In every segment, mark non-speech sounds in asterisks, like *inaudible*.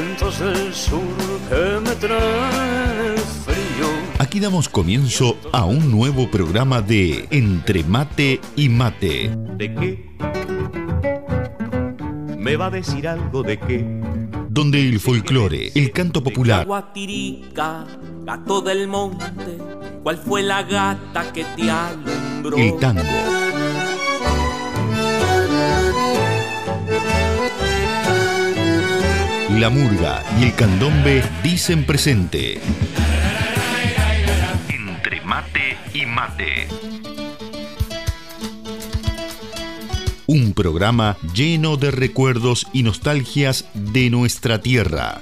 vientos del sur que me traen frío. Aquí damos comienzo a un nuevo programa de Entre Mate y Mate. ¿De qué? ¿Me va a decir algo de qué? Donde el folclore, el canto popular, Guatirica, gato del monte, ¿cuál fue la gata que te alumbró? el tango, la murga y el candombe dicen presente. Entre Mate y Mate. Un programa lleno de recuerdos y nostalgias de nuestra tierra.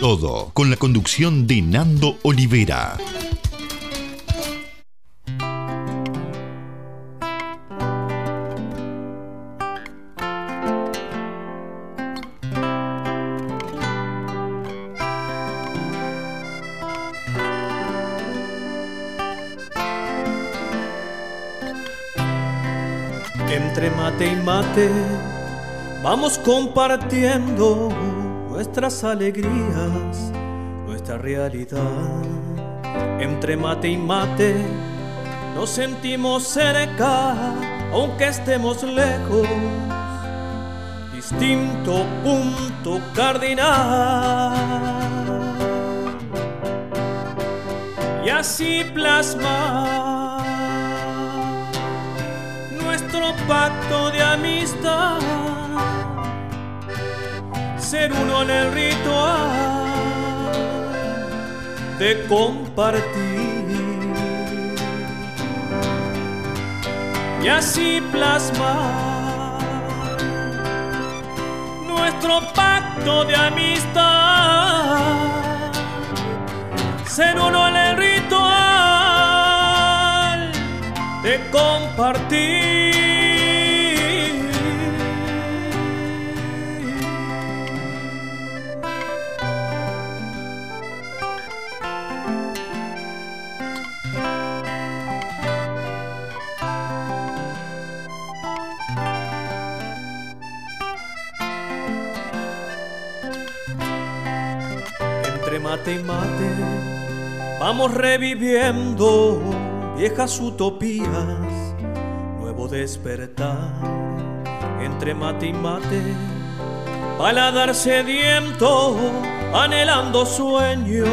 Todo con la conducción de Nando Olivera. Vamos compartiendo nuestras alegrías, nuestra realidad. Entre mate y mate nos sentimos cerca, aunque estemos lejos. Distinto punto cardinal. Y así plasmar nuestro pacto de amistad, ser uno en el ritual de compartir y así plasmar nuestro pacto de amistad, ser uno en el ritual de compartir. Mate y mate vamos reviviendo viejas utopías, nuevo despertar. Entre mate y mate, paladar sediento, anhelando sueños,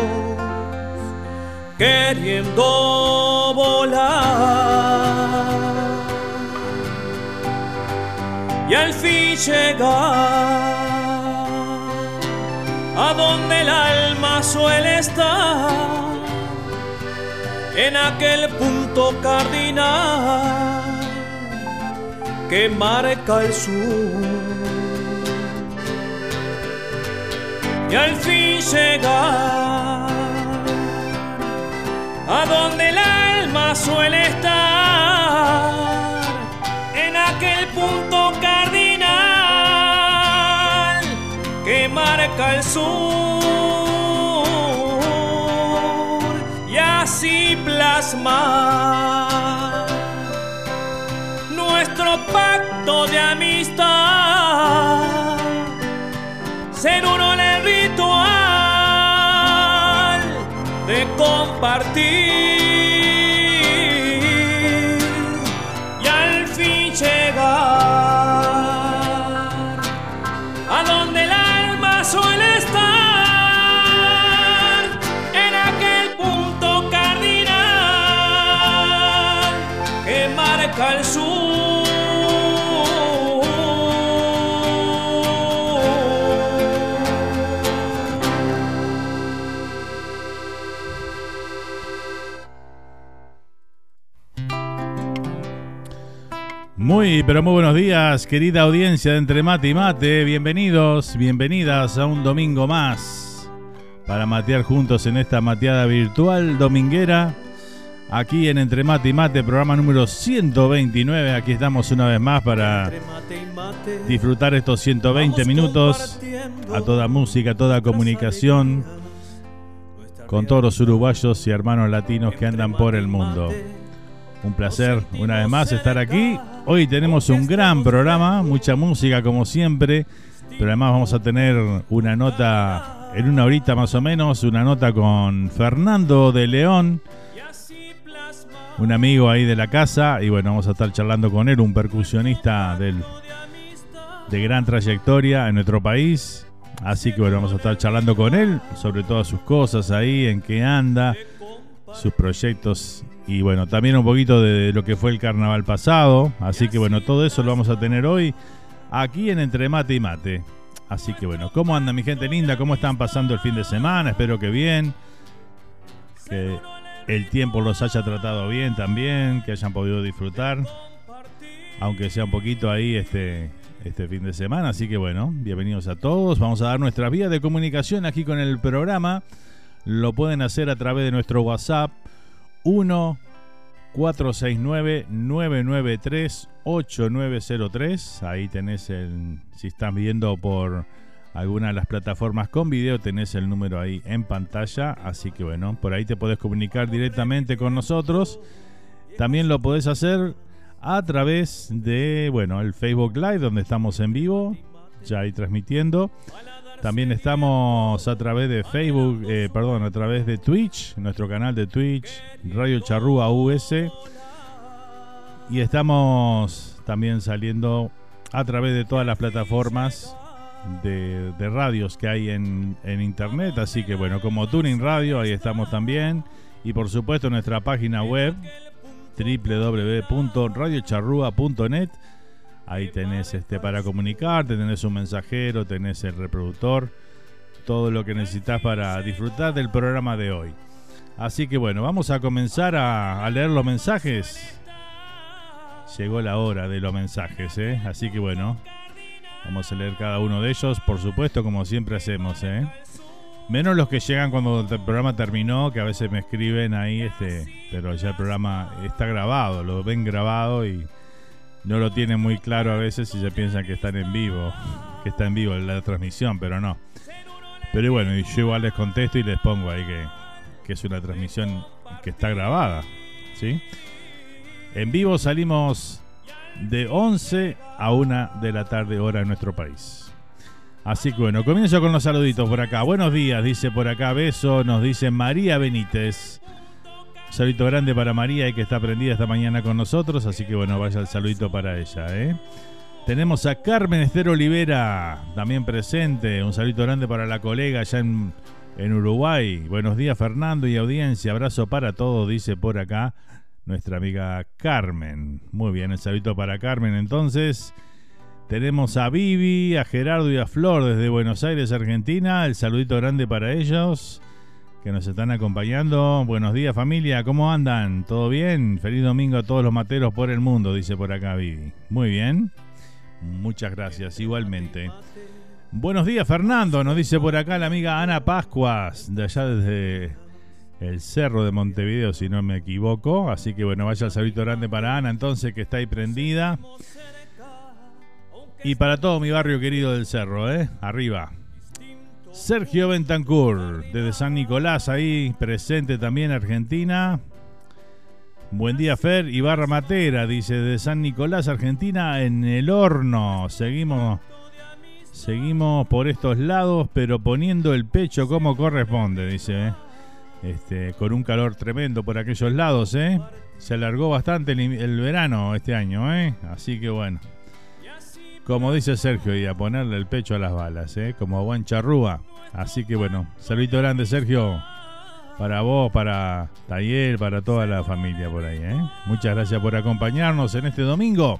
queriendo volar. Y al fin llegar a donde el alma suele estar, en aquel punto cardinal que marca el sur. Y al fin llegar a donde el alma suele estar, en aquel punto cardinal y así plasmar nuestro pacto de amistad, ser uno en el ritual de compartir el sur. Muy, pero muy buenos días, querida audiencia de Entre Mate y Mate. Bienvenidos, bienvenidas a un domingo más para matear juntos en esta mateada virtual dominguera. Aquí en Entre Mate y Mate, programa número 129. Aquí estamos una vez más para disfrutar estos 120 vamos minutos a toda música, a toda comunicación con todos los uruguayos y hermanos latinos que andan por el mundo. Un placer una vez más estar aquí. Hoy tenemos un gran programa, mucha música como siempre. Pero además vamos a tener una nota en una horita más o menos, una nota con Fernando de León, un amigo ahí de la casa, y bueno, vamos a estar charlando con él, un percusionista del, de gran trayectoria en nuestro país. Así que bueno, vamos a estar charlando con él sobre todas sus cosas ahí, en qué anda, sus proyectos y bueno, también un poquito de lo que fue el carnaval pasado. Así que bueno, todo eso lo vamos a tener hoy aquí en Entre Mate y Mate. Así que bueno, ¿cómo anda mi gente linda? ¿Cómo están pasando el fin de semana? Espero que bien. El tiempo los haya tratado bien también, que hayan podido disfrutar. Aunque sea un poquito ahí este, este fin de semana. Así que bueno, bienvenidos a todos. Vamos a dar nuestra vía de comunicación aquí con el programa. Lo pueden hacer a través de nuestro WhatsApp 1 469 993 8903. Ahí tenés el. Si están viendo por alguna de las plataformas con video, tenés el número ahí en pantalla. Así que bueno, por ahí te podés comunicar directamente con nosotros. También lo podés hacer a través de, bueno, el Facebook Live, donde estamos en vivo, ya ahí transmitiendo. También estamos a través de Facebook, eh, perdón, a través de Twitch, nuestro canal de Twitch, Radio Charrúa US. Y estamos también saliendo a través de todas las plataformas de, radios que hay en, en, internet. Así que bueno, como Tuning Radio, ahí estamos también. Y por supuesto nuestra página web www.radiocharrúa.net Ahí tenés este para comunicarte, tenés un mensajero, tenés el reproductor, todo lo que necesitas para disfrutar del programa de hoy. Así que bueno, vamos a comenzar a, leer los mensajes. Llegó la hora de los mensajes, ¿eh? Así que bueno, vamos a leer cada uno de ellos, por supuesto, como siempre hacemos, ¿eh? Menos los que llegan cuando el programa terminó, que a veces me escriben ahí, este, pero ya el programa está grabado, lo ven grabado y no lo tienen muy claro a veces y se piensan que están en vivo, que está en vivo la transmisión, pero no. Pero bueno, yo igual les contesto y les pongo ahí que, que es una transmisión que está grabada, ¿sí? En vivo salimos de 11 a 1 de la tarde hora en nuestro país. Así que bueno, comienzo con los saluditos por acá. Buenos días, dice por acá Beso, nos dice María Benítez. Saludito grande para María y que está prendida esta mañana con nosotros, así que bueno, vaya el saludito para ella. ¿eh? Tenemos a Carmen Esther Olivera, también presente. Un saludito grande para la colega allá en, en Uruguay. Buenos días Fernando y audiencia, abrazo para todos, dice por acá nuestra amiga Carmen. Muy bien, el saludito para Carmen entonces. Tenemos a Vivi, a Gerardo y a Flor desde Buenos Aires, Argentina. El saludito grande para ellos que nos están acompañando. Buenos días familia, ¿cómo andan? ¿Todo bien? Feliz domingo a todos los materos por el mundo, dice por acá Vivi. Muy bien, muchas gracias, igualmente. Buenos días Fernando, nos dice por acá la amiga Ana Pascuas, de allá desde el cerro de Montevideo, si no me equivoco. Así que bueno, vaya el saludito grande para Ana entonces, que está ahí prendida. Y para todo mi barrio querido del cerro, ¿eh? Arriba. Sergio Bentancur, desde San Nicolás, ahí presente también Argentina. Buen día, Fer. Ibarra Matera, dice, de San Nicolás, Argentina, en el horno. Seguimos, seguimos por estos lados, pero poniendo el pecho como corresponde, dice. Este, con un calor tremendo por aquellos lados, ¿eh? Se alargó bastante el, verano este año, ¿eh? Así que bueno. Como dice Sergio, y a ponerle el pecho a las balas, ¿eh? como buen charrúa. Así que bueno, saludito grande, Sergio, para vos, para Taller, para toda la familia por ahí. ¿eh? Muchas gracias por acompañarnos en este domingo.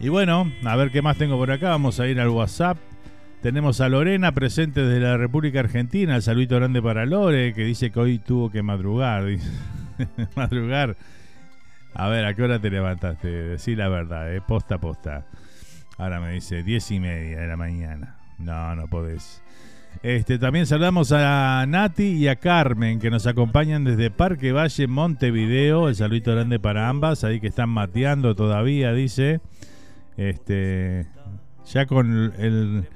Y bueno, a ver qué más tengo por acá. Vamos a ir al WhatsApp. Tenemos a Lorena presente desde la República Argentina. Saludito grande para Lore, que dice que hoy tuvo que madrugar. *laughs* madrugar. A ver, ¿a qué hora te levantaste? Decí la verdad, ¿eh? posta posta. Ahora me dice 10 y media de la mañana. No, no podés. Este, también saludamos a Nati y a Carmen que nos acompañan desde Parque Valle, Montevideo. El saludito grande para ambas, ahí que están mateando todavía, dice. Este, ya con el,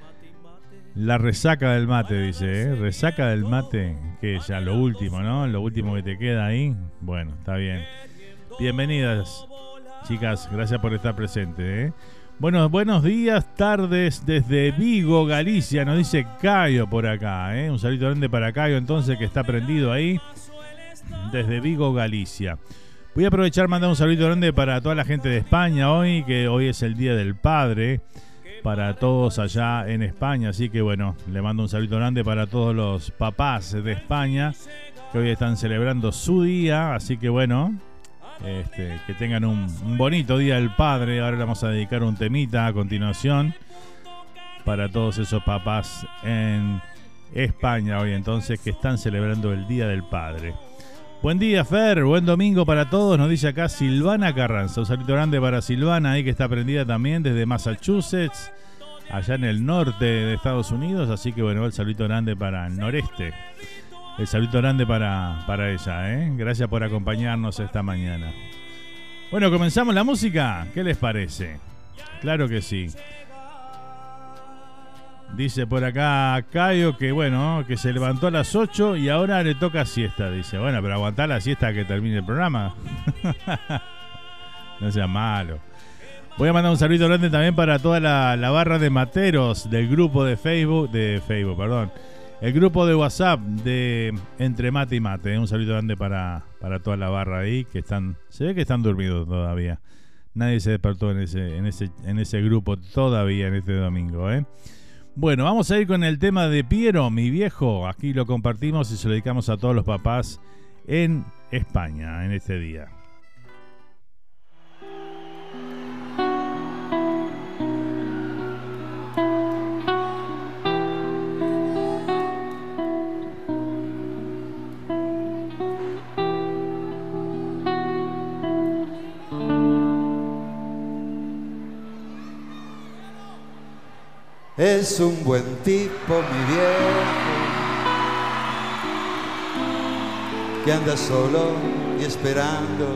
la resaca del mate, dice. ¿eh? Resaca del mate, que ya lo último, ¿no? Lo último que te queda ahí. Bueno, está bien. Bienvenidas, chicas. Gracias por estar presente. ¿eh? Bueno, buenos días, tardes desde Vigo, Galicia, nos dice Cayo por acá, ¿eh? un saludo grande para Cayo entonces que está prendido ahí, desde Vigo, Galicia. Voy a aprovechar mandar un saludo grande para toda la gente de España hoy, que hoy es el Día del Padre, para todos allá en España, así que bueno, le mando un saludo grande para todos los papás de España que hoy están celebrando su día, así que bueno, este, que tengan un, bonito día del padre. Ahora le vamos a dedicar un temita a continuación para todos esos papás en España hoy entonces que están celebrando el Día del Padre. Buen día, Fer. Buen domingo para todos. Nos dice acá Silvana Carranza. Un saludo grande para Silvana, ahí que está prendida también desde Massachusetts, allá en el norte de Estados Unidos. Así que bueno, el saludo grande para el noreste. El saludo grande para, para ella, ¿eh? Gracias por acompañarnos esta mañana. Bueno, comenzamos la música. ¿Qué les parece? Claro que sí. Dice por acá Cayo que bueno, que se levantó a las 8 y ahora le toca siesta. Dice, bueno, pero aguantar la siesta que termine el programa. *laughs* no sea malo. Voy a mandar un saludo grande también para toda la, barra de materos del grupo de Facebook, de Facebook, perdón, el grupo de WhatsApp de Entre Mate y Mate. Un saludo grande para, para toda la barra ahí que están. Se ve que están dormidos todavía. Nadie se despertó en ese, en ese, en ese grupo todavía en este domingo, ¿eh? Bueno, vamos a ir con el tema de Piero, mi viejo. Aquí lo compartimos y se lo dedicamos a todos los papás en España en este día. Es un buen tipo, mi viejo, que anda solo y esperando.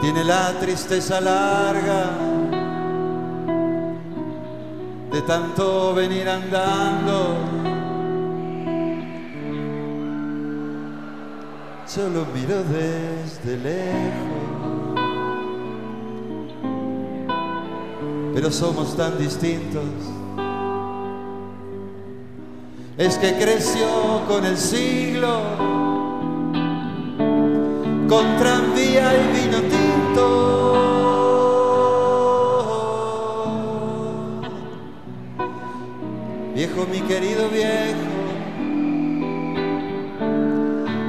Tiene la tristeza larga de tanto venir andando. Solo miro desde lejos pero somos tan distintos. Es que creció con el siglo, con tranvía y vino tinto. Viejo, mi querido viejo,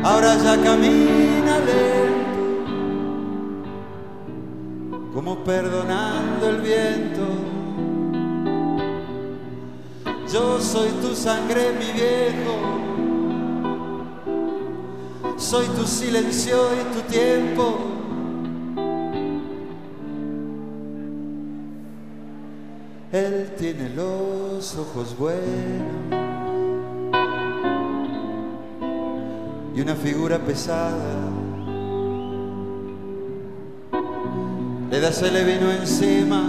ahora ya camina como perdonando el viento. Yo soy tu sangre, mi viejo, soy tu silencio y tu tiempo. Él tiene los ojos buenos y una figura pesada se le vino encima,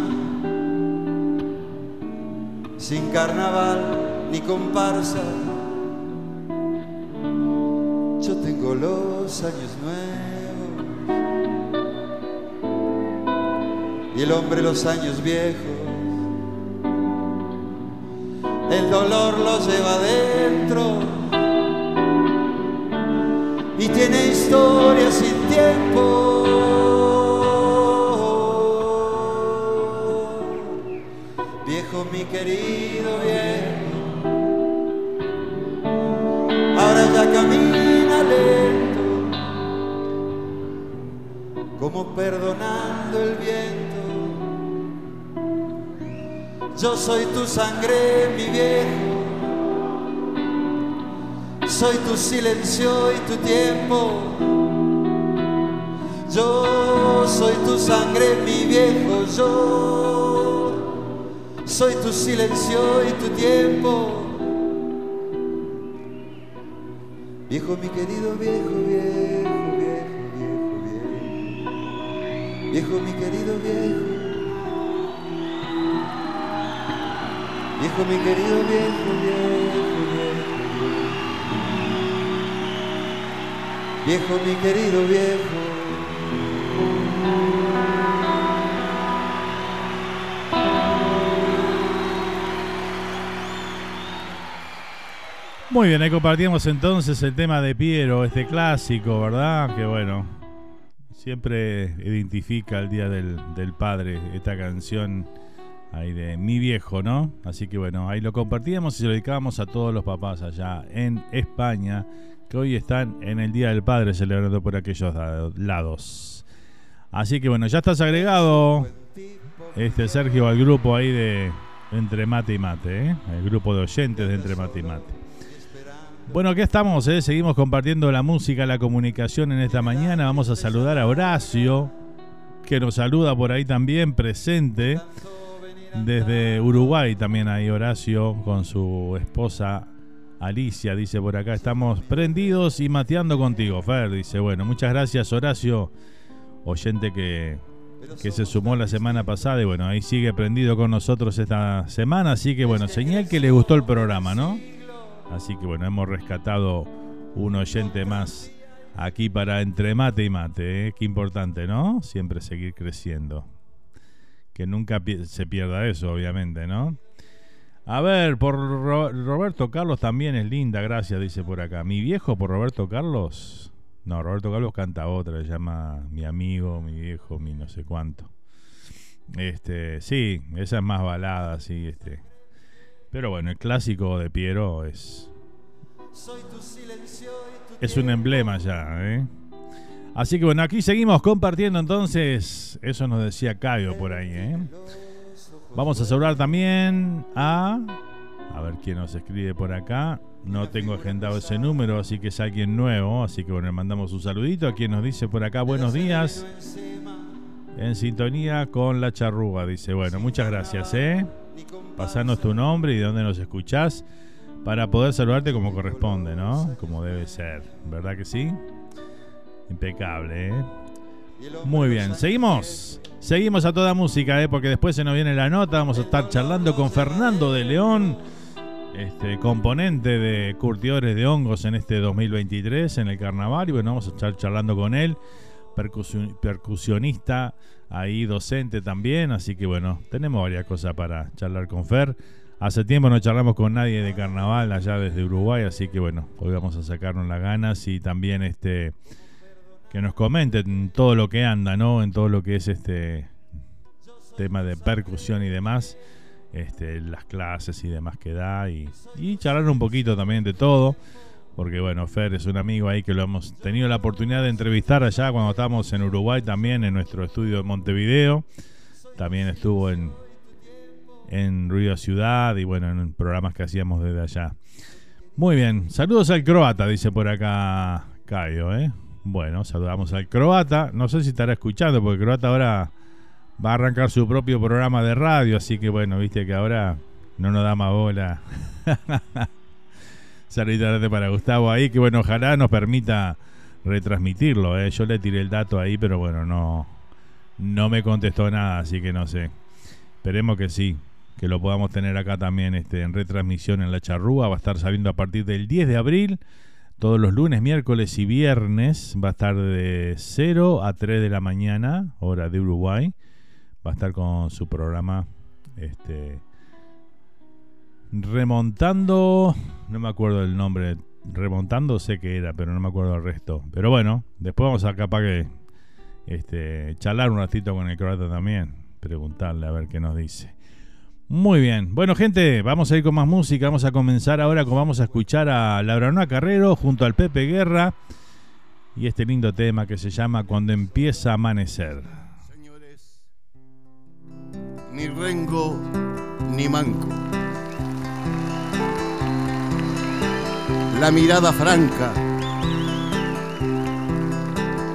sin carnaval ni comparsa. Yo tengo los años nuevos y el hombre los años viejos. El dolor lo lleva adentro y tiene historia sin tiempo. Querido viejo. Ahora ya camina lento, como perdonando el viento. Yo soy tu sangre, mi viejo. Soy tu silencio y tu tiempo. Yo soy tu sangre, mi viejo. Yo soy tu silencio y tu tiempo. Viejo, mi querido viejo, viejo, viejo, viejo, viejo. Viejo, mi querido viejo. Viejo, mi querido viejo, viejo, viejo. Viejo, mi querido viejo. Muy bien, ahí compartíamos entonces el tema de Piero, este clásico, ¿verdad? Que bueno, siempre identifica el Día del, Padre, esta canción ahí de mi viejo, ¿no? Así que bueno, ahí lo compartíamos y se lo dedicábamos a todos los papás allá en España, que hoy están en el Día del Padre celebrando por aquellos lados. Así que bueno, ya estás agregado, este Sergio, al grupo ahí de Entre Mate y Mate, ¿eh? El grupo de oyentes de Entre Mate y Mate. Bueno, aquí estamos, ¿eh? seguimos compartiendo la música, la comunicación en esta mañana. Vamos a saludar a Horacio, que nos saluda por ahí también, presente. Desde Uruguay también hay Horacio con su esposa Alicia, dice por acá, estamos prendidos y mateando contigo, Fer. Dice, bueno, muchas gracias Horacio, oyente que, que se sumó la semana pasada y bueno, ahí sigue prendido con nosotros esta semana, así que bueno, señal que le gustó el programa, ¿no? Así que bueno, hemos rescatado un oyente más aquí para entre mate y mate. ¿eh? Qué importante, ¿no? Siempre seguir creciendo. Que nunca se pierda eso, obviamente, ¿no? A ver, por Roberto Carlos también es linda, gracias, dice por acá. Mi viejo por Roberto Carlos. No, Roberto Carlos canta otra, se llama Mi amigo, mi viejo, mi no sé cuánto. Este, sí, esa es más balada, sí, este. Pero bueno, el clásico de Piero es. Es un emblema ya, ¿eh? Así que bueno, aquí seguimos compartiendo entonces. Eso nos decía Caio por ahí, ¿eh? Vamos a saludar también a. A ver quién nos escribe por acá. No tengo agendado ese número, así que es alguien nuevo. Así que bueno, le mandamos un saludito a quien nos dice por acá buenos días. En sintonía con la charruga, dice. Bueno, muchas gracias, ¿eh? Pasanos tu nombre y de dónde nos escuchás para poder saludarte como corresponde, ¿no? Como debe ser, ¿verdad que sí? Impecable, ¿eh? Muy bien, seguimos. Seguimos a toda música, ¿eh? Porque después se nos viene la nota. Vamos a estar charlando con Fernando de León, este componente de curtidores de hongos en este 2023 en el carnaval. Y bueno, vamos a estar charlando con él, percusionista ahí docente también, así que bueno, tenemos varias cosas para charlar con Fer. Hace tiempo no charlamos con nadie de carnaval allá desde Uruguay, así que bueno, hoy vamos a sacarnos las ganas y también este que nos comenten todo lo que anda, ¿no? En todo lo que es este tema de percusión y demás, este, las clases y demás que da y, y charlar un poquito también de todo porque bueno, Fer es un amigo ahí que lo hemos tenido la oportunidad de entrevistar allá cuando estábamos en Uruguay también, en nuestro estudio de Montevideo. También estuvo en, en Ruido Ciudad y bueno, en programas que hacíamos desde allá. Muy bien, saludos al croata, dice por acá Caio, ¿eh? Bueno, saludamos al croata. No sé si estará escuchando, porque el croata ahora va a arrancar su propio programa de radio, así que bueno, viste que ahora no nos da más bola. *laughs* Saludito para Gustavo ahí, que bueno, ojalá nos permita retransmitirlo. ¿eh? Yo le tiré el dato ahí, pero bueno, no, no me contestó nada, así que no sé. Esperemos que sí, que lo podamos tener acá también este, en retransmisión en la charrúa. Va a estar saliendo a partir del 10 de abril, todos los lunes, miércoles y viernes. Va a estar de 0 a 3 de la mañana, hora de Uruguay. Va a estar con su programa este, remontando, no me acuerdo el nombre, remontando sé que era, pero no me acuerdo el resto. Pero bueno, después vamos a capaz que este, charlar un ratito con el croata también, preguntarle a ver qué nos dice. Muy bien, bueno gente, vamos a ir con más música, vamos a comenzar ahora, vamos a escuchar a Labranoa Carrero junto al Pepe Guerra y este lindo tema que se llama Cuando empieza a amanecer. Señores, ni rengo ni manco la mirada franca,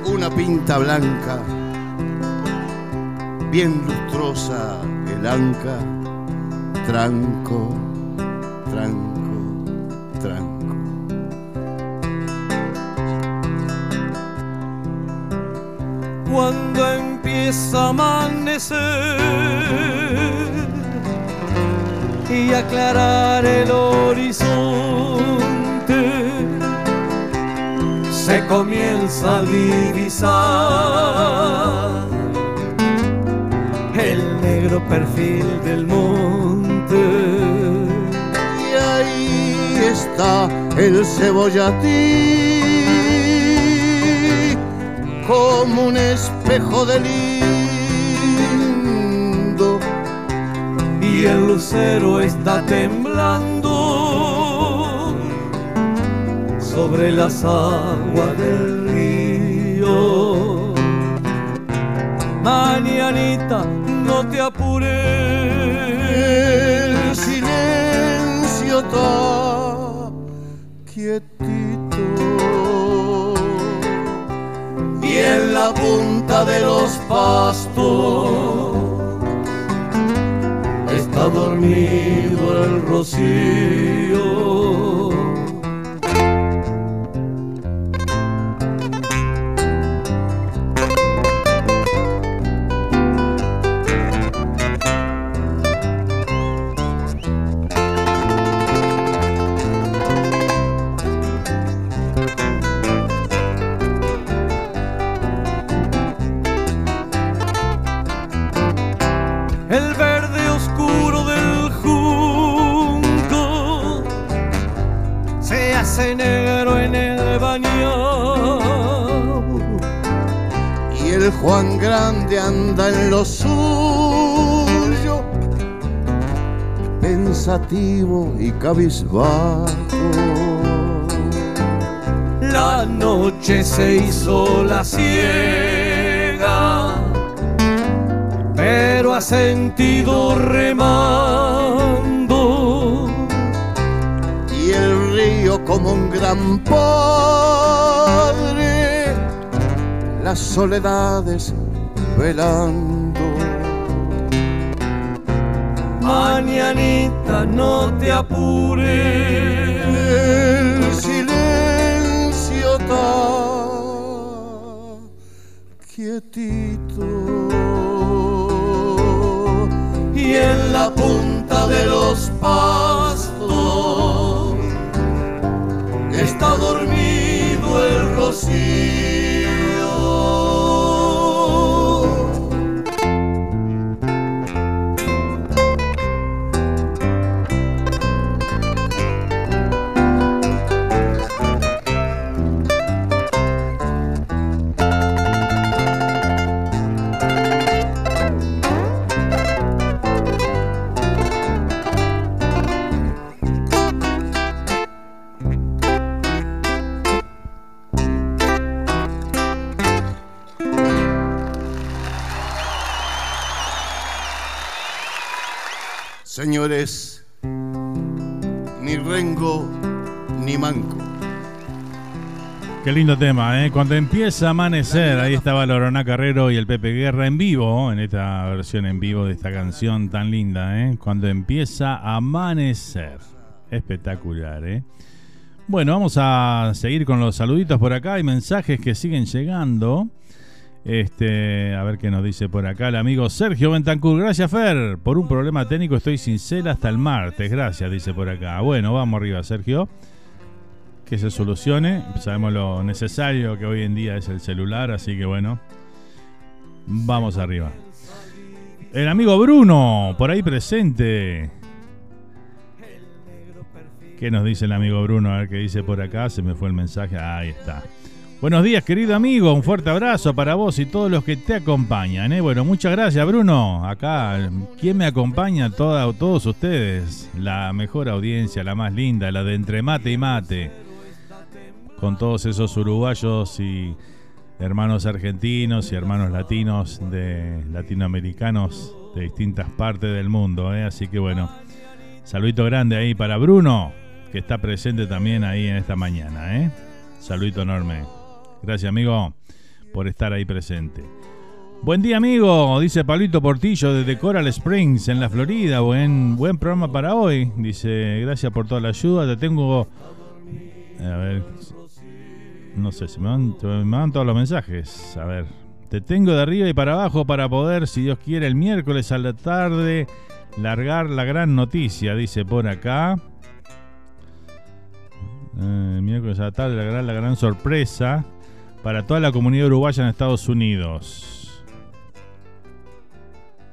una pinta blanca, bien lustrosa el anca, tranco, tranco, tranco. Cuando empieza a amanecer y aclarar el horizonte, se comienza a divisar el negro perfil del monte. Y ahí está el cebollatí como un espejo de lindo y el lucero está temblando sobre las aguas del río. Mañanita, no te apures, el silencio está quietito y en la punta de los pastos está dormido el rocío. Juan Grande anda en lo suyo, pensativo y cabizbajo. La noche se hizo la ciega, pero ha sentido remando. Y el río como un gran padre, las soledades velando. Mañanita, no te apures. El silencio está quietito y en la punta de los pastos está dormido el rocío. Señores, ni rengo ni manco. Qué lindo tema, ¿eh? Cuando empieza a amanecer, ahí estaba Lorona Carrero y el Pepe Guerra en vivo, en esta versión en vivo de esta canción tan linda, ¿eh? Cuando empieza a amanecer. Espectacular, ¿eh? Bueno, vamos a seguir con los saluditos por acá. Hay mensajes que siguen llegando. Este, a ver qué nos dice por acá el amigo Sergio Bentancur. Gracias, Fer. Por un problema técnico estoy sin cel hasta el martes. Gracias, dice por acá. Bueno, vamos arriba, Sergio. Que se solucione. Sabemos lo necesario que hoy en día es el celular, así que bueno. Vamos arriba. El amigo Bruno, por ahí presente. ¿Qué nos dice el amigo Bruno? A ver qué dice por acá. Se me fue el mensaje. Ahí está. Buenos días, querido amigo. Un fuerte abrazo para vos y todos los que te acompañan. ¿eh? Bueno, muchas gracias, Bruno. Acá, ¿quién me acompaña? Toda, todos ustedes. La mejor audiencia, la más linda, la de entre mate y mate. Con todos esos uruguayos y hermanos argentinos y hermanos latinos de latinoamericanos de distintas partes del mundo. ¿eh? Así que bueno, saludito grande ahí para Bruno, que está presente también ahí en esta mañana. ¿eh? Saludito enorme. Gracias, amigo, por estar ahí presente. Buen día, amigo, dice Pablito Portillo desde Coral Springs, en la Florida. Buen, buen programa para hoy. Dice, gracias por toda la ayuda. Te tengo. A ver. No sé, si me van, todos los mensajes. A ver. Te tengo de arriba y para abajo para poder, si Dios quiere, el miércoles a la tarde largar la gran noticia, dice por acá. Eh, miércoles a la tarde, la gran, la gran sorpresa para toda la comunidad uruguaya en Estados Unidos.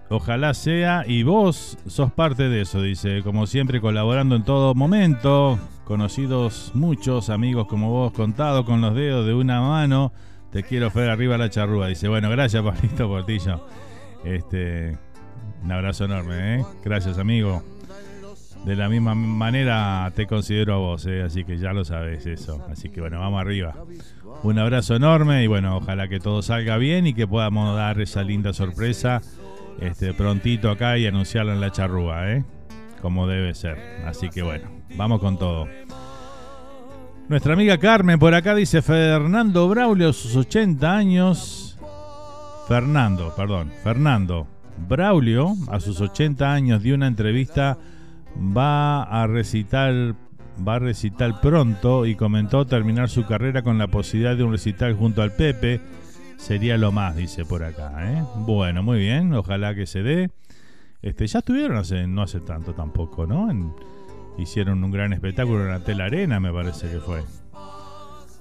Ojalá sea y vos sos parte de eso, dice, como siempre colaborando en todo momento conocidos muchos amigos como vos, contado con los dedos de una mano. Te quiero ver arriba la charrúa. Dice, bueno, gracias Pablito Portillo. Este, un abrazo enorme, ¿eh? Gracias amigo. De la misma manera te considero a vos, ¿eh? así que ya lo sabes eso. Así que bueno, vamos arriba. Un abrazo enorme y bueno, ojalá que todo salga bien y que podamos dar esa linda sorpresa este, prontito acá y anunciarla en la charrúa, ¿eh? Como debe ser. Así que bueno, vamos con todo. Nuestra amiga Carmen por acá dice Fernando Braulio sus 80 años. Fernando, perdón, Fernando Braulio a sus 80 años dio una entrevista va a recitar va a recitar pronto y comentó terminar su carrera con la posibilidad de un recital junto al Pepe. Sería lo más, dice por acá. ¿eh? Bueno, muy bien, ojalá que se dé. Este, ya estuvieron hace, no hace tanto tampoco, ¿no? hicieron un gran espectáculo en la Tela Arena, me parece que fue.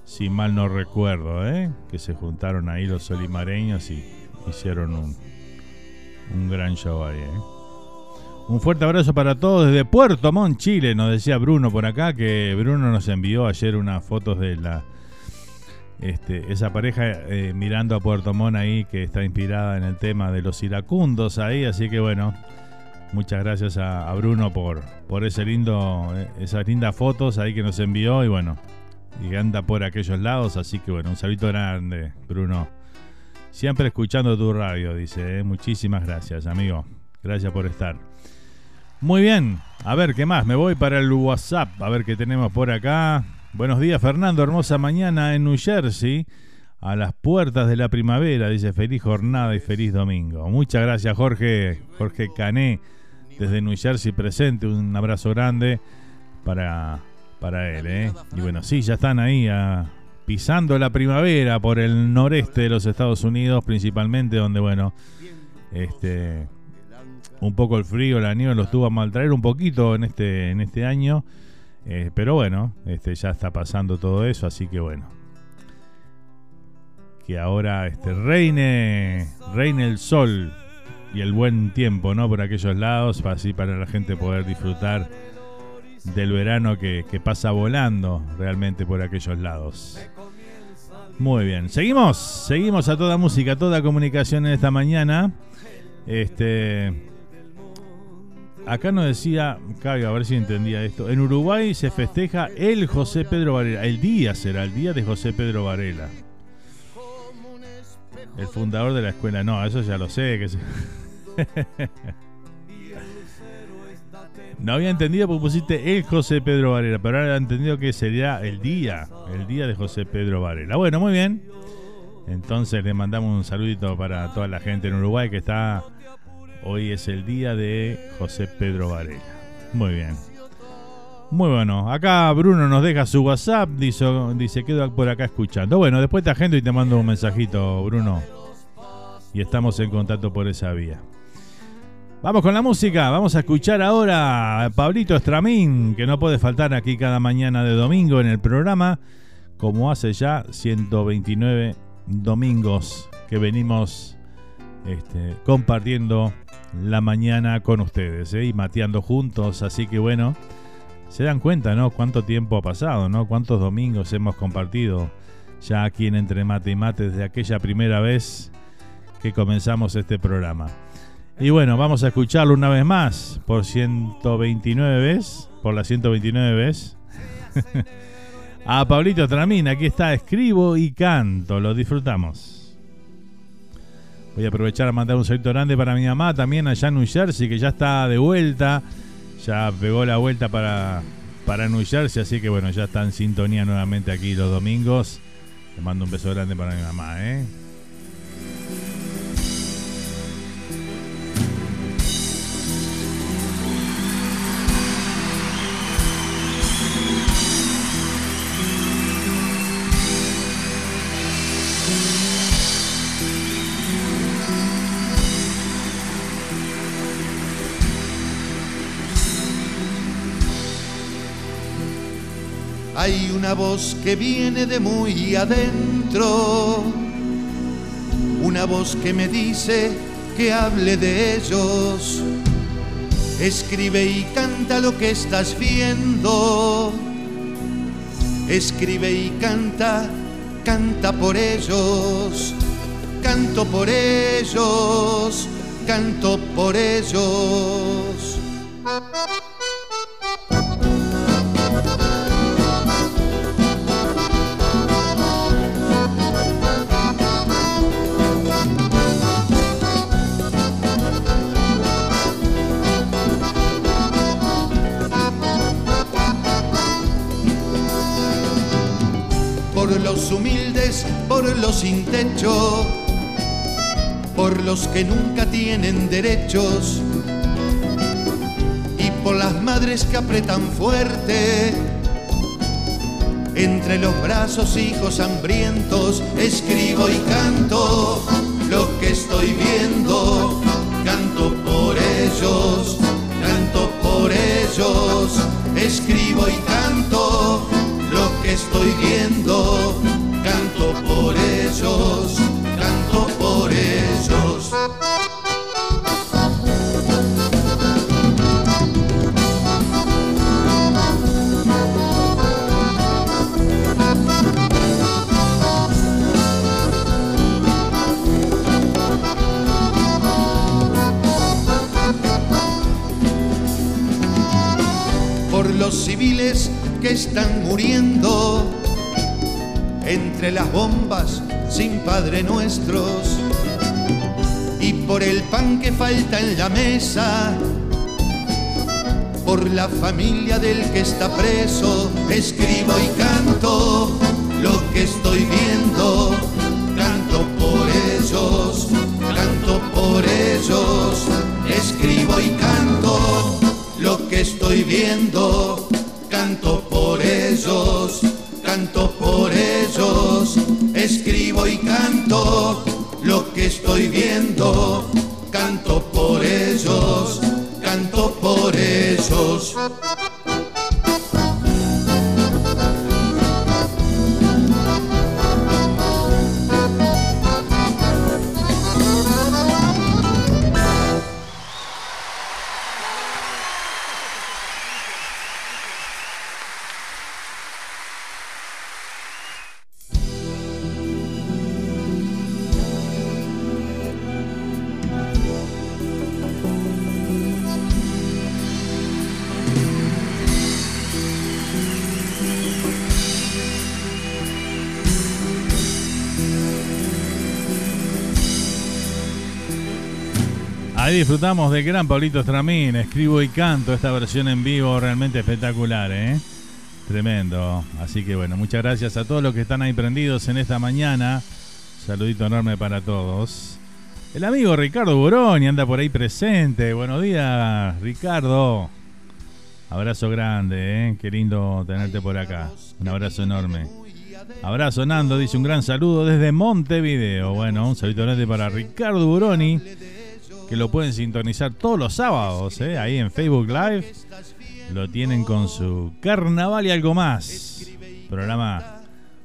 Si mal no recuerdo, ¿eh? Que se juntaron ahí los solimareños y hicieron un, un gran show ahí, ¿eh? Un fuerte abrazo para todos desde Puerto Montt, Chile. Nos decía Bruno por acá que Bruno nos envió ayer unas fotos de la este, esa pareja eh, mirando a Puerto Montt ahí que está inspirada en el tema de los iracundos ahí. Así que bueno, muchas gracias a, Bruno por, por ese lindo, eh, esas lindas fotos ahí que nos envió y bueno, y anda por aquellos lados. Así que bueno, un saludo grande, Bruno. Siempre escuchando tu radio, dice. Eh. Muchísimas gracias, amigo. Gracias por estar. Muy bien, a ver qué más. Me voy para el WhatsApp, a ver qué tenemos por acá. Buenos días, Fernando. Hermosa mañana en New Jersey. A las puertas de la primavera, dice feliz jornada y feliz domingo. Muchas gracias, Jorge. Jorge Cané, desde New Jersey presente. Un abrazo grande para, para él. ¿eh? Y bueno, sí, ya están ahí ah, pisando la primavera por el noreste de los Estados Unidos, principalmente, donde, bueno, este un poco el frío, la nieve los tuvo a maltraer un poquito en este, en este año. Eh, pero bueno, este, ya está pasando todo eso, así que bueno. Que ahora este, reine, reine el sol y el buen tiempo, ¿no? Por aquellos lados, así para la gente poder disfrutar del verano que, que pasa volando realmente por aquellos lados. Muy bien, seguimos, seguimos a toda música, a toda comunicación en esta mañana. Este, Acá nos decía, Cabe, a ver si entendía esto. En Uruguay se festeja el José Pedro Varela. El día será el día de José Pedro Varela. El fundador de la escuela. No, eso ya lo sé. Que *laughs* no había entendido porque pusiste el José Pedro Varela, pero ahora he entendido que sería el día, el día de José Pedro Varela. Bueno, muy bien. Entonces le mandamos un saludito para toda la gente en Uruguay que está Hoy es el día de José Pedro Varela. Muy bien. Muy bueno. Acá Bruno nos deja su WhatsApp. Dice, dice quedo por acá escuchando. Bueno, después te agendo y te mando un mensajito, Bruno. Y estamos en contacto por esa vía. Vamos con la música. Vamos a escuchar ahora a Pablito Estramín, que no puede faltar aquí cada mañana de domingo en el programa, como hace ya 129 domingos que venimos este, compartiendo la mañana con ustedes ¿eh? y mateando juntos. Así que bueno, se dan cuenta, ¿no? Cuánto tiempo ha pasado, ¿no? Cuántos domingos hemos compartido ya aquí en Entre Mate y Mate desde aquella primera vez que comenzamos este programa. Y bueno, vamos a escucharlo una vez más por 129 veces, por la 129 veces. *laughs* a Pablito Tramín, aquí está, escribo y canto, lo disfrutamos. Voy a aprovechar a mandar un saludo grande para mi mamá también allá en New Jersey, que ya está de vuelta. Ya pegó la vuelta para, para New Jersey, así que bueno, ya está en sintonía nuevamente aquí los domingos. Le mando un beso grande para mi mamá, ¿eh? Voz que viene de muy adentro, una voz que me dice que hable de ellos. Escribe y canta lo que estás viendo, escribe y canta, canta por ellos, canto por ellos, canto por ellos. Por los humildes, por los sin techo, por los que nunca tienen derechos y por las madres que apretan fuerte. Entre los brazos hijos hambrientos escribo y canto lo que estoy viendo, canto por ellos, canto por ellos, escribo y canto estoy viendo, canto por ellos, canto por ellos. Por los civiles que están muriendo entre las bombas sin Padre Nuestros. Y por el pan que falta en la mesa, por la familia del que está preso, escribo y canto lo que estoy viendo, canto por ellos, canto por ellos, escribo y canto lo que estoy viendo. Canto estoy viendo, canto por ellos, canto por ellos. Ahí disfrutamos del gran Pablito Stramín, escribo y canto esta versión en vivo realmente espectacular, ¿eh? Tremendo. Así que bueno, muchas gracias a todos los que están ahí prendidos en esta mañana. Saludito enorme para todos. El amigo Ricardo Buroni anda por ahí presente. Buenos días, Ricardo. Abrazo grande, ¿eh? Qué lindo tenerte por acá. Un abrazo enorme. Abrazo Nando, dice un gran saludo desde Montevideo. Bueno, un saludo grande para Ricardo Buroni que lo pueden sintonizar todos los sábados, ¿eh? ahí en Facebook Live. Lo tienen con su Carnaval y algo más. Programa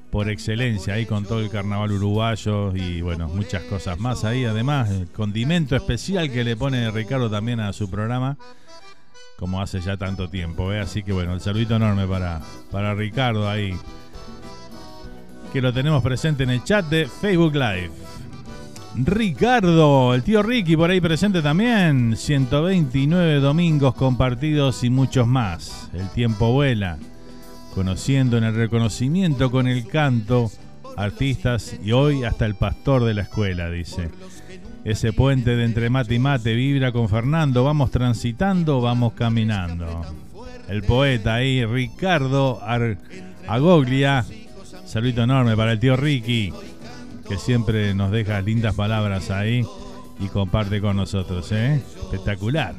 por excelencia, ahí con todo el carnaval uruguayo y bueno, muchas cosas más ahí. Además, el condimento especial que le pone Ricardo también a su programa, como hace ya tanto tiempo. ¿eh? Así que bueno, el saludito enorme para, para Ricardo ahí, que lo tenemos presente en el chat de Facebook Live. Ricardo, el tío Ricky por ahí presente también. 129 domingos compartidos y muchos más. El tiempo vuela. Conociendo en el reconocimiento con el canto, artistas y hoy hasta el pastor de la escuela, dice. Ese puente de entre mate y mate vibra con Fernando. Vamos transitando, vamos caminando. El poeta ahí, Ricardo Ar Agoglia. Saludito enorme para el tío Ricky que siempre nos deja lindas palabras ahí y comparte con nosotros, ¿eh? Espectacular.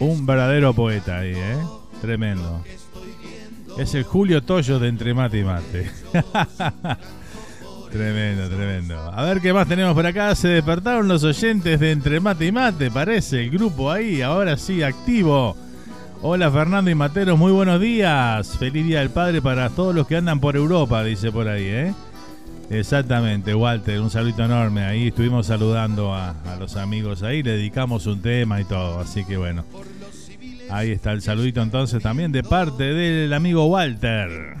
Un verdadero poeta ahí, ¿eh? Tremendo. Es el Julio Toyo de Entre Mate y Mate. *laughs* tremendo, tremendo. A ver qué más tenemos por acá. Se despertaron los oyentes de Entre Mate y Mate, parece. El grupo ahí, ahora sí, activo. Hola Fernando y Materos, muy buenos días. Feliz Día del Padre para todos los que andan por Europa, dice por ahí, ¿eh? Exactamente, Walter, un saludo enorme. Ahí estuvimos saludando a, a, los amigos ahí, le dedicamos un tema y todo, así que bueno. Ahí está el saludito entonces también de parte del amigo Walter.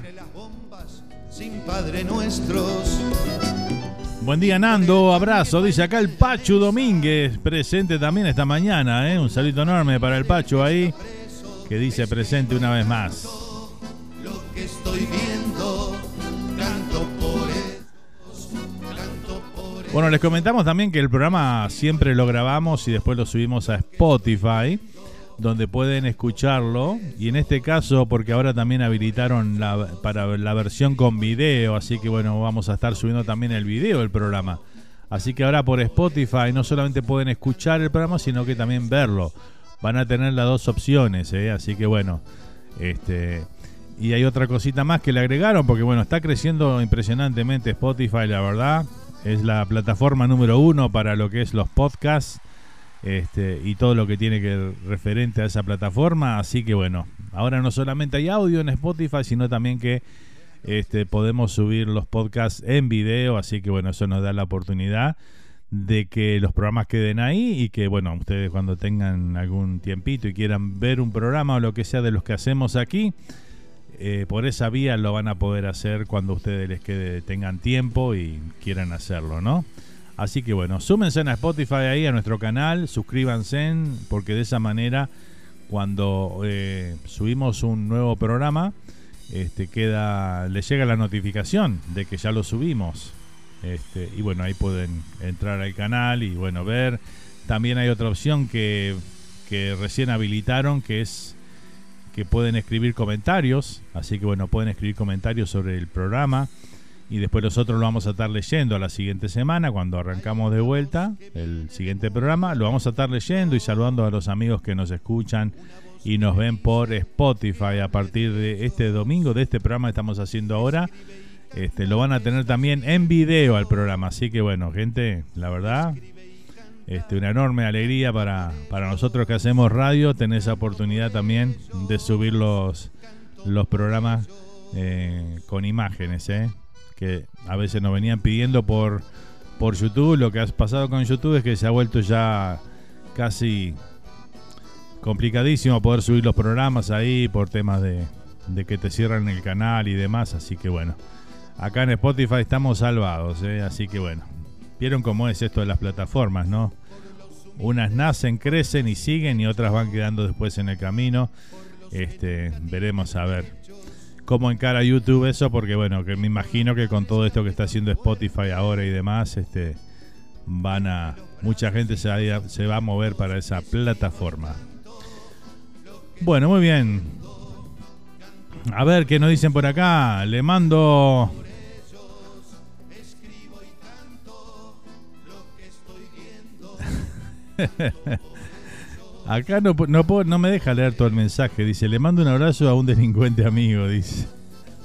Sin Padre nuestros. Buen día Nando, abrazo, dice acá el Pachu Domínguez, presente también esta mañana, ¿eh? un saludo enorme para el Pachu ahí, que dice presente una vez más. Lo que estoy viendo, canto por Bueno, les comentamos también que el programa siempre lo grabamos y después lo subimos a Spotify donde pueden escucharlo. Y en este caso, porque ahora también habilitaron la, para la versión con video, así que bueno, vamos a estar subiendo también el video del programa. Así que ahora por Spotify no solamente pueden escuchar el programa, sino que también verlo. Van a tener las dos opciones, ¿eh? así que bueno, este... Y hay otra cosita más que le agregaron, porque bueno, está creciendo impresionantemente Spotify, la verdad. Es la plataforma número uno para lo que es los podcasts este, y todo lo que tiene que referente a esa plataforma. Así que bueno, ahora no solamente hay audio en Spotify, sino también que este, podemos subir los podcasts en video. Así que bueno, eso nos da la oportunidad de que los programas queden ahí y que bueno, ustedes cuando tengan algún tiempito y quieran ver un programa o lo que sea de los que hacemos aquí, eh, por esa vía lo van a poder hacer cuando ustedes les quede, tengan tiempo y quieran hacerlo, ¿no? Así que bueno, súmense a Spotify ahí, a nuestro canal, suscríbanse, porque de esa manera, cuando eh, subimos un nuevo programa, este, queda, les llega la notificación de que ya lo subimos. Este, y bueno, ahí pueden entrar al canal y bueno, ver. También hay otra opción que, que recién habilitaron, que es que pueden escribir comentarios. Así que bueno, pueden escribir comentarios sobre el programa y después nosotros lo vamos a estar leyendo a la siguiente semana cuando arrancamos de vuelta el siguiente programa. Lo vamos a estar leyendo y saludando a los amigos que nos escuchan y nos ven por Spotify a partir de este domingo, de este programa que estamos haciendo ahora. Este, lo van a tener también en video al programa. Así que bueno, gente, la verdad, este, una enorme alegría para, para nosotros que hacemos radio, tener esa oportunidad también de subir los, los programas eh, con imágenes. ¿eh? que a veces nos venían pidiendo por, por YouTube. Lo que ha pasado con YouTube es que se ha vuelto ya casi complicadísimo poder subir los programas ahí por temas de, de que te cierran el canal y demás. Así que bueno, acá en Spotify estamos salvados. ¿eh? Así que bueno, vieron cómo es esto de las plataformas, ¿no? Unas nacen, crecen y siguen y otras van quedando después en el camino. Este, veremos a ver cómo encara YouTube eso, porque bueno, que me imagino que con todo esto que está haciendo Spotify ahora y demás, este van a mucha gente se se va a mover para esa plataforma. Bueno, muy bien. A ver qué nos dicen por acá. Le mando *laughs* Acá no, no, no me deja leer todo el mensaje. Dice, le mando un abrazo a un delincuente amigo, dice. *laughs*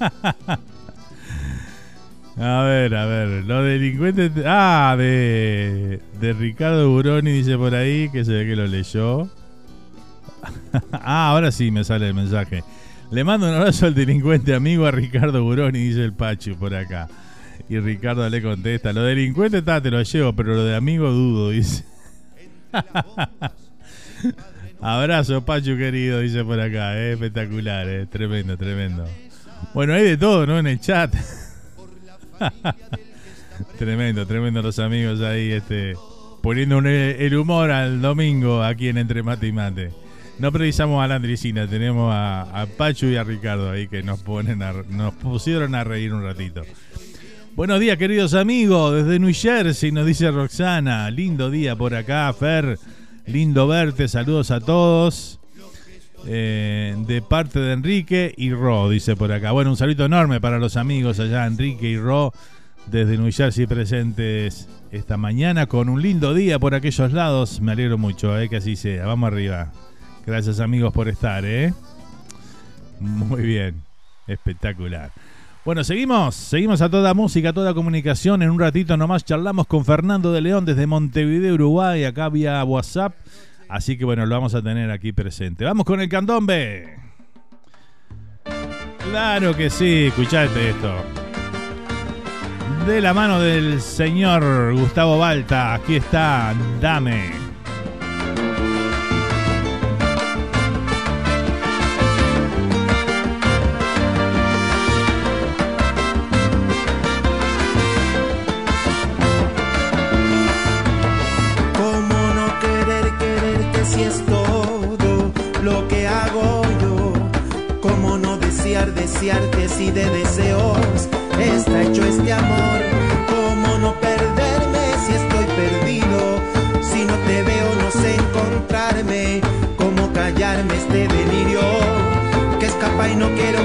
a ver, a ver. Los delincuentes... Ah, de, de Ricardo Buroni dice por ahí, que se ve que lo leyó. *laughs* ah, ahora sí me sale el mensaje. Le mando un abrazo al delincuente amigo a Ricardo Buroni, dice el Pachu por acá. Y Ricardo le contesta, lo delincuente está, te lo llevo, pero lo de amigo dudo, dice. Abrazo, Pachu querido, dice por acá. Eh, espectacular, eh, tremendo, tremendo. Bueno, hay de todo, ¿no? En el chat. *laughs* tremendo, tremendo los amigos ahí, este, poniendo el humor al domingo aquí en Entre Mate y Mate. No precisamos a la Andricina, tenemos a, Pachu y a Ricardo ahí que nos ponen nos pusieron a reír un ratito. Buenos días, queridos amigos, desde New Jersey, nos dice Roxana. Lindo día por acá, Fer. Lindo verte, saludos a todos. Eh, de parte de Enrique y Ro, dice por acá. Bueno, un saludo enorme para los amigos allá, Enrique y Ro, desde New Jersey presentes esta mañana con un lindo día por aquellos lados. Me alegro mucho, eh, que así sea. Vamos arriba. Gracias amigos por estar, ¿eh? Muy bien, espectacular. Bueno, seguimos, seguimos a toda música, a toda comunicación. En un ratito nomás charlamos con Fernando de León desde Montevideo, Uruguay, acá vía WhatsApp. Así que bueno, lo vamos a tener aquí presente. Vamos con el candombe. Claro que sí, escuchate esto. De la mano del señor Gustavo Balta, aquí está, dame. Desearte si de deseos está hecho este amor? ¿Cómo no perderme si estoy perdido? Si no te veo no sé encontrarme. ¿Cómo callarme este delirio que escapa y no quiero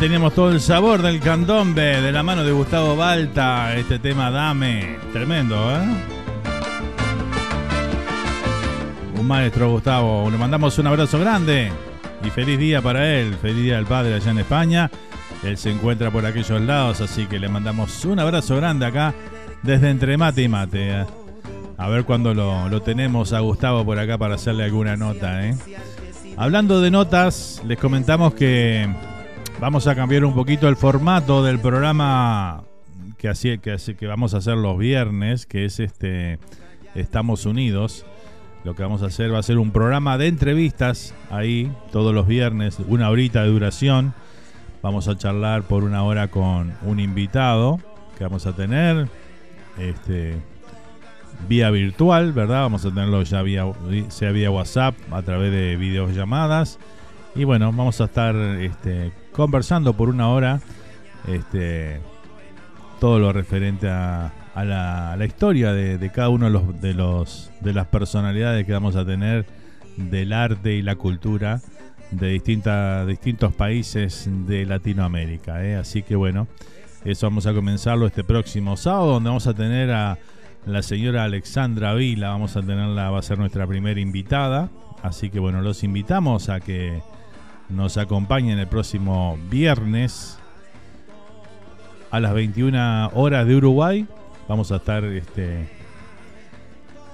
teníamos todo el sabor del candombe de la mano de Gustavo Balta. Este tema Dame. Tremendo, ¿eh? Un maestro, Gustavo. Le mandamos un abrazo grande y feliz día para él. Feliz día del padre allá en España. Él se encuentra por aquellos lados, así que le mandamos un abrazo grande acá desde Entre Mate y Mate. ¿eh? A ver cuándo lo, lo, tenemos a Gustavo por acá para hacerle alguna nota. ¿eh? Hablando de notas, les comentamos que Vamos a cambiar un poquito el formato del programa que, así, que, vamos a hacer los viernes, que es este Estamos Unidos. Lo que vamos a hacer va a ser un programa de entrevistas ahí todos los viernes, una horita de duración. Vamos a charlar por una hora con un invitado que vamos a tener este, vía virtual, ¿verdad? Vamos a tenerlo ya vía, sea vía WhatsApp, a través de videollamadas. Y bueno, vamos a estar este, conversando por una hora este, todo lo referente a, la, historia de, cada uno de los, de las personalidades que vamos a tener del arte y la cultura de distintas distintos países de Latinoamérica. ¿eh? Así que bueno, eso vamos a comenzarlo este próximo sábado, donde vamos a tener a, la señora Alexandra Vila. Vamos a tenerla, va a ser nuestra primera invitada. Así que bueno, los invitamos a que nos acompañen el próximo viernes a las 21 horas de Uruguay. Vamos a estar este,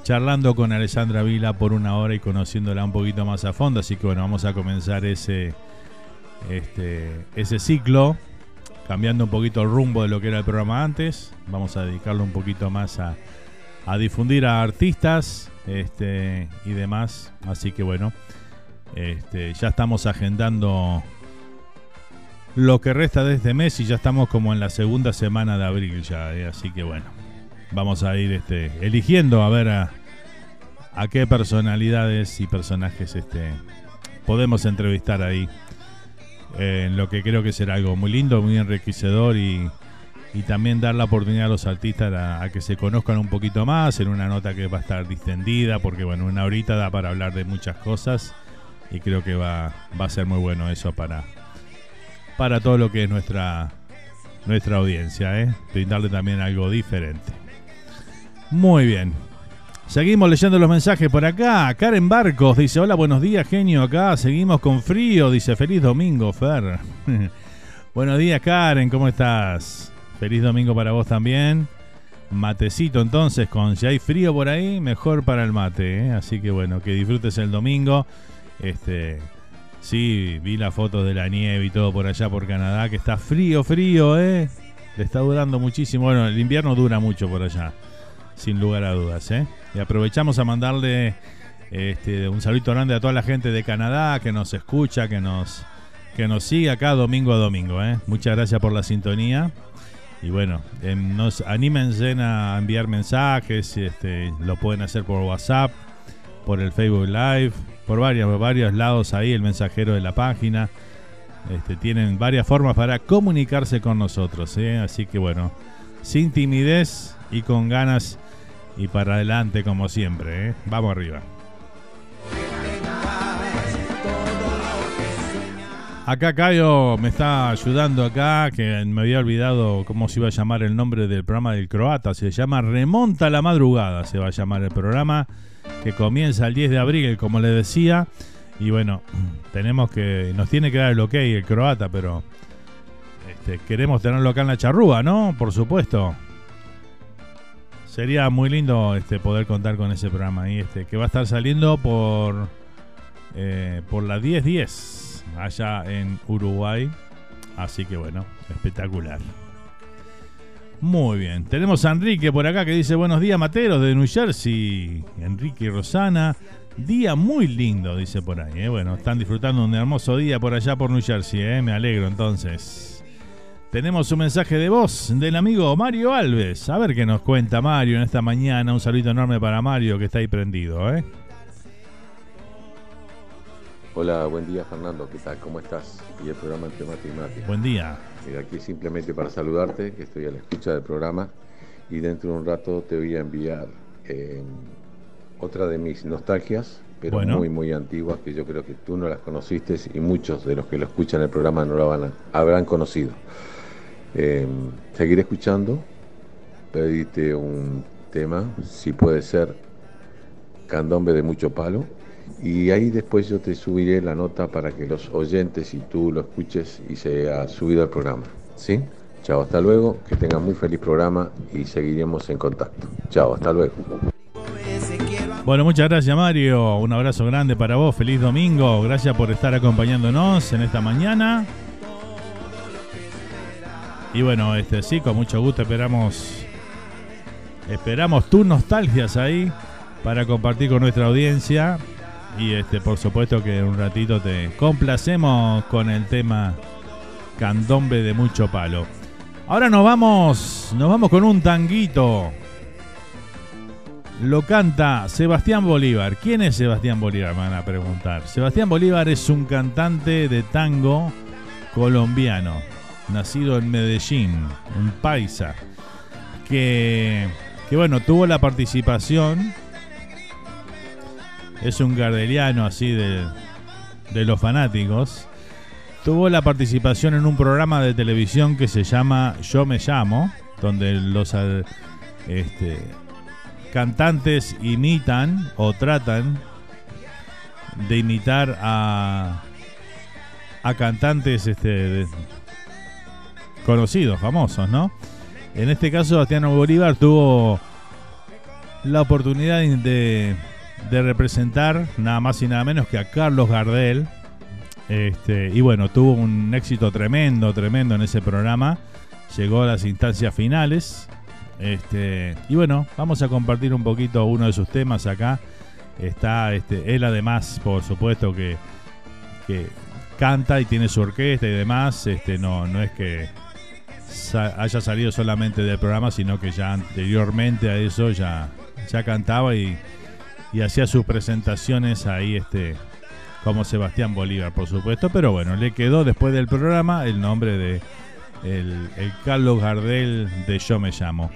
charlando con Alexandra Vila por una hora y conociéndola un poquito más a fondo. Así que bueno, vamos a comenzar ese, este, ese ciclo, cambiando un poquito el rumbo de lo que era el programa antes. Vamos a dedicarlo un poquito más a, a difundir a artistas este, y demás. Así que bueno, este, ya estamos agendando lo que resta de este mes y ya estamos como en la segunda semana de abril ya. Eh, así que bueno, vamos a ir este, eligiendo a ver a, qué personalidades y personajes este, podemos entrevistar ahí. en lo que creo que será algo muy lindo, muy enriquecedor y también dar la oportunidad a los artistas a, que se conozcan un poquito más en una nota que va a estar distendida, porque bueno, una horita da para hablar de muchas cosas y creo que va, va a ser muy bueno eso para, para todo lo que es nuestra, nuestra audiencia, ¿eh? brindarle también algo diferente. Muy bien. Seguimos leyendo los mensajes por acá. Karen Barcos dice: Hola, buenos días, genio. Acá seguimos con frío. Dice: Feliz domingo, Fer. *laughs* buenos días, Karen. ¿Cómo estás? Feliz domingo para vos también. Matecito entonces, con si hay frío por ahí, mejor para el mate. ¿eh? Así que bueno, que disfrutes el domingo. Este, sí, vi la foto de la nieve y todo por allá por Canadá, que está frío, frío, ¿eh? Le está durando muchísimo. Bueno, el invierno dura mucho por allá, sin lugar a dudas, ¿eh? Y aprovechamos a mandarle este, un saludo grande a toda la gente de Canadá que nos escucha, que nos, que nos sigue acá domingo a domingo, ¿eh? Muchas gracias por la sintonía. Y bueno, em, nos anímense a enviar mensajes, este, lo pueden hacer por WhatsApp, por el Facebook Live, por varios, varios lados ahí, el mensajero de la página. Este, tienen varias formas para comunicarse con nosotros, ¿eh? así que bueno, sin timidez y con ganas y para adelante como siempre. ¿eh? Vamos arriba. Acá Cayo me está ayudando acá, que me había olvidado cómo se iba a llamar el nombre del programa del croata. Se llama Remonta la Madrugada, se va a llamar el programa, que comienza el 10 de abril, como le decía. Y bueno, *clears throat* tenemos que, nos tiene que dar el ok el croata, pero este, queremos tenerlo acá en la charrúa, ¿no? Por supuesto. Sería muy lindo este, poder contar con ese programa ahí, este, que va a estar saliendo por, eh, por la 1010 allá en Uruguay. Así que bueno, espectacular. Muy bien, tenemos a Enrique por acá que dice buenos días Materos de New Jersey. Enrique y Rosana, día muy lindo, dice por ahí. ¿eh? Bueno, están disfrutando un hermoso día por allá por New Jersey, ¿eh? me alegro entonces. Tenemos un mensaje de voz del amigo Mario Alves. A ver qué nos cuenta Mario en esta mañana. Un saludo enorme para Mario que está ahí prendido. ¿eh? Hola, buen día Fernando, ¿qué tal? ¿Cómo estás? Y el programa Entre Mate y Mate. Buen día. Aquí simplemente para saludarte, que estoy a la escucha del programa y dentro de un rato te voy a enviar eh, otra de mis nostalgias, pero muy, muy antiguas, que yo creo que tú no las conociste y muchos de los que lo escuchan el programa no la van a, habrán conocido. Eh, seguiré escuchando, pedite un tema, si puede ser Candombe de mucho palo y ahí después yo te subiré la nota para que los oyentes y tú lo escuches y se ha subido al programa. ¿Sí? Chao, hasta luego, que tengan muy feliz programa y seguiremos en contacto. Chao, hasta luego. Bueno, muchas gracias Mario, un abrazo grande para vos, feliz domingo, gracias por estar acompañándonos en esta mañana. Y bueno, este sí, con mucho gusto esperamos esperamos tus nostalgias ahí para compartir con nuestra audiencia y este, por supuesto que en un ratito te complacemos con el tema Candombe de mucho palo. Ahora nos vamos, nos vamos con un tanguito. Lo canta Sebastián Bolívar. ¿Quién es Sebastián Bolívar? Me van a preguntar. Sebastián Bolívar es un cantante de tango colombiano, nacido en Medellín, un paisa, que, que bueno, tuvo la participación es un gardeliano así de, de los fanáticos, tuvo la participación en un programa de televisión que se llama Yo me llamo, donde los este, cantantes imitan o tratan de imitar a, a cantantes este, conocidos, famosos, ¿no? En este caso, Sebastián Bolívar tuvo la oportunidad de, de, representar nada más y nada menos que a Carlos Gardel. Este, y bueno, tuvo un éxito tremendo, tremendo en ese programa. Llegó a las instancias finales. Este, y bueno, vamos a compartir un poquito uno de sus temas acá. Está este, él además, por supuesto, que, que canta y tiene su orquesta y demás. Este, no, no es que haya salido solamente del programa, sino que ya anteriormente a eso ya, ya cantaba y, y hacía sus presentaciones ahí este como Sebastián Bolívar, por supuesto, pero bueno, le quedó después del programa el nombre de el, Carlos Gardel de Yo Me Llamo.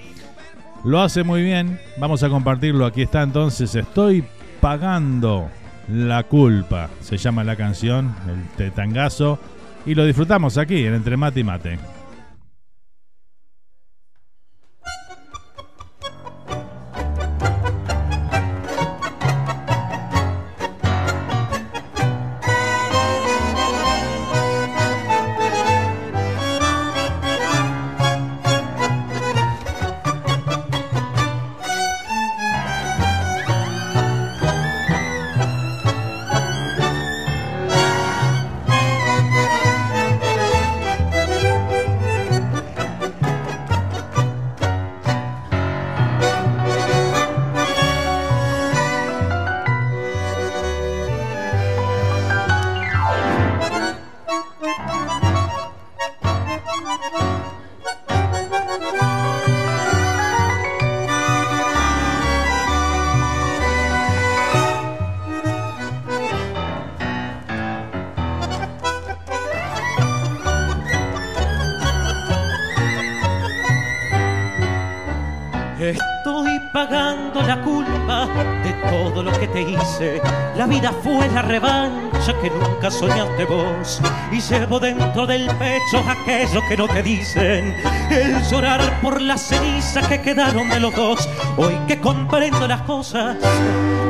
Lo hace muy bien, vamos a compartirlo, aquí está entonces, estoy pagando la culpa, se llama la canción, el tetangazo, y lo disfrutamos aquí en Entre Mate y Mate. Llevo dentro del pecho aquello que no te dicen. El llorar por las cenizas que quedaron de los dos. Hoy que comprendo las cosas,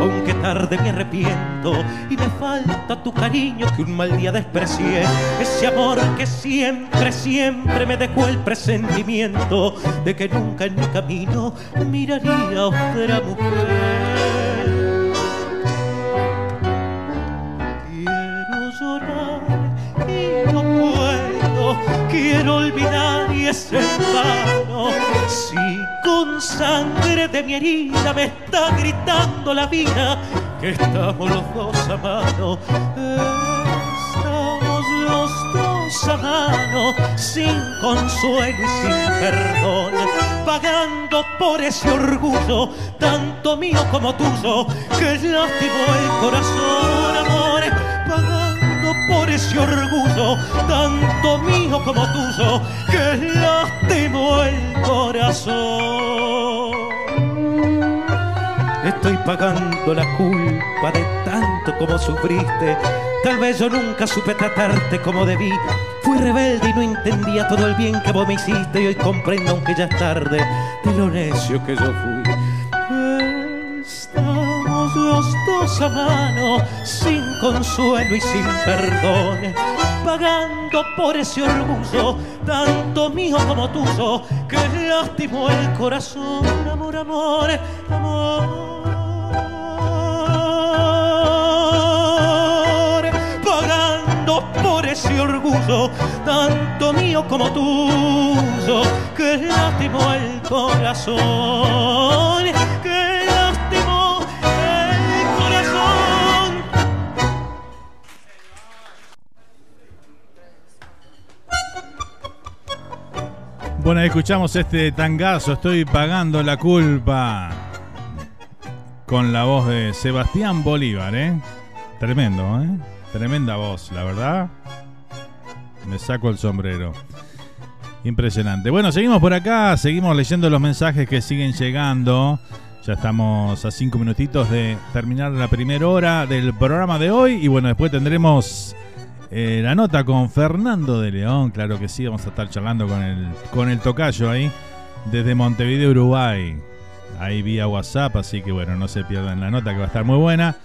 aunque tarde me arrepiento. Y me falta tu cariño que un mal día desprecié. Ese amor que siempre, siempre me dejó el presentimiento de que nunca en mi camino miraría otra mujer. Quiero olvidar y es en vano. Si con sangre de mi herida me está gritando la vida, que estamos los dos a mano. Estamos los dos a mano, sin consuelo y sin perdón, pagando por ese orgullo, tanto mío como tuyo, que lastimó el corazón, ese orgullo, tanto mío como tuyo, que lastimó el corazón. Estoy pagando la culpa de tanto como sufriste. Tal vez yo nunca supe tratarte como debí. Fui rebelde y no entendía todo el bien que vos me hiciste. Y hoy comprendo, aunque ya es tarde, de lo necio que yo fui los dos a mano, sin consuelo y sin perdón, pagando por ese orgullo, tanto mío como tuyo, que lastimó el corazón, amor, amor, amor. Pagando por ese orgullo, tanto mío como tuyo, que lastimó el corazón, que Bueno, escuchamos este tangazo, estoy pagando la culpa. Con la voz de Sebastián Bolívar, ¿eh? Tremendo, ¿eh? Tremenda voz, la verdad. Me saco el sombrero. Impresionante. Bueno, seguimos por acá, seguimos leyendo los mensajes que siguen llegando. Ya estamos a cinco minutitos de terminar la primera hora del programa de hoy. Y bueno, después tendremos eh, la nota con Fernando de León, claro que sí, vamos a estar charlando con el, con el tocayo ahí, desde Montevideo, Uruguay. ahí vía WhatsApp, así que bueno, no se pierdan la nota que va a estar muy buena.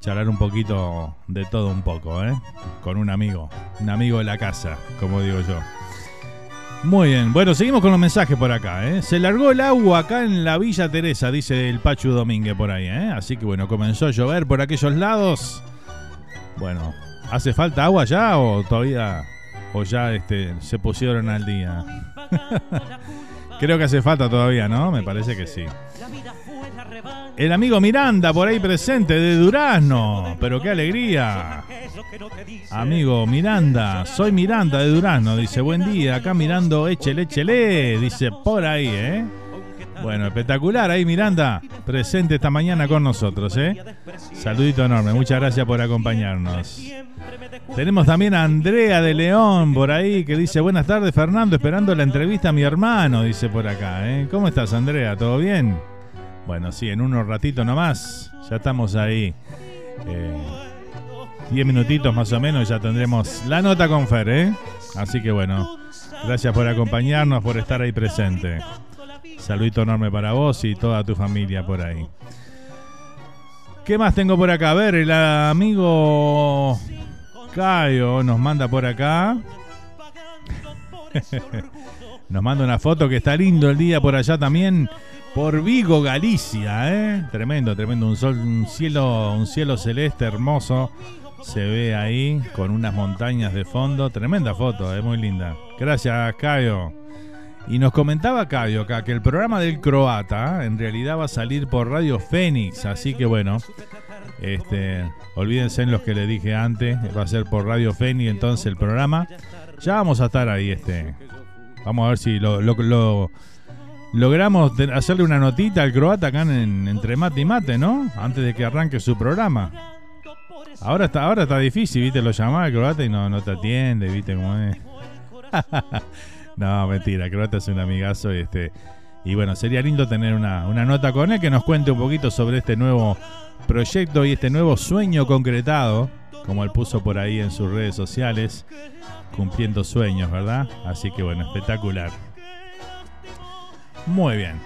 Charlar un poquito de todo un poco, ¿eh? Con un amigo, un amigo de la casa, como digo yo. Muy bien, bueno, seguimos con los mensajes por acá. ¿eh? Se largó el agua acá en la Villa Teresa, dice el Pachu Domínguez por ahí. ¿eh? Así que bueno, comenzó a llover por aquellos lados. Bueno, ¿hace falta agua ya o todavía o ya este, se pusieron al día? *laughs* Creo que hace falta todavía, ¿no? Me parece que sí. El amigo Miranda por ahí presente de Durazno. Pero qué alegría. Amigo Miranda, soy Miranda de Durazno. Dice, buen día, acá mirando Échele, échele. Dice, por ahí, ¿eh? Bueno, espectacular ahí Miranda, presente esta mañana con nosotros, ¿eh? Saludito enorme, muchas gracias por acompañarnos. Tenemos también a Andrea de León por ahí que dice, buenas tardes Fernando, esperando la entrevista a mi hermano, dice por acá, ¿eh? ¿Cómo estás Andrea? ¿Todo bien? Bueno, sí, en unos ratitos nomás, ya estamos ahí. Eh, diez minutitos más o menos ya tendremos la nota con Fer, ¿eh? Así que bueno, gracias por acompañarnos, por estar ahí presente. Saludito enorme para vos y toda tu familia por ahí. ¿Qué más tengo por acá? A ver, el amigo Cayo nos manda por acá. *laughs* nos manda una foto que está lindo el día por allá también. Por Vigo, Galicia, ¿eh? Tremendo, tremendo. Un, sol, un, cielo, un cielo celeste hermoso. Se ve ahí con unas montañas de fondo. Tremenda foto, es ¿eh? muy linda. Gracias, Cayo. Y nos comentaba Cayo acá que el programa del croata en realidad va a salir por Radio Fénix, así que bueno, este, olvídense en los que le dije antes, va a ser por Radio Fénix entonces el programa. Ya vamos a estar ahí, este. Vamos a ver si lo, logramos hacerle una notita al croata acá en, entre mate y mate, ¿no? Antes de que arranque su programa. Ahora está, ahora está difícil, viste, lo llamaba al croata y no, no te atiende, viste cómo es. *laughs* No, mentira, Croata es un amigazo. Este, y bueno, sería lindo tener una, una nota con él que nos cuente un poquito sobre este nuevo proyecto y este nuevo sueño concretado, como él puso por ahí en sus redes sociales, cumpliendo sueños, ¿verdad? Así que bueno, espectacular. Muy bien.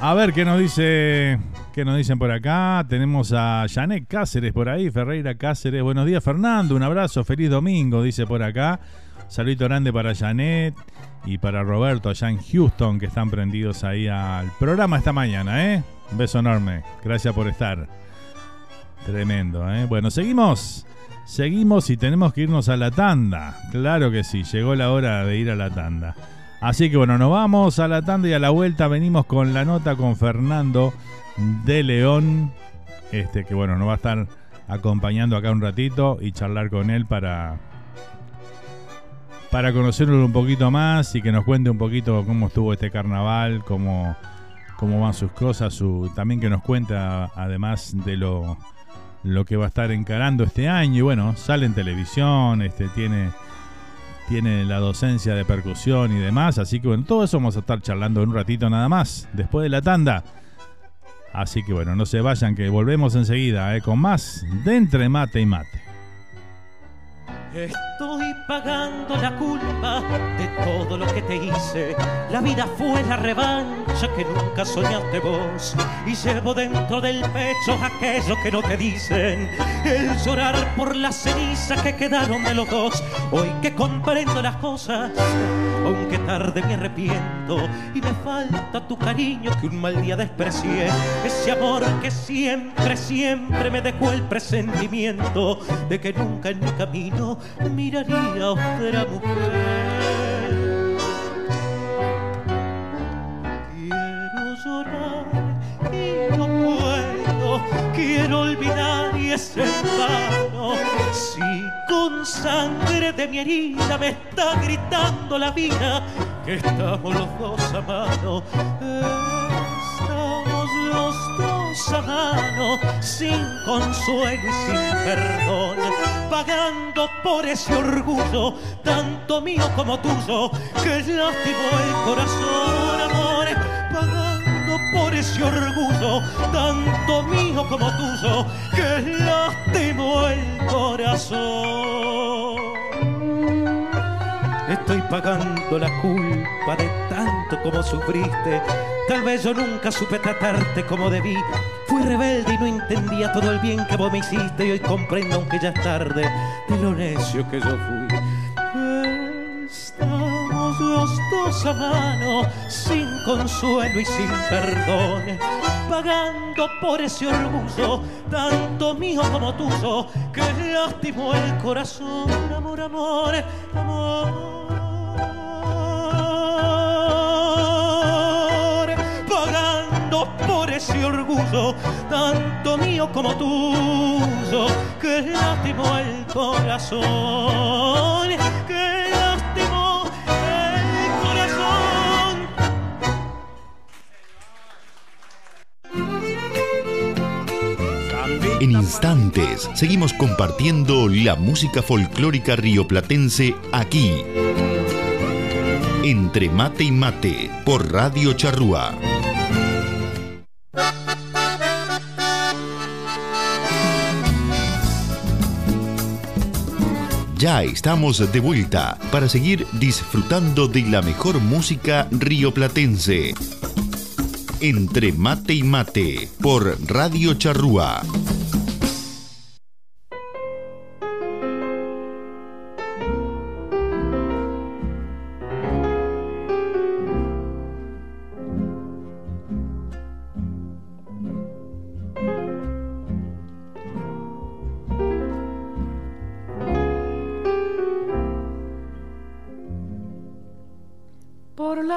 A ver qué nos dice, qué nos dicen por acá. Tenemos a Janet Cáceres por ahí, Ferreira Cáceres. Buenos días, Fernando. Un abrazo, feliz domingo, dice por acá. Saludito grande para Janet y para Roberto allá en Houston que están prendidos ahí al programa esta mañana, ¿eh? Un beso enorme. Gracias por estar. Tremendo, ¿eh? Bueno, seguimos. Seguimos y tenemos que irnos a la tanda. Claro que sí, llegó la hora de ir a la tanda. Así que bueno, nos vamos a la tanda y a la vuelta venimos con la nota con Fernando de León. Este que bueno, nos va a estar acompañando acá un ratito y charlar con él para para conocerlo un poquito más y que nos cuente un poquito cómo estuvo este carnaval, cómo, cómo van sus cosas, su, también que nos cuenta además de lo, lo que va a estar encarando este año. Y bueno, sale en televisión, este, tiene, tiene la docencia de percusión y demás. Así que bueno, todo eso vamos a estar charlando en un ratito nada más, después de la tanda. Así que bueno, no se vayan, que volvemos enseguida eh, con más de Entre Mate y Mate. Estoy pagando la culpa de todo lo que te hice. La vida fue la revancha que nunca soñaste vos. Y llevo dentro del pecho aquello que no te dicen. El llorar por las cenizas que quedaron de los dos. Hoy que comprendo las cosas, aunque tarde me arrepiento. Y me falta tu cariño que un mal día desprecié. Ese amor que siempre, siempre me dejó el presentimiento de que nunca en mi camino miraría otra mujer. Quiero llorar y no puedo, quiero olvidar y es en vano. Si con sangre de mi herida me está gritando la vida, que estamos los dos a mano. Estamos los dos mano, sin consuelo y sin perdón pagando por ese orgullo, tanto mío como tuyo, que lastimó el corazón, amor, pagando por ese orgullo, tanto mío como tuyo, que lastimó el corazón. Estoy pagando la culpa de tanto como sufriste. Tal vez yo nunca supe tratarte como debí. Fui rebelde y no entendía todo el bien que vos me hiciste y hoy comprendo, aunque ya es tarde, de lo necio que yo fui. Los dos a mano, sin consuelo y sin perdón, pagando por ese orgullo, tanto mío como tuyo, que lastimó el corazón. Amor, amor, amor. por ese orgullo, tanto mío como tuyo, que lastimó el corazón, que En instantes seguimos compartiendo la música folclórica rioplatense aquí. Entre mate y mate por Radio Charrúa. Ya estamos de vuelta para seguir disfrutando de la mejor música rioplatense. Entre mate y mate por Radio Charrúa.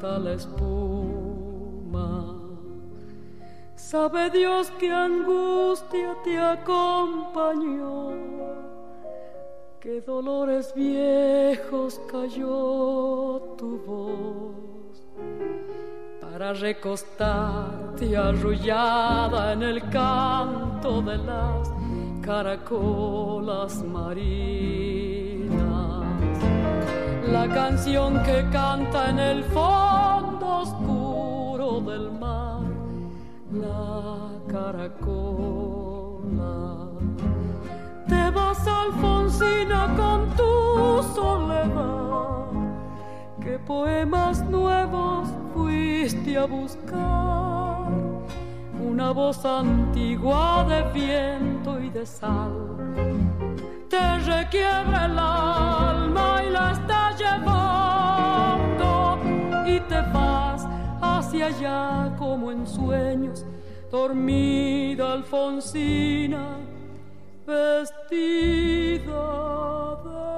hasta la espuma. Sabe Dios que angustia te acompañó, qué dolores viejos cayó tu voz para recostarte arrullada en el canto de las caracolas marinas. La canción que canta en el fondo oscuro del mar, la caracola. Te vas, Alfonsina, con tu soledad. ¿Qué poemas nuevos fuiste a buscar una voz antigua de viento y de sal. Te requiebra el alma y la está llevando y te vas hacia allá como en sueños, dormida Alfonsina, vestida de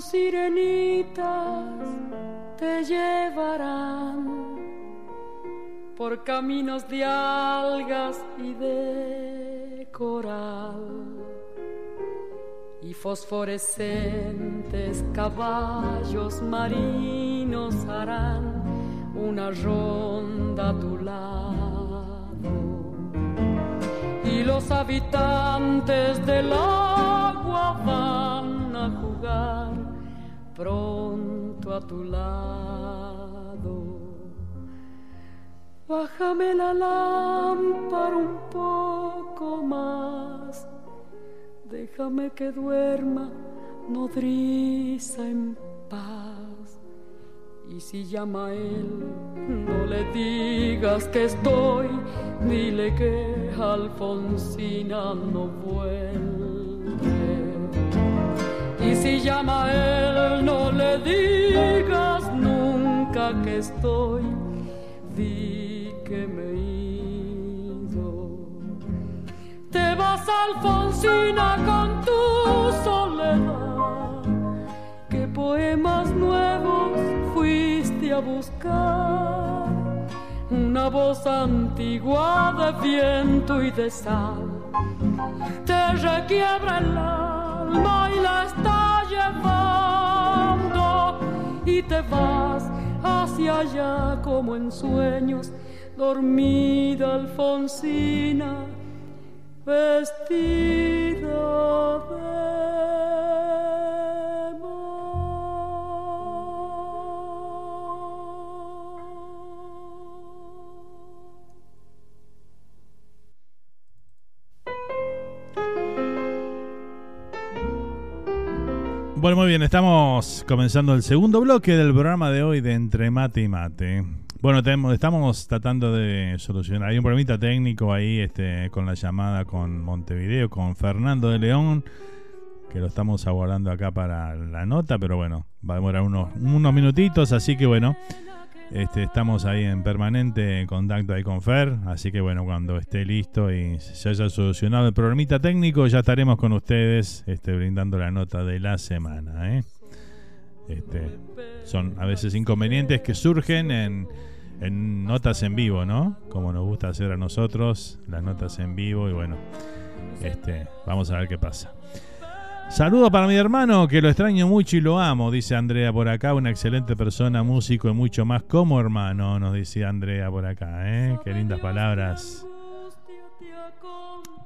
sirenitas te llevarán por caminos de algas y de coral y fosforescentes caballos marinos harán una ronda a tu lado. Y los habitantes del agua a jugar pronto a tu lado. Bájame la lámpara un poco más, déjame que duerma nodriza en paz Y si llama a él, no le digas que estoy, dile que Alfonsina no vuelve. Y si llama a él, no le digas nunca que estoy, di que me ido. Te vas, Alfonsina, con tu soledad. ¿Qué poemas nuevos fuiste a buscar? Una voz antigua de viento y de sal te requiebra el alma y la está llevando. Y te vas hacia allá como en sueños, dormida Alfonsina, vestida de Bueno, muy bien, estamos comenzando el segundo bloque del programa de hoy de Entre Mate y Mate. Bueno, tenemos, estamos tratando de solucionar. Hay un problemita técnico ahí este, con la llamada con Montevideo, con Fernando de León, que lo estamos aguardando acá para la nota, pero bueno, va a demorar unos, unos minutitos, así que bueno, este, estamos ahí en permanente contacto ahí con Fer, así que bueno, cuando esté listo y se haya solucionado el problemita técnico, ya estaremos con ustedes este, brindando la nota de la semana. ¿eh? Este, son a veces inconvenientes que surgen en, en notas en vivo, ¿no? Como nos gusta hacer a nosotros, las notas en vivo y bueno, este, vamos a ver qué pasa. Saludo para mi hermano, que lo extraño mucho y lo amo, dice Andrea por acá. Una excelente persona, músico y mucho más como hermano, nos dice Andrea por acá. ¿eh? Qué lindas palabras.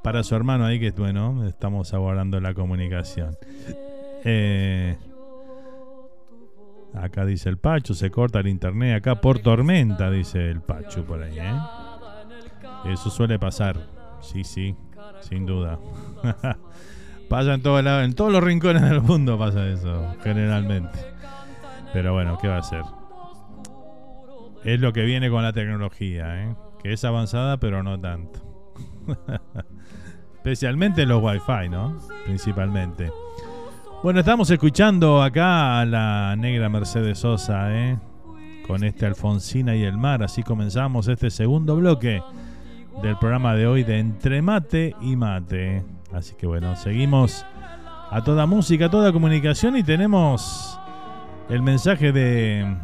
Para su hermano ahí, que bueno, estamos aguardando la comunicación. Eh, acá dice el Pacho, se corta el internet. Acá por tormenta, dice el Pacho por ahí. ¿eh? Eso suele pasar. Sí, sí, sin duda. *laughs* Pasa en, todo en todos los rincones del mundo pasa eso, generalmente. Pero bueno, ¿qué va a ser? Es lo que viene con la tecnología, ¿eh? que es avanzada pero no tanto. *laughs* Especialmente los wifi, ¿no? Principalmente. Bueno, estamos escuchando acá a la negra Mercedes Sosa, ¿eh? Con este Alfonsina y el mar. Así comenzamos este segundo bloque del programa de hoy de Entre Mate y Mate. Así que bueno, seguimos a toda música, a toda comunicación y tenemos el mensaje de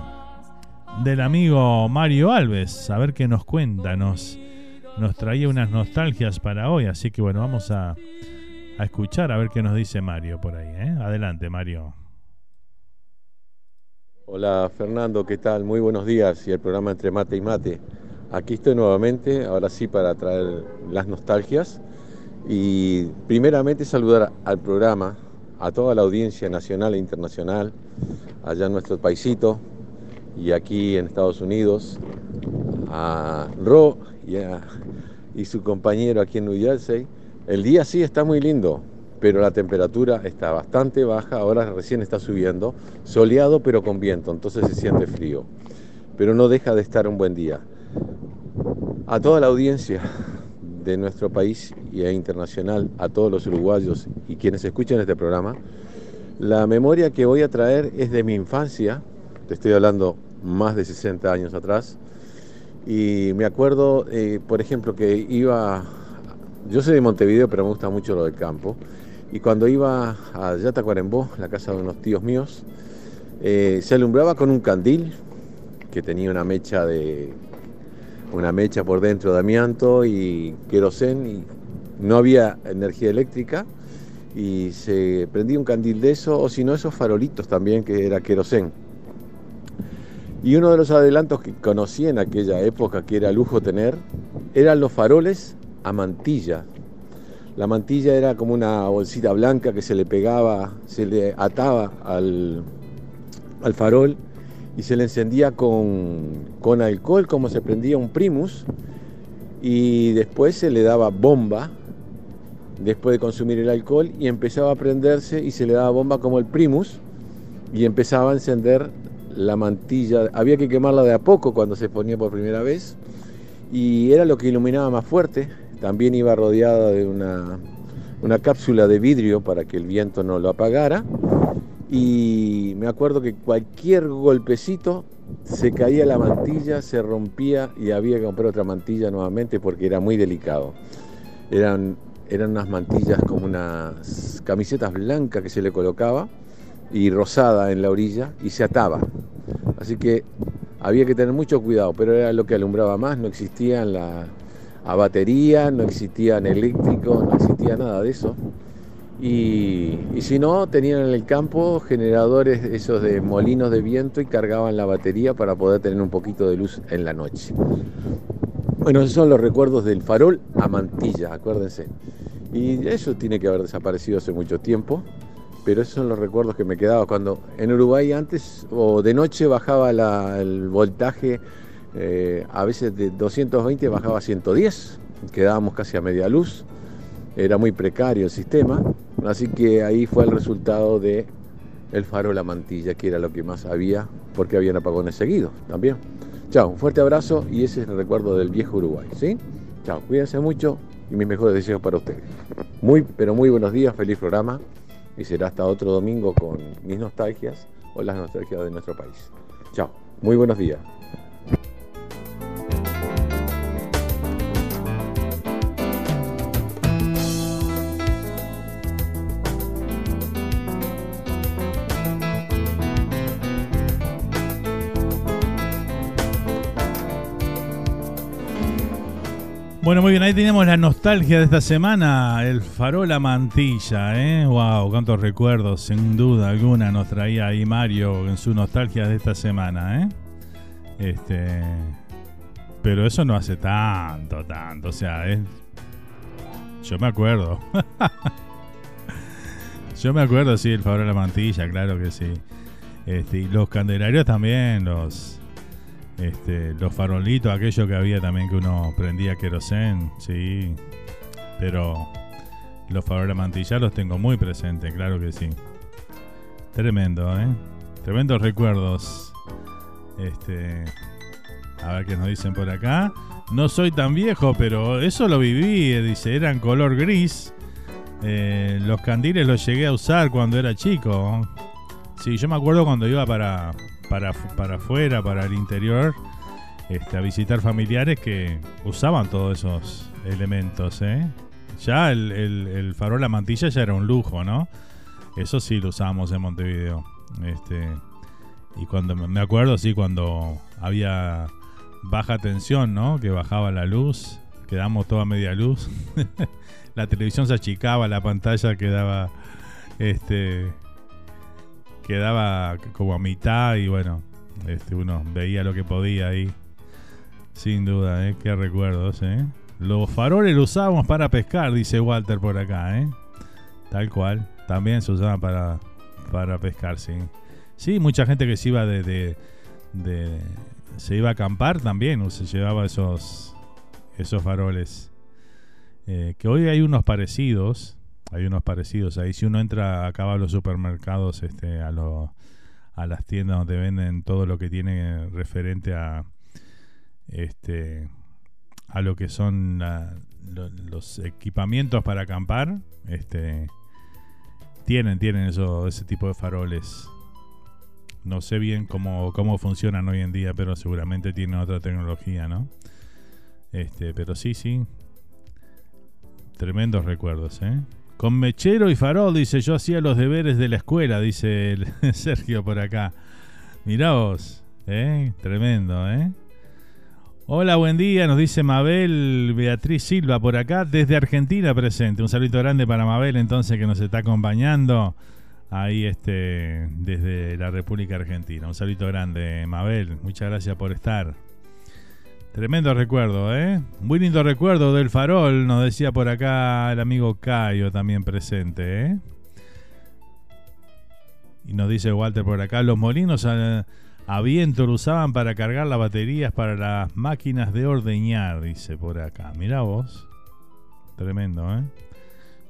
del amigo Mario Alves, a ver qué nos cuenta, nos, nos traía unas nostalgias para hoy, así que bueno, vamos a, a escuchar a ver qué nos dice Mario por ahí. ¿eh? Adelante, Mario. Hola Fernando, ¿qué tal? Muy buenos días y el programa Entre Mate y Mate. Aquí estoy nuevamente, ahora sí para traer las nostalgias y primeramente saludar al programa, a toda la audiencia nacional e internacional, allá en nuestro paisito y aquí en Estados Unidos, a Ro y, su compañero aquí en New Jersey. El día sí está muy lindo, pero la temperatura está bastante baja, ahora recién está subiendo, soleado pero con viento, entonces se siente frío, pero no deja de estar un buen día. A toda la audiencia, de nuestro país y e internacional a todos los uruguayos y quienes escuchan este programa. La memoria que voy a traer es de mi infancia, te estoy hablando más de 60 años atrás, y me acuerdo, eh, por ejemplo, que iba, yo soy de Montevideo, pero me gusta mucho lo del campo, y cuando iba a Yatacuarembó, la casa de unos tíos míos, eh, se alumbraba con un candil que tenía una mecha de una mecha por dentro de amianto y querosén y no había energía eléctrica y se prendía un candil de eso o si no esos farolitos también que era querosén. Y uno de los adelantos que conocí en aquella época que era lujo tener eran los faroles a mantilla. La mantilla era como una bolsita blanca que se le pegaba, se le ataba al, al farol y se le encendía con, alcohol como se prendía un primus y después se le daba bomba después de consumir el alcohol y empezaba a prenderse y se le daba bomba como el primus y empezaba a encender la mantilla, había que quemarla de a poco cuando se ponía por primera vez y era lo que iluminaba más fuerte. También iba rodeada de una, una cápsula de vidrio para que el viento no lo apagara y me acuerdo que cualquier golpecito se caía la mantilla, se rompía y había que comprar otra mantilla nuevamente porque era muy delicado. Eran, eran unas mantillas como unas camisetas blancas que se le colocaba y rosada en la orilla y se ataba. Así que había que tener mucho cuidado, pero era lo que alumbraba más, no existían la batería, no existían eléctricos, no existía nada de eso. Y, si no, tenían en el campo generadores esos de molinos de viento y cargaban la batería para poder tener un poquito de luz en la noche. Bueno, esos son los recuerdos del farol a mantilla, acuérdense. Y eso tiene que haber desaparecido hace mucho tiempo, pero esos son los recuerdos que me quedaba cuando en Uruguay antes o de noche bajaba el voltaje, eh, a veces de 220 bajaba a 110, quedábamos casi a media luz era muy precario el sistema, así que ahí fue el resultado de el faro La Mantilla, que era lo que más había, porque habían apagones seguidos también. Chao, un fuerte abrazo y ese es el recuerdo del viejo Uruguay, ¿sí? Chao, cuídense mucho y mis mejores deseos para ustedes. Muy, pero muy buenos días, feliz programa y será hasta otro domingo con mis nostalgias o las nostalgias de nuestro país. Chao, muy buenos días. Bueno, muy bien, ahí tenemos la nostalgia de esta semana, el farola mantilla, ¿eh? Wow, cuántos recuerdos, sin duda alguna nos traía ahí Mario en su nostalgia de esta semana, ¿eh? Este, pero eso no hace tanto, tanto, o sea, es, yo me acuerdo. *laughs* yo me acuerdo, sí, el farola mantilla, claro que sí. Este, y los candelarios también, los este, los farolitos, aquello que había también que uno prendía querosén, sí. Pero los faroles los tengo muy presentes, claro que sí. Tremendo, ¿eh? Tremendos recuerdos. Este, a ver qué nos dicen por acá. No soy tan viejo, pero eso lo viví, dice, eran color gris. Eh, los candiles los llegué a usar cuando era chico. Sí, yo me acuerdo cuando iba para, para, para afuera, para el interior, este, a visitar familiares que usaban todos esos elementos. ¿eh? Ya el, el, farol la mantilla ya era un lujo, ¿no? Eso sí lo usábamos en Montevideo. Este, y cuando me acuerdo, sí, cuando había baja tensión, ¿no? Que bajaba la luz, quedamos toda media luz. *laughs* la televisión se achicaba, la pantalla quedaba este quedaba como a mitad y bueno, este, uno veía lo que podía ahí. Sin duda, ¿eh? Qué recuerdos, ¿eh? Los faroles los usábamos para pescar, dice Walter por acá, ¿eh? Tal cual. También se usaban para, para pescar, sí. Sí, mucha gente que se iba de, de, se iba a acampar también, se llevaba esos, esos faroles. Eh, que hoy hay unos parecidos, hay unos parecidos ahí. Si uno entra acá a los supermercados, este, a, a las tiendas donde venden todo lo que tiene referente a este a lo que son los equipamientos para acampar, este tienen tienen eso ese tipo de faroles. No sé bien cómo, cómo funcionan hoy en día, pero seguramente tienen otra tecnología, ¿no? Este, pero sí, sí. Tremendos recuerdos, ¿eh? Con mechero y farol, dice, yo hacía los deberes de la escuela, dice *laughs* Sergio por acá. Mirá vos, ¿eh? Tremendo, ¿eh? Hola, buen día, nos dice Mabel Beatriz Silva por acá, desde Argentina presente. Un saludo grande para Mabel entonces que nos está acompañando ahí este, desde la República Argentina. Un saludo grande, Mabel, muchas gracias por estar. Tremendo recuerdo, ¿eh? Muy lindo recuerdo del farol, nos decía por acá el amigo Cayo también presente, ¿eh? Y nos dice Walter por acá, los molinos a, viento lo usaban para cargar las baterías para las máquinas de ordeñar, dice por acá. Mirá vos. Tremendo, ¿eh?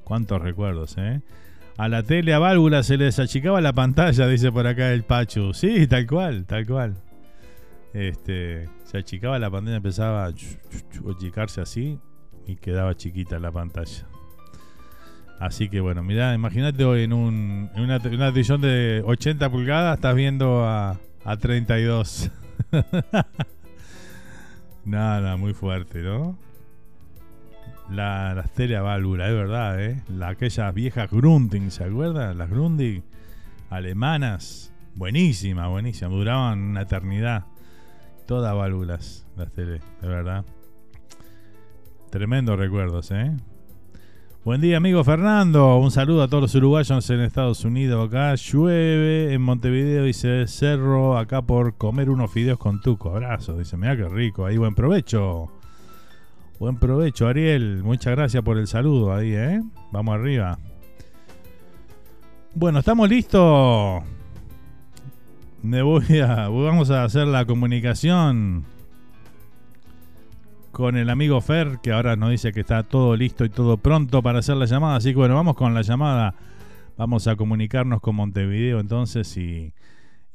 Cuántos recuerdos, ¿eh? a la tele a válvula se les achicaba la pantalla, dice por acá el Pachu. Sí, tal cual, tal cual. Este, se achicaba la pantalla, empezaba a achicarse así y quedaba chiquita la pantalla. Así que bueno, mira, imagínate hoy en, un, en una, televisión de 80 pulgadas estás viendo a, a 32. *laughs* Nada, muy fuerte, ¿no? La, las válvula, es verdad, ¿eh? La, aquellas viejas Grunding, ¿se acuerdan? Las Grunding alemanas. Buenísima, buenísima. Duraban una eternidad. Todas válvulas, las tele, de verdad. Tremendos recuerdos, ¿eh? Buen día, amigo Fernando. Un saludo a todos los uruguayos en Estados Unidos. Acá llueve en Montevideo, dice Cerro, acá por comer unos fideos con tuco. Abrazo, dice, mira qué rico. Ahí buen provecho. Buen provecho, Ariel. Muchas gracias por el saludo ahí, ¿eh? Vamos arriba. Bueno, estamos listos. Me voy a, vamos a hacer la comunicación con el amigo Fer, que ahora nos dice que está todo listo y todo pronto para hacer la llamada. Así que bueno, vamos con la llamada. Vamos a comunicarnos con Montevideo entonces y,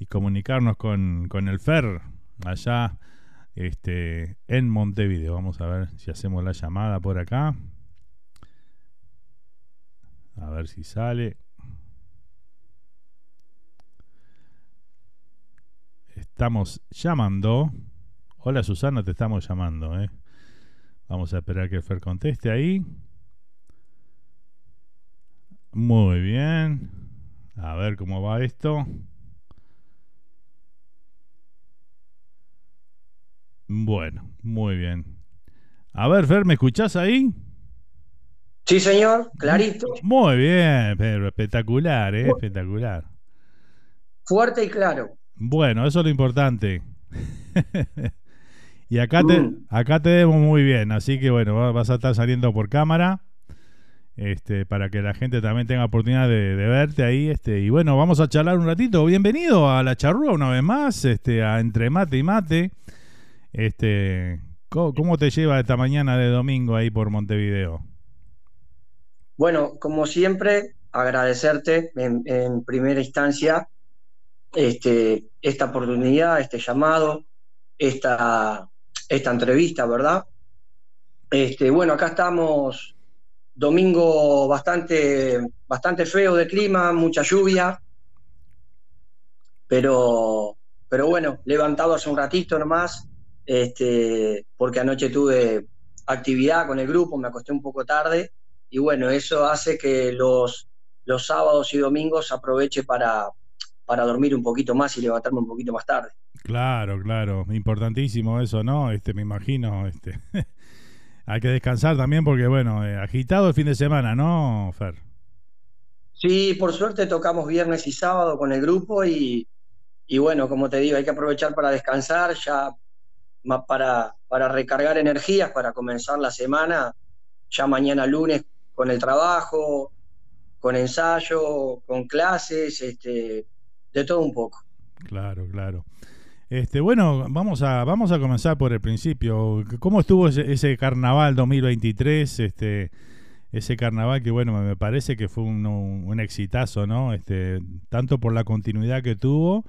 comunicarnos con, el Fer allá este, en Montevideo. Vamos a ver si hacemos la llamada por acá. A ver si sale. Estamos llamando. Hola Susana, te estamos llamando, ¿eh? Vamos a esperar que Fer conteste ahí. Muy bien. A ver cómo va esto. Bueno, muy bien. A ver, Fer, ¿me escuchás ahí? Sí, señor, clarito. Muy bien, pero espectacular, ¿eh? Espectacular. Fuerte y claro. Bueno, eso es lo importante. *laughs* Y acá te, mm. acá te vemos muy bien, así que bueno, vas a estar saliendo por cámara. Este, para que la gente también tenga oportunidad de, verte ahí, este, y bueno, vamos a charlar un ratito. Bienvenido a la charrúa una vez más, este, a Entre Mate y Mate. Este, ¿cómo, te lleva esta mañana de domingo ahí por Montevideo? Bueno, como siempre, agradecerte en, en primera instancia este, esta oportunidad, este llamado, esta, esta entrevista, ¿verdad? Este, bueno, acá estamos, domingo bastante, bastante feo de clima, mucha lluvia, pero, pero bueno, levantado hace un ratito nomás, este, porque anoche tuve actividad con el grupo, me acosté un poco tarde, y bueno, eso hace que los, los sábados y domingos aproveche para, para dormir un poquito más y levantarme un poquito más tarde. Claro, claro, importantísimo eso, ¿no? Este, me imagino, este, *laughs* hay que descansar también porque, bueno, eh, agitado el fin de semana, ¿no, Fer? Sí, por suerte tocamos viernes y sábado con el grupo y, y bueno, como te digo, hay que aprovechar para descansar, ya para, para recargar energías, para comenzar la semana, ya mañana lunes con el trabajo, con ensayo, con clases, este, de todo un poco. Claro, claro. Este, bueno, vamos a, vamos a comenzar por el principio. ¿Cómo estuvo ese, carnaval 2023? Este, ese carnaval que, bueno, me parece que fue un, un, exitazo, ¿no? Este, tanto por la continuidad que tuvo,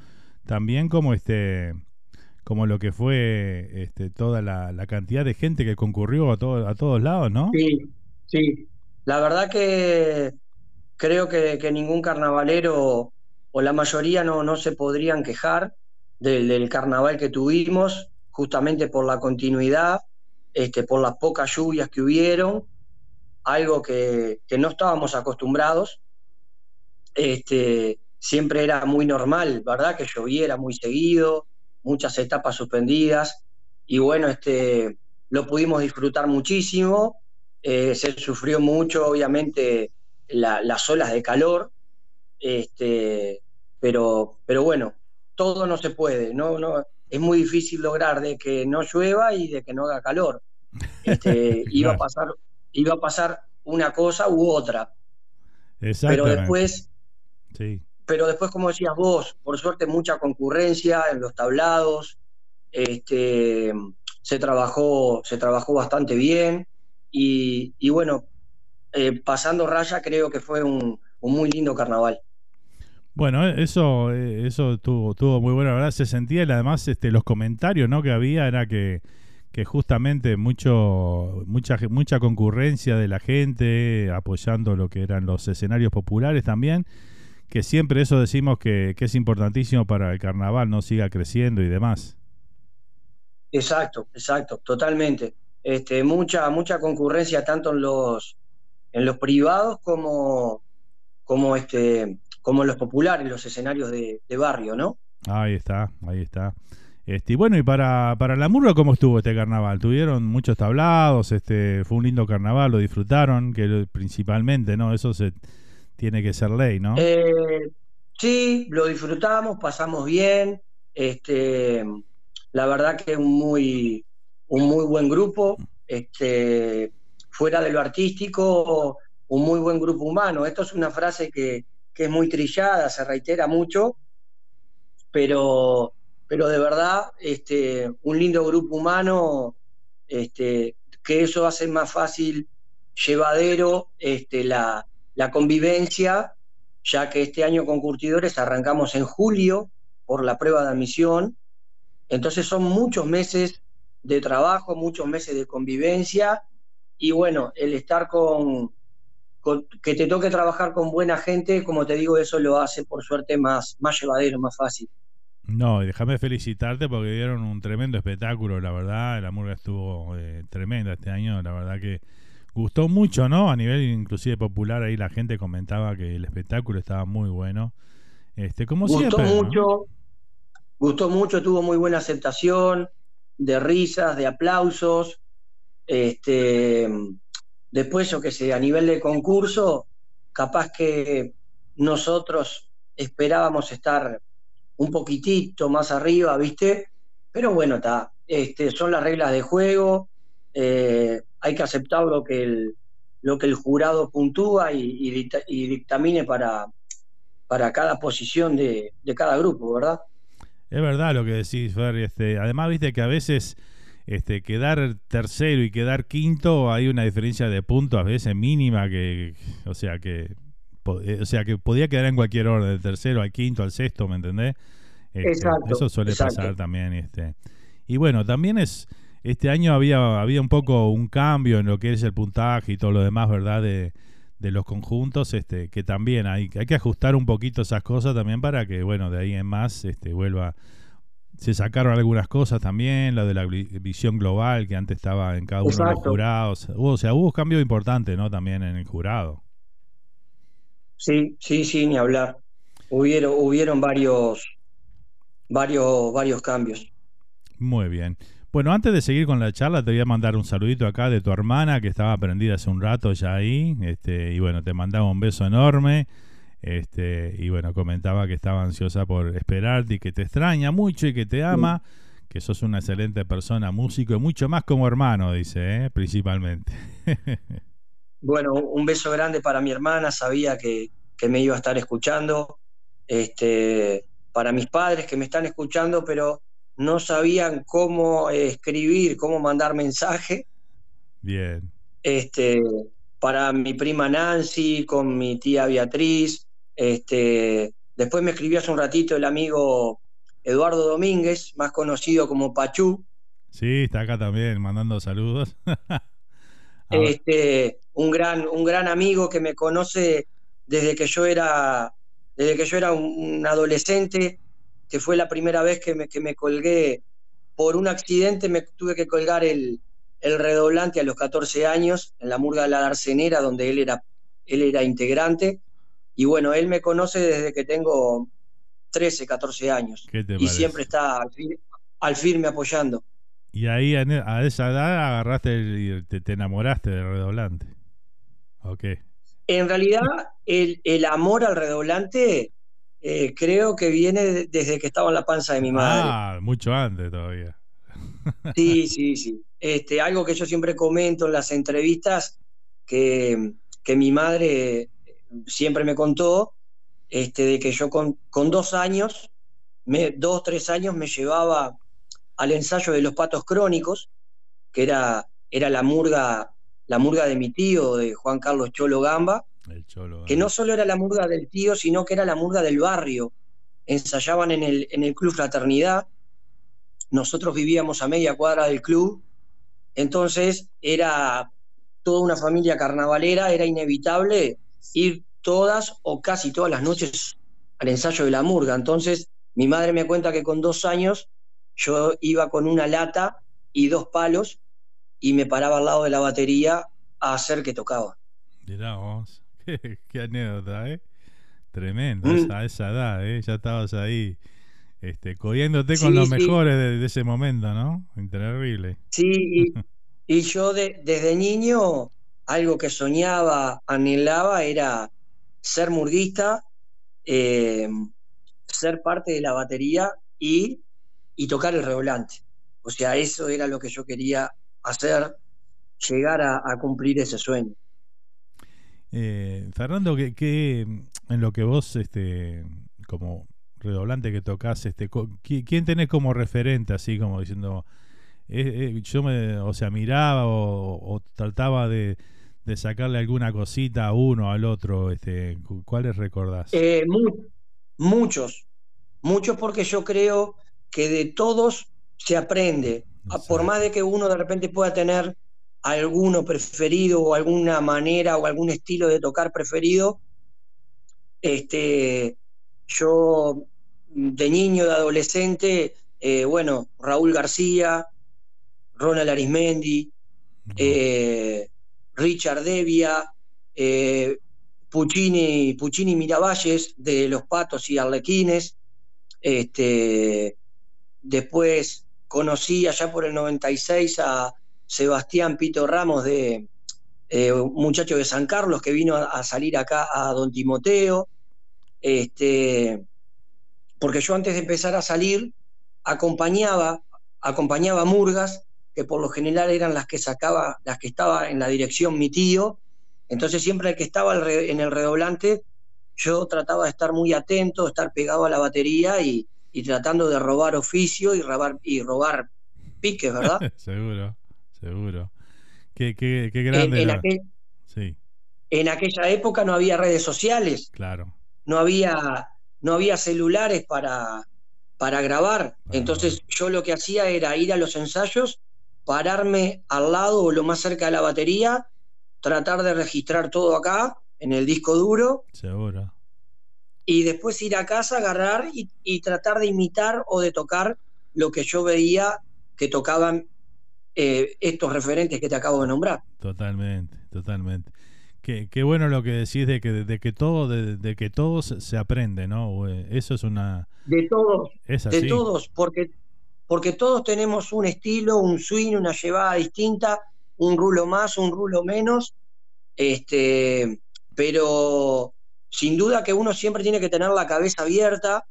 también como este como lo que fue este, toda la, cantidad de gente que concurrió a, todo, a todos lados, ¿no? Sí, sí. La verdad que creo que, que ningún carnavalero o la mayoría no, no se podrían quejar del, carnaval que tuvimos, justamente por la continuidad, este, por las pocas lluvias que hubieron, algo que, no estábamos acostumbrados. Este, siempre era muy normal, ¿verdad? Que lloviera muy seguido, muchas etapas suspendidas, y bueno, este, lo pudimos disfrutar muchísimo. Eh, se sufrió mucho, obviamente, las olas de calor, este, pero, pero bueno, todo no se puede, no, no, es muy difícil lograr de que no llueva y de que no haga calor. Este, *laughs* iba, a pasar, iba a pasar una cosa u otra. Pero después, sí. pero después, como decías vos, por suerte mucha concurrencia en los tablados, este, se trabajó, se trabajó bastante bien y, bueno, eh, pasando raya creo que fue un, un muy lindo carnaval. Bueno, eso, eh, eso tuvo, tuvo muy buena verdad. Se sentía y además este, los comentarios ¿no? que había era que, que justamente mucho, mucha, mucha concurrencia de la gente apoyando lo que eran los escenarios populares también, que siempre eso decimos que, que es importantísimo para el carnaval, no siga creciendo y demás. Exacto, exacto, totalmente. Este, mucha, mucha concurrencia tanto en los, en los privados como, como este, como los populares, los escenarios de, barrio, ¿no? Ahí está, ahí está. Este, y bueno, y para, para la Murga, ¿cómo estuvo este carnaval? ¿Tuvieron muchos tablados? Este, ¿Fue un lindo carnaval? ¿Lo disfrutaron? Que principalmente, ¿no? Eso se tiene que ser ley, ¿no? Eh, sí, lo disfrutamos, pasamos bien. Este, la verdad que un muy, un muy buen grupo. Este, fuera de lo artístico, un muy buen grupo humano. Esto es una frase que, que es muy trillada, se reitera mucho, pero, pero de verdad, este, un lindo grupo humano, este, que eso hace más fácil, llevadero, este, la, la convivencia, ya que este año con curtidores arrancamos en julio por la prueba de admisión, entonces son muchos meses de trabajo, muchos meses de convivencia, y bueno, el estar con, que te toque trabajar con buena gente, como te digo, eso lo hace por suerte más, más llevadero, más fácil. No, déjame felicitarte porque dieron un tremendo espectáculo, la verdad, la murga estuvo eh, tremenda este año, la verdad que gustó mucho, ¿no? A nivel inclusive popular ahí la gente comentaba que el espectáculo estaba muy bueno. Este, como gustó siempre, mucho, gustó mucho, tuvo muy buena aceptación, de risas, de aplausos. Este, Después, yo que sé, a nivel de concurso, capaz que nosotros esperábamos estar un poquitito más arriba, ¿viste? Pero bueno, está. Son las reglas de juego. Eh, hay que aceptar lo que el, lo que el jurado puntúa y, dictamine para, para cada posición de, de, cada grupo, ¿verdad? Es verdad lo que decís, Fer. Este, además, viste que a veces este, quedar tercero y quedar quinto hay una diferencia de puntos a veces mínima que, o sea que, eh, o sea que podía quedar en cualquier orden, del tercero al quinto, al sexto, ¿me entendés? Este, eso suele pasar también, este. Y bueno, también es, este año había, había un poco un cambio en lo que es el puntaje y todo lo demás, ¿verdad? De, de los conjuntos, este, que también hay, hay que ajustar un poquito esas cosas también para que, bueno, de ahí en más, este, vuelva se sacaron algunas cosas también, la de la visión global que antes estaba en cada uno de los jurados. o sea, hubo un cambio importante, ¿no? También en el jurado. Sí, sí, sí, ni hablar. Hubieron, hubieron varios, varios, varios cambios. Muy bien. Bueno, antes de seguir con la charla, te voy a mandar un saludito acá de tu hermana que estaba prendida hace un rato ya ahí. Este, y bueno, te mandaba un beso enorme. Este, y bueno, comentaba que estaba ansiosa por esperarte y que te extraña mucho y que te ama, que sos una excelente persona, músico y mucho más como hermano, dice, ¿eh? principalmente. *laughs* bueno, un beso grande para mi hermana, sabía que, me iba a estar escuchando, este, para mis padres que me están escuchando, pero no sabían cómo escribir, cómo mandar mensaje. Bien. Este, para mi prima Nancy, con mi tía Beatriz, este, después me escribió hace un ratito el amigo Eduardo Domínguez, más conocido como Pachú. Sí, está acá también, mandando saludos. *laughs* este, un gran, un gran amigo que me conoce desde que yo era, desde que yo era un, adolescente, que fue la primera vez que me, que me colgué por un accidente, me tuve que colgar el, el redoblante a los 14 años en la murga de la Darcenera, donde él era, él era integrante. Y bueno, él me conoce desde que tengo 13, 14 años. y siempre está al, firme apoyando. Y ahí a esa edad agarraste y te, enamoraste del redoblante. Ok. En realidad, el, amor al redoblante eh, creo que viene desde que estaba en la panza de mi madre. Ah, mucho antes todavía. *laughs* Sí, sí, sí. Este, algo que yo siempre comento en las entrevistas, que, que mi madre siempre me contó este, de que yo con, dos años, me, dos, tres años, me llevaba al ensayo de los patos crónicos, que era, era la, murga, la murga de mi tío, de Juan Carlos Cholo Gamba, que no solo era la murga del tío, sino que era la murga del barrio. Ensayaban en el, en el Club Fraternidad, nosotros vivíamos a media cuadra del club, entonces era toda una familia carnavalera, era inevitable ir todas o casi todas las noches al ensayo de la murga. Entonces mi madre me cuenta que con dos años yo iba con una lata y dos palos y me paraba al lado de la batería a hacer que tocaba. Mirá vos, *laughs* qué, anécdota, ¿eh? Tremendo, mm. a esa edad, ¿eh? Ya estabas ahí, este, codiéndote con los mejores de, ese momento, ¿no? Terrible. Sí, y, *laughs* yo desde niño, algo que soñaba, anhelaba, era ser murguista, eh, ser parte de la batería y, y tocar el redoblante. O sea, eso era lo que yo quería hacer, llegar a, cumplir ese sueño. Eh, Fernando, ¿qué, en lo que vos, este, como redoblante que tocas, este, ¿quién tenés como referente, así como diciendo, eh, eh, yo me, o sea, miraba o, trataba de, sacarle alguna cosita a uno al otro, este, ¿cuáles recordás? muchos, muchos porque yo creo que de todos se aprende. Por más de que uno de repente pueda tener alguno preferido o alguna manera o algún estilo de tocar preferido, este, yo de niño, de adolescente, eh, bueno, Raúl García, Ronald Arismendi, eh, Richard Devia, eh, Puccini, Puccini Miravalles de Los Patos y Arlequines, este, después conocí allá por el 96 a Sebastián Pito Ramos de eh, un muchacho de San Carlos que vino a, salir acá a Don Timoteo. Este, porque yo antes de empezar a salir acompañaba, acompañaba a Murgas, que por lo general eran las que sacaba, las que estaba en la dirección mi tío. Entonces siempre el que estaba en el redoblante, yo trataba de estar muy atento, estar pegado a la batería y, y tratando de robar oficio y robar, y robar piques, ¿verdad? *laughs* seguro, seguro. Qué, qué, qué grande. En, sí. en, aquella época no había redes sociales. Claro. No había, no había celulares para, para grabar. Entonces yo lo que hacía era ir a los ensayos, pararme al lado o lo más cerca de la batería, tratar de registrar todo acá en el disco duro. Seguro y después ir a casa, agarrar y, tratar de imitar o de tocar lo que yo veía que tocaban eh, estos referentes que te acabo de nombrar. Totalmente, totalmente. Qué, qué bueno lo que decís de que, de que todo, de, que todos se aprende, ¿no? Eso es una... De todos, de todos, porque, porque todos tenemos un estilo, un swing, una llevada distinta, un rulo más, un rulo menos, este, pero sin duda que uno siempre tiene que tener la cabeza abierta.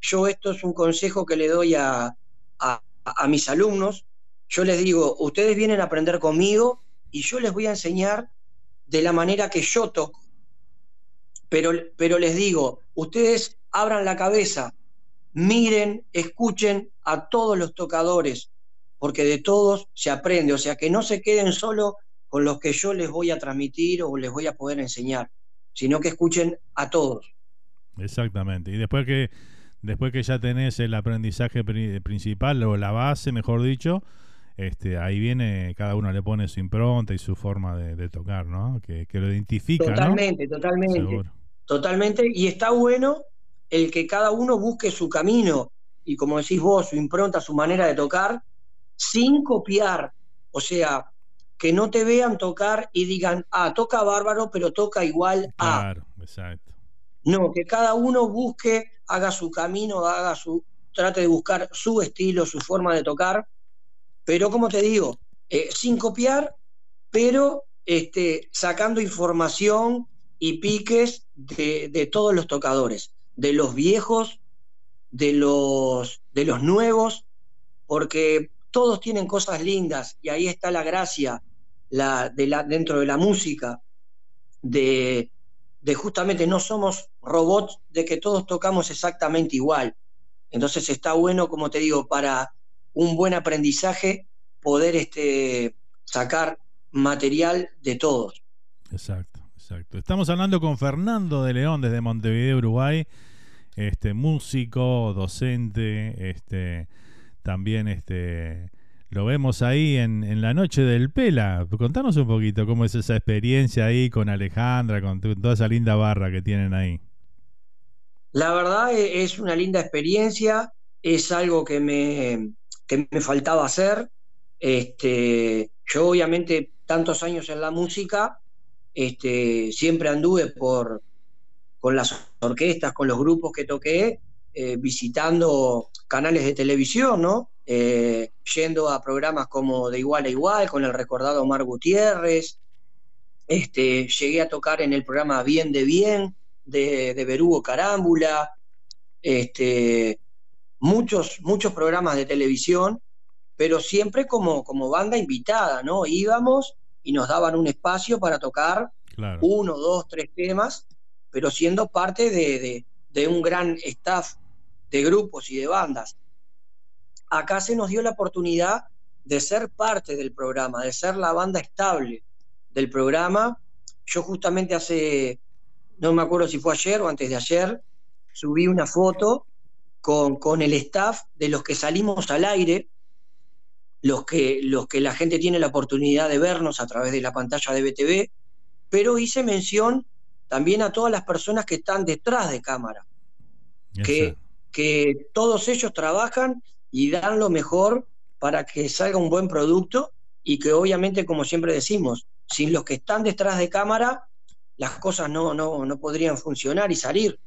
Yo esto es un consejo que le doy a, mis alumnos. Yo les digo, ustedes vienen a aprender conmigo y yo les voy a enseñar de la manera que yo toco. Pero, pero les digo, ustedes abran la cabeza, miren, escuchen a todos los tocadores, porque de todos se aprende. O sea, que no se queden solo con los que yo les voy a transmitir o les voy a poder enseñar sino que escuchen a todos. Exactamente. Y después que después que ya tenés el aprendizaje principal o la base, mejor dicho, este, ahí viene, cada uno le pone su impronta y su forma de, tocar, ¿no? Que, lo identifica. Totalmente, totalmente. Totalmente. Y está bueno el que cada uno busque su camino y, como decís vos, su impronta, su manera de tocar, sin copiar. O sea, que no te vean tocar y digan, ah, toca bárbaro, pero toca igual a. Claro, exacto. No, que cada uno busque, haga su camino, haga su, trate de buscar su estilo, su forma de tocar, pero como te digo, eh, sin copiar, pero este, sacando información y piques de, de, todos los tocadores, de los viejos, de los, de los nuevos, porque todos tienen cosas lindas y ahí está la gracia la, de la, dentro de la música, de, de justamente no somos robots, de que todos tocamos exactamente igual. Entonces está bueno, como te digo, para un buen aprendizaje poder este, sacar material de todos. Exacto, Exacto. Estamos hablando con Fernando de León desde Montevideo, Uruguay. Este músico, docente, este también este lo vemos ahí en, la noche del Pela. Contanos un poquito cómo es esa experiencia ahí con Alejandra, con toda esa linda barra que tienen ahí. La verdad e, es una linda experiencia, es algo que me, que me faltaba hacer. Este, yo obviamente tantos años en la música, este, siempre anduve por, con las orquestas, con los grupos que toqué, eh, visitando canales de televisión, ¿no? Eh, yendo a programas como De Igual a Igual, con el recordado Omar Gutiérrez. Este, llegué a tocar en el programa Bien de Bien de, de Berugo Carámbula. Este, muchos, muchos programas de televisión, pero siempre como, como banda invitada, ¿no? Íbamos y nos daban un espacio para tocar uno, dos, tres temas, pero siendo parte de, de un gran staff de grupos y de bandas. Acá se nos dio la oportunidad de ser parte del programa, de ser la banda estable del programa. Yo justamente hace, no me acuerdo si fue ayer o antes de ayer, subí una foto con, con el staff de los que salimos al aire, los que, los que la gente tiene la oportunidad de vernos a través de la pantalla de BTV, pero hice mención también a todas las personas que están detrás de cámara, que que todos ellos trabajan y dan lo mejor para que salga un buen producto y que obviamente, como siempre decimos, sin los que están detrás de cámara, las cosas no, no, no podrían funcionar y salir.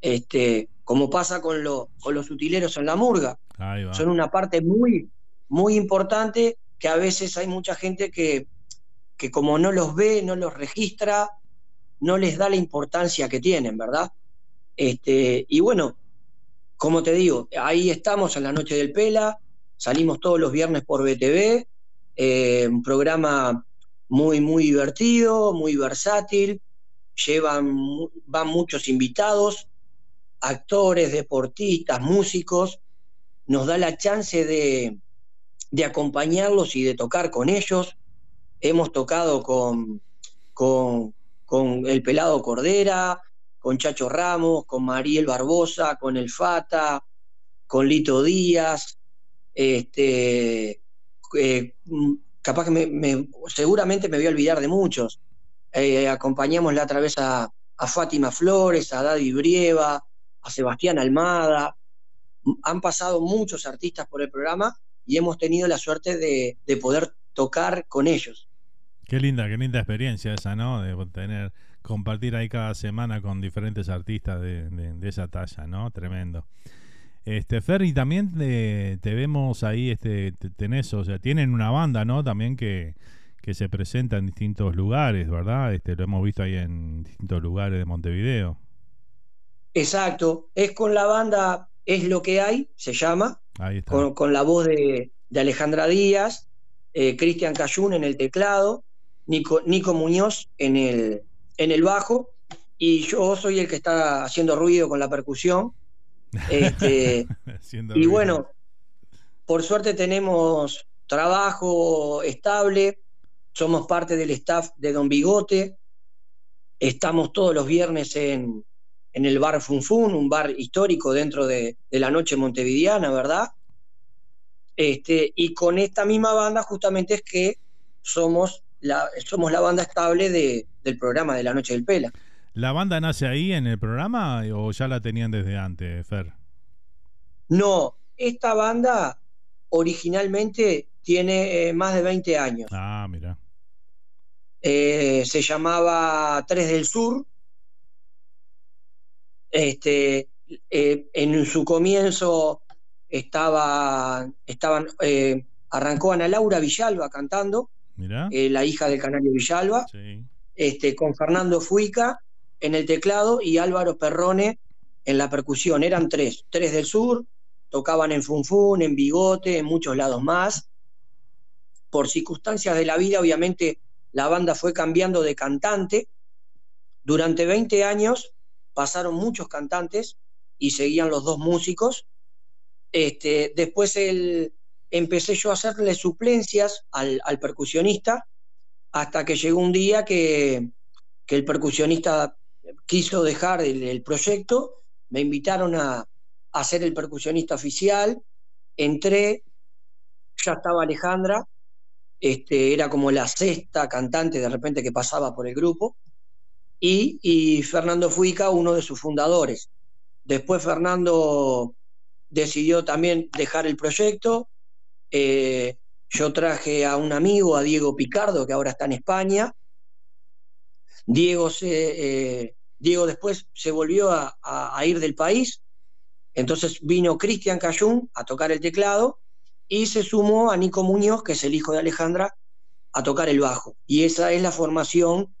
Este, como pasa con, con los utileros en la murga. Son una parte muy, muy importante que a veces hay mucha gente que, que como no los ve, no los registra, no les da la importancia que tienen, ¿verdad? Este, y bueno, como te digo, ahí estamos en la noche del Pela, salimos todos los viernes por BTV, eh, un programa muy, muy divertido, muy versátil, llevan, van muchos invitados, actores, deportistas, músicos, nos da la chance de, de acompañarlos y de tocar con ellos. Hemos tocado con, con, con el Pelado Cordera, con Chacho Ramos, con Mariel Barbosa, con El Fata, con Lito Díaz, este, eh, capaz que me, seguramente me voy a olvidar de muchos. Eh, acompañamos la otra a, Fátima Flores, a Daddy Brieva, a Sebastián Almada. Han pasado muchos artistas por el programa y hemos tenido la suerte de, de poder tocar con ellos. Qué linda, qué linda experiencia esa, ¿no? De tener compartir ahí cada semana con diferentes artistas de, esa talla, ¿no? Tremendo. Este, Ferry, también te, vemos ahí, este, tenés, o sea, tienen una banda, ¿no? También que, se presenta en distintos lugares, ¿verdad? Este, lo hemos visto ahí en distintos lugares de Montevideo. Exacto, es con la banda Es lo que hay, se llama, ahí está. Con, la voz de, Alejandra Díaz, eh, Cristian Cayún en el teclado, Nico, Nico Muñoz en el, en el bajo y yo soy el que está haciendo ruido con la percusión. Este, *laughs* y bueno, por suerte tenemos trabajo estable, somos parte del staff de Don Bigote, estamos todos los viernes en, en el bar Funfun, un bar histórico dentro de, la noche montevideana, ¿verdad? Este, y con esta misma banda justamente es que somos la, somos la banda estable de, del programa de la Noche del Pela. ¿La banda nace ahí en el programa o ya la tenían desde antes, Fer? No, esta banda originalmente tiene eh, más de 20 años. Ah, mira. Eh, se llamaba Tres del Sur. Este, eh, en su comienzo estaba, estaban, arrancó Ana Laura Villalba cantando eh, la hija del Canario Villalba, este, con Fernando Fuica en el teclado y Álvaro Perrone en la percusión. Eran tres, tres del sur, tocaban en Funfun, en Bigote, en muchos lados más. Por circunstancias de la vida, obviamente, la banda fue cambiando de cantante. Durante 20 años pasaron muchos cantantes y seguían los dos músicos. Este, después el, empecé yo a hacerle suplencias al, percusionista hasta que llegó un día que, que el percusionista quiso dejar el, proyecto, me invitaron a, a, ser el percusionista oficial, entré, ya estaba Alejandra, este, era como la sexta cantante de repente que pasaba por el grupo, y, y Fernando Fuica, uno de sus fundadores. Después Fernando decidió también dejar el proyecto. Eh, yo traje a un amigo, a Diego Picardo, que ahora está en España. Diego, se, eh, Diego después se volvió a, ir del país. Entonces vino Cristian Cayún a tocar el teclado y se sumó a Nico Muñoz, que es el hijo de Alejandra, a tocar el bajo. Y esa es la formación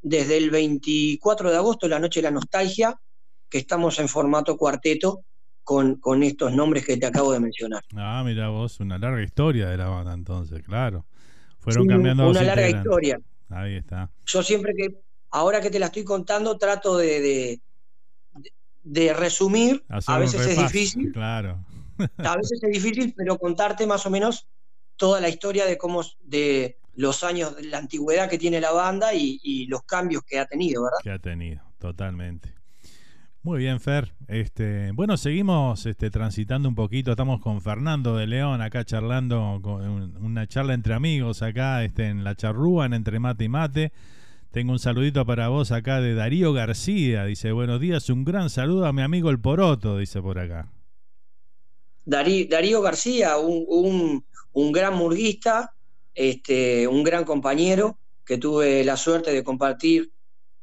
desde el 24 de agosto, la noche de la nostalgia, que estamos en formato cuarteto con, con estos nombres que te acabo de mencionar. *laughs* Ah, mira vos, una larga historia de la banda entonces, claro. Fueron cambiando Una larga historia. Ahí está. Yo siempre que, ahora que te la estoy contando, trato de, de, resumir. a veces es difícil. Claro. a veces es difícil, pero contarte más o menos toda la historia de cómo, de los años de la antigüedad que tiene la banda y, y los cambios que ha tenido, ¿verdad? Que ha tenido, totalmente. Muy bien, Fer. Este, bueno, seguimos este, transitando un poquito. Estamos con Fernando de León acá charlando, con una charla entre amigos acá este, en la charrúa, en Entre Mate y Mate. Tengo un saludito para vos acá de Darío García. Dice, buenos días, un gran saludo a mi amigo el Poroto, dice por acá. Darío García, un, un, gran murguista, este, un gran compañero que tuve la suerte de compartir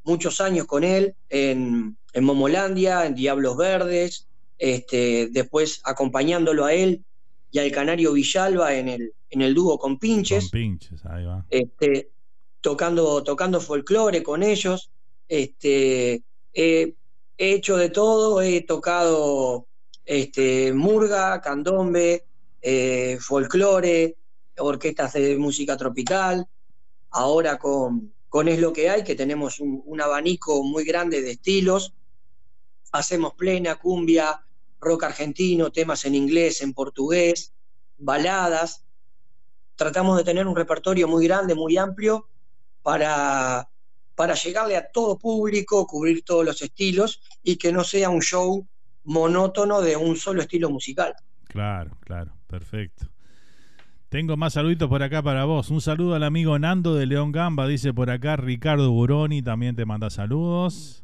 muchos años con él en, en Momolandia, en Diablos Verdes, este, después acompañándolo a él y al Canario Villalba en el, en el dúo con Pinches. Con Pinches, ahí va. Este, tocando, tocando folclore con ellos. Este, he hecho de todo, he tocado este, murga, candombe, eh, folclore, orquestas de música tropical, ahora con, Es lo que hay, que tenemos un, abanico muy grande de estilos. Hacemos plena, cumbia, rock argentino, temas en inglés, en portugués, baladas. Tratamos de tener un repertorio muy grande, muy amplio, para, para llegarle a todo público, cubrir todos los estilos y que no sea un show monótono de un solo estilo musical. Claro, claro, perfecto. Tengo más saluditos por acá para vos. Un saludo al amigo Nando de León Gamba, dice por acá Ricardo Buroni, también te manda saludos.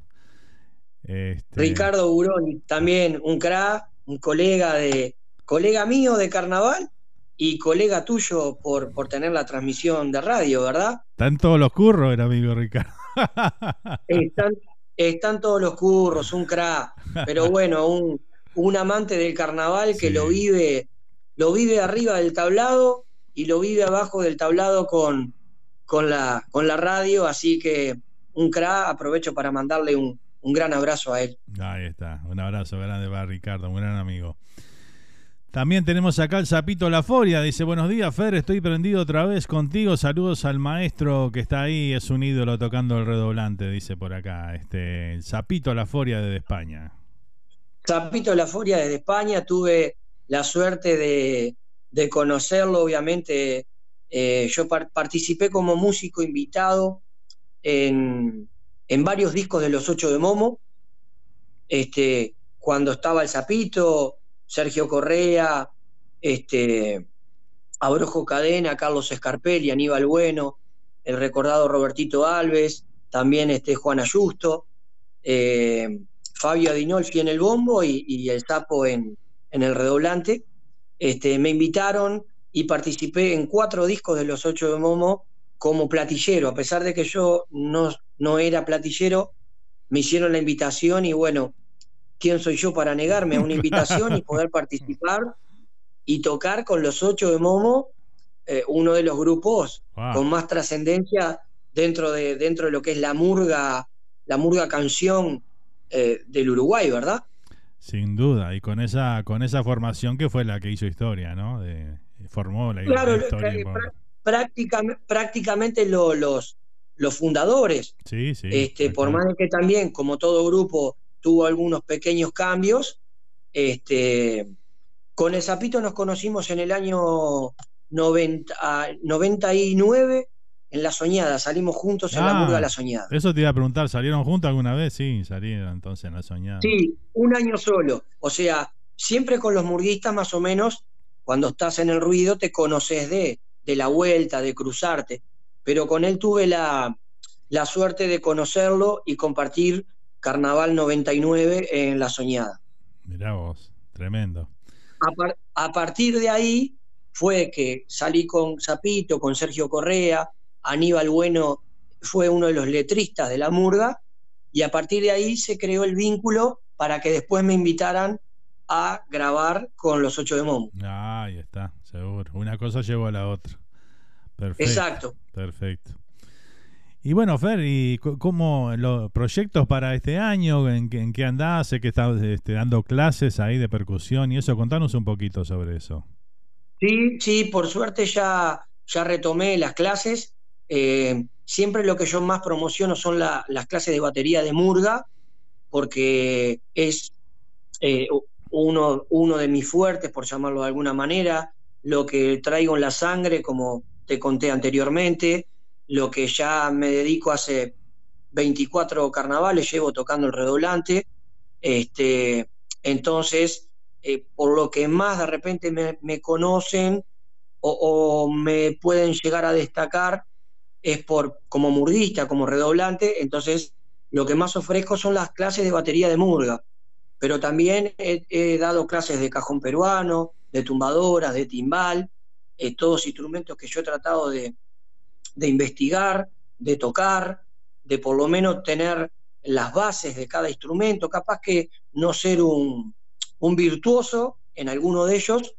Este, Ricardo Buroni, también un crack, un colega de colega mío de carnaval y colega tuyo por, por tener la transmisión de radio, ¿verdad? Están todos los curros, el amigo Ricardo. están, están todos los curros, un crack, pero *laughs* bueno, un, un amante del carnaval que lo vive lo vive arriba del tablado y lo vive abajo del tablado con, con, la, con la radio, así que un cra, aprovecho para mandarle un, gran abrazo a él. Ahí está, un abrazo grande para Ricardo, un gran amigo. También tenemos acá el Zapito La Foria, dice, buenos días Fer, estoy prendido otra vez contigo, saludos al maestro que está ahí, es un ídolo tocando el redoblante, dice por acá, este, el Zapito La Foria desde España. Zapito La Foria desde España, tuve la suerte de, conocerlo, obviamente. Eh, yo participé como músico invitado en, varios discos de los ocho de Momo. Este, cuando estaba el Zapito, Sergio Correa, este, Abrojo Cadena, Carlos Escarpelli, Aníbal Bueno, el recordado Robertito Alves, también este, Juan Ayusto, eh, Fabio Adinolfi en el bombo y el Sapo en, en el redoblante. Este, me invitaron y participé en cuatro discos de los ocho de Momo como platillero, a pesar de que yo no, no era platillero, me hicieron la invitación y bueno, ¿quién soy yo para negarme a una invitación y poder *laughs* participar y tocar con los ocho de Momo, eh, uno de los grupos con más trascendencia dentro de, dentro de lo que es la murga, la murga canción eh, del Uruguay, ¿verdad? Sin duda, y con esa, con esa formación que fue la que hizo historia, ¿no? De, formó la, claro, historia. prácticamente, prácticamente los, los fundadores. Sí, sí. Este, por más que también, como todo grupo, tuvo algunos pequeños cambios, este, con el Zapito nos conocimos en el año 90, 99, en La Soñada, salimos juntos en la murga La Soñada. Eso te iba a preguntar, ¿salieron juntos alguna vez? Sí, salieron entonces en La Soñada. Sí, un año solo. O sea, siempre con los murguistas más o menos, cuando estás en el ruido te conoces de, de la vuelta, de cruzarte. Pero con él tuve la, la suerte de conocerlo y compartir Carnaval 99 en La Soñada. Mirá vos, tremendo. A, partir de ahí fue que salí con Zapito, con Sergio Correa, Aníbal Bueno fue uno de los letristas de la murga, y a partir de ahí se creó el vínculo para que después me invitaran a grabar con los ocho de Momo. Ah, ahí está, seguro. Una cosa llevó a la otra. Perfecto. Exacto. Perfecto. Y bueno, Fer, ¿y cómo los proyectos para este año? ¿En, qué andás? Sé que estás este, dando clases ahí de percusión y eso. Contanos un poquito sobre eso. Sí, sí, por suerte ya, ya retomé las clases. Eh, siempre lo que yo más promociono son las clases de batería de Murga, porque es eh, uno, uno de mis fuertes, por llamarlo de alguna manera, lo que traigo en la sangre, como te conté anteriormente lo que ya me dedico hace 24 carnavales, llevo tocando el redoblante, este, entonces, eh, por lo que más de repente me, conocen o, me pueden llegar a destacar es por como murdista, como redoblante, entonces lo que más ofrezco son las clases de batería de murga, pero también he, dado clases de cajón peruano, de tumbadoras, de timbal, eh, todos instrumentos que yo he tratado de, de investigar, de tocar, de por lo menos tener las bases de cada instrumento, capaz que no ser un, virtuoso en alguno de ellos,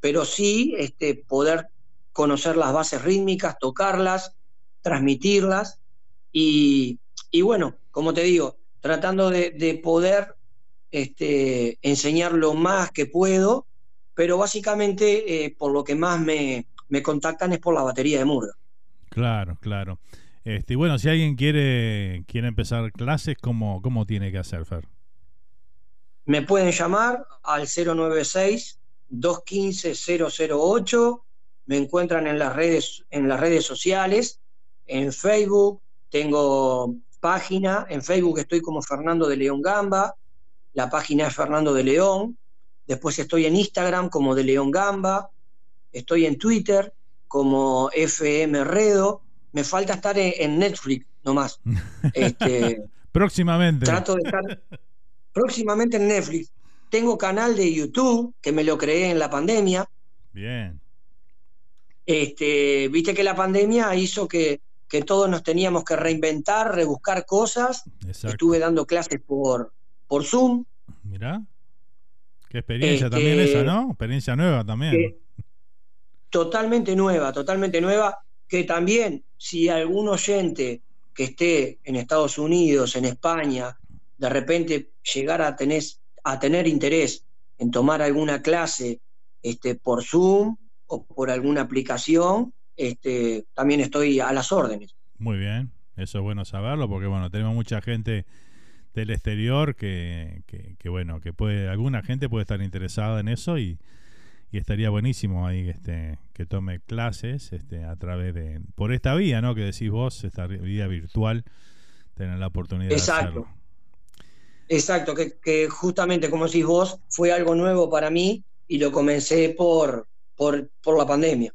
pero sí este, poder conocer las bases rítmicas, tocarlas, transmitirlas y, bueno, como te digo, tratando de, poder este, enseñar lo más que puedo, pero básicamente eh, por lo que más me, me contactan es por la batería de Murga. Claro, claro. Este, bueno, si alguien quiere, quiere empezar clases, ¿cómo, ¿cómo tiene que hacer, Fer? Me pueden llamar al 096-215-008. Me encuentran en las, redes, en las redes sociales, en Facebook, tengo página, en Facebook estoy como Fernando de León Gamba, la página es Fernando de León, después estoy en Instagram como de León Gamba, estoy en Twitter como FM Redo. Me falta estar en, Netflix nomás. *laughs* Este, próximamente. Trato de estar próximamente en Netflix. Tengo canal de YouTube que me lo creé en la pandemia. Bien. Este, viste que la pandemia hizo que, todos nos teníamos que reinventar, rebuscar cosas. Estuve dando clases por, por Zoom. Mirá. Qué experiencia también esa, este, ¿no? Experiencia nueva también totalmente nueva, totalmente nueva, que también si algún oyente que esté en Estados Unidos, en España, de repente llegara a tener, a tener interés en tomar alguna clase este, por Zoom o por alguna aplicación, este, también estoy a las órdenes. Muy bien, eso es bueno saberlo porque bueno, tenemos mucha gente del exterior que, que, que bueno, que puede, alguna gente puede estar interesada en eso y, y estaría buenísimo ahí este que tome clases este a través de por esta vía no que decís vos esta vía virtual tener la oportunidad exacto. de hacerlo exacto que, que, justamente como decís vos fue algo nuevo para mí y lo comencé por por, por la pandemia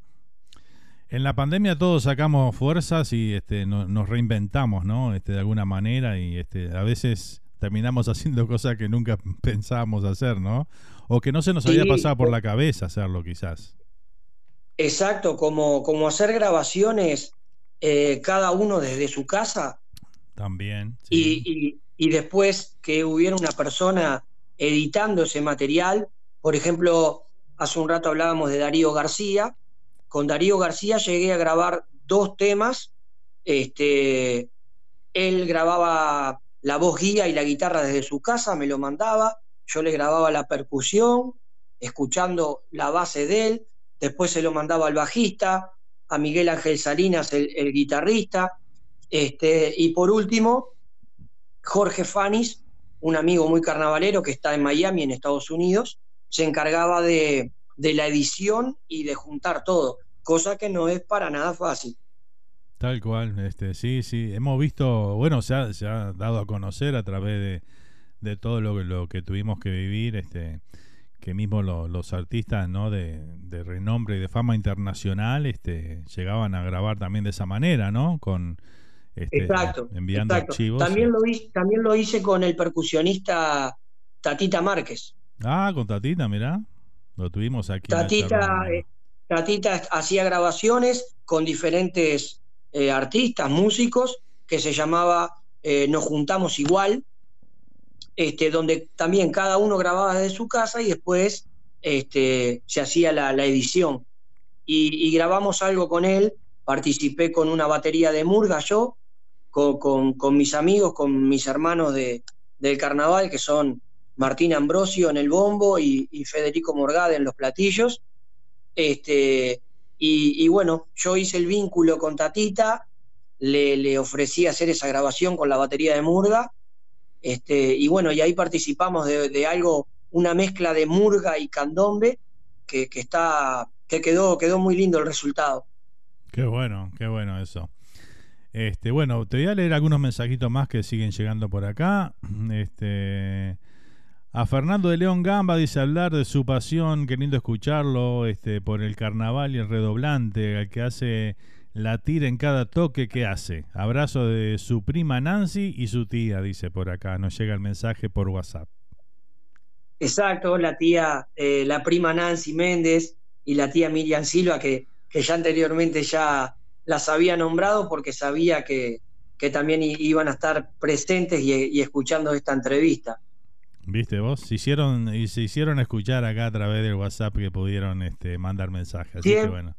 en la pandemia todos sacamos fuerzas y este nos reinventamos no este de alguna manera y este a veces terminamos *laughs* haciendo cosas que nunca pensábamos hacer no o que no se nos había pasado por la cabeza hacerlo quizás. Exacto, como, como hacer grabaciones eh, cada uno desde su casa. También. Y, y, después que hubiera una persona editando ese material. Por ejemplo, hace un rato hablábamos de Darío García. Con Darío García llegué a grabar dos temas. Este, él grababa la voz guía y la guitarra desde su casa, me lo mandaba yo le grababa la percusión, escuchando la base de él, después se lo mandaba al bajista, a Miguel Ángel Salinas, el, guitarrista, este, y por último, Jorge Fanis, un amigo muy carnavalero que está en Miami, en Estados Unidos, se encargaba de, de la edición y de juntar todo, cosa que no es para nada fácil. Tal cual, este, sí, sí. Hemos visto, bueno, se ha, se ha dado a conocer a través de, de todo lo, lo que tuvimos que vivir, este, que mismo los artistas ¿no? De, de, renombre y de fama internacional este, llegaban a grabar también de esa manera, ¿no? Con este, exacto, enviando archivos. También lo, hice, también lo hice con el percusionista Tatita Márquez. Ah, con Tatita, mirá. Lo tuvimos aquí. Tatita, eh, Tatita hacía grabaciones con diferentes eh, artistas, músicos, que se llamaba eh, Nos Juntamos Igual este, donde también cada uno grababa desde su casa y después este, se hacía la, edición. Y, grabamos algo con él, participé con una batería de murga yo, con, mis amigos, con mis hermanos de, del carnaval, que son Martín Ambrosio en el bombo y, Federico Morgade en los platillos. Este, y, bueno, yo hice el vínculo con Tatita, le, ofrecí hacer esa grabación con la batería de Murga este, y bueno, y ahí participamos de, algo, una mezcla de murga y candombe, que, está, que quedó, quedó muy lindo el resultado. Qué bueno, qué bueno eso. Este, bueno, te voy a leer algunos mensajitos más que siguen llegando por acá. Este, a Fernando de León Gamba dice hablar de su pasión, qué lindo escucharlo, este, por el carnaval y el redoblante, al que hace la tira en cada toque que hace. Abrazo de su prima Nancy y su tía, dice por acá. Nos llega el mensaje por WhatsApp. Exacto, la tía, eh, la prima Nancy Méndez y la tía Miriam Silva, que, que ya anteriormente ya las había nombrado porque sabía que, que también iban a estar presentes y, escuchando esta entrevista. Viste vos, se hicieron y se hicieron escuchar acá a través del WhatsApp que pudieron este, mandar mensajes. Así que bueno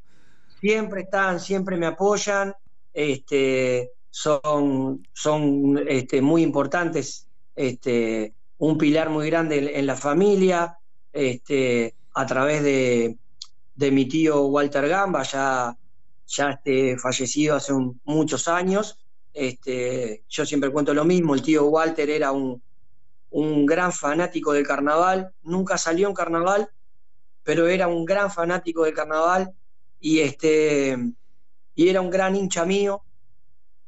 siempre están, siempre me apoyan, este, son, son este, muy importantes, este, un pilar muy grande en, la familia, este, a través de, mi tío Walter Gamba, ya, ya este, fallecido hace muchos años. Este, yo siempre cuento lo mismo, el tío Walter era un, un gran fanático del carnaval, nunca salió en carnaval, pero era un gran fanático del carnaval y, este, y era un gran hincha mío,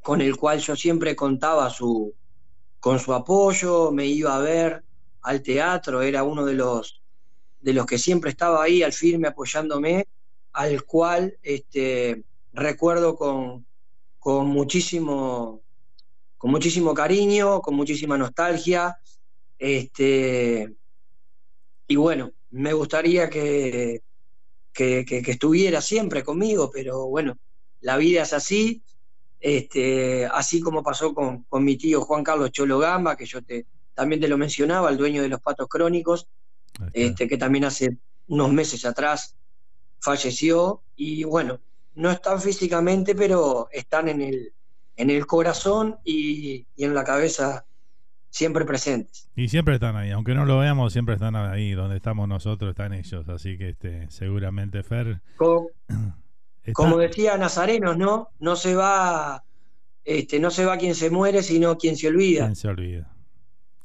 con el cual yo siempre contaba su, con su apoyo, me iba a ver al teatro, era uno de los, de los que siempre estaba ahí al firme apoyándome, al cual este, recuerdo con, con, muchísimo, con muchísimo cariño, con muchísima nostalgia. Este, y bueno, me gustaría que, que, estuviera siempre conmigo, pero bueno, la vida es así, este, así como pasó con, mi tío Juan Carlos Cholo Gamba, que yo te, también te lo mencionaba, el dueño de los patos crónicos, este, que también hace unos meses atrás falleció, y bueno, no están físicamente, pero están en el, en el corazón y, y en la cabeza siempre presentes. Y siempre están ahí, aunque no lo veamos, siempre están ahí, donde estamos nosotros están ellos, así que este, seguramente Fer... *clears throat* Como, decía Nazarenos, ¿no? No se va, este, no se va quien se muere, sino quien se olvida. Quien se olvida.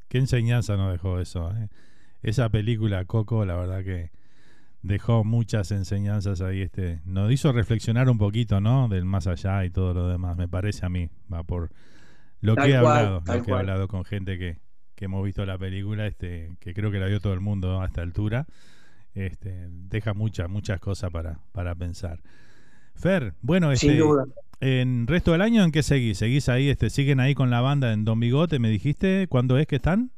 Qué enseñanza nos dejó eso. Eh? Esa película, Coco, la verdad que dejó muchas enseñanzas ahí. Este, nos hizo reflexionar un poquito, ¿no? Del más allá y todo lo demás, me parece a mí. Va por lo que he hablado, lo que he hablado con gente que, hemos visto la película, este, que creo que la vio todo el mundo a esta altura, este, deja muchas, muchas cosas para, para pensar. Fer, bueno, este, en resto del año, ¿en qué seguís? ¿Seguís ahí, este, siguen ahí con la banda en Don Bigote, me dijiste? ¿Cuándo es que están?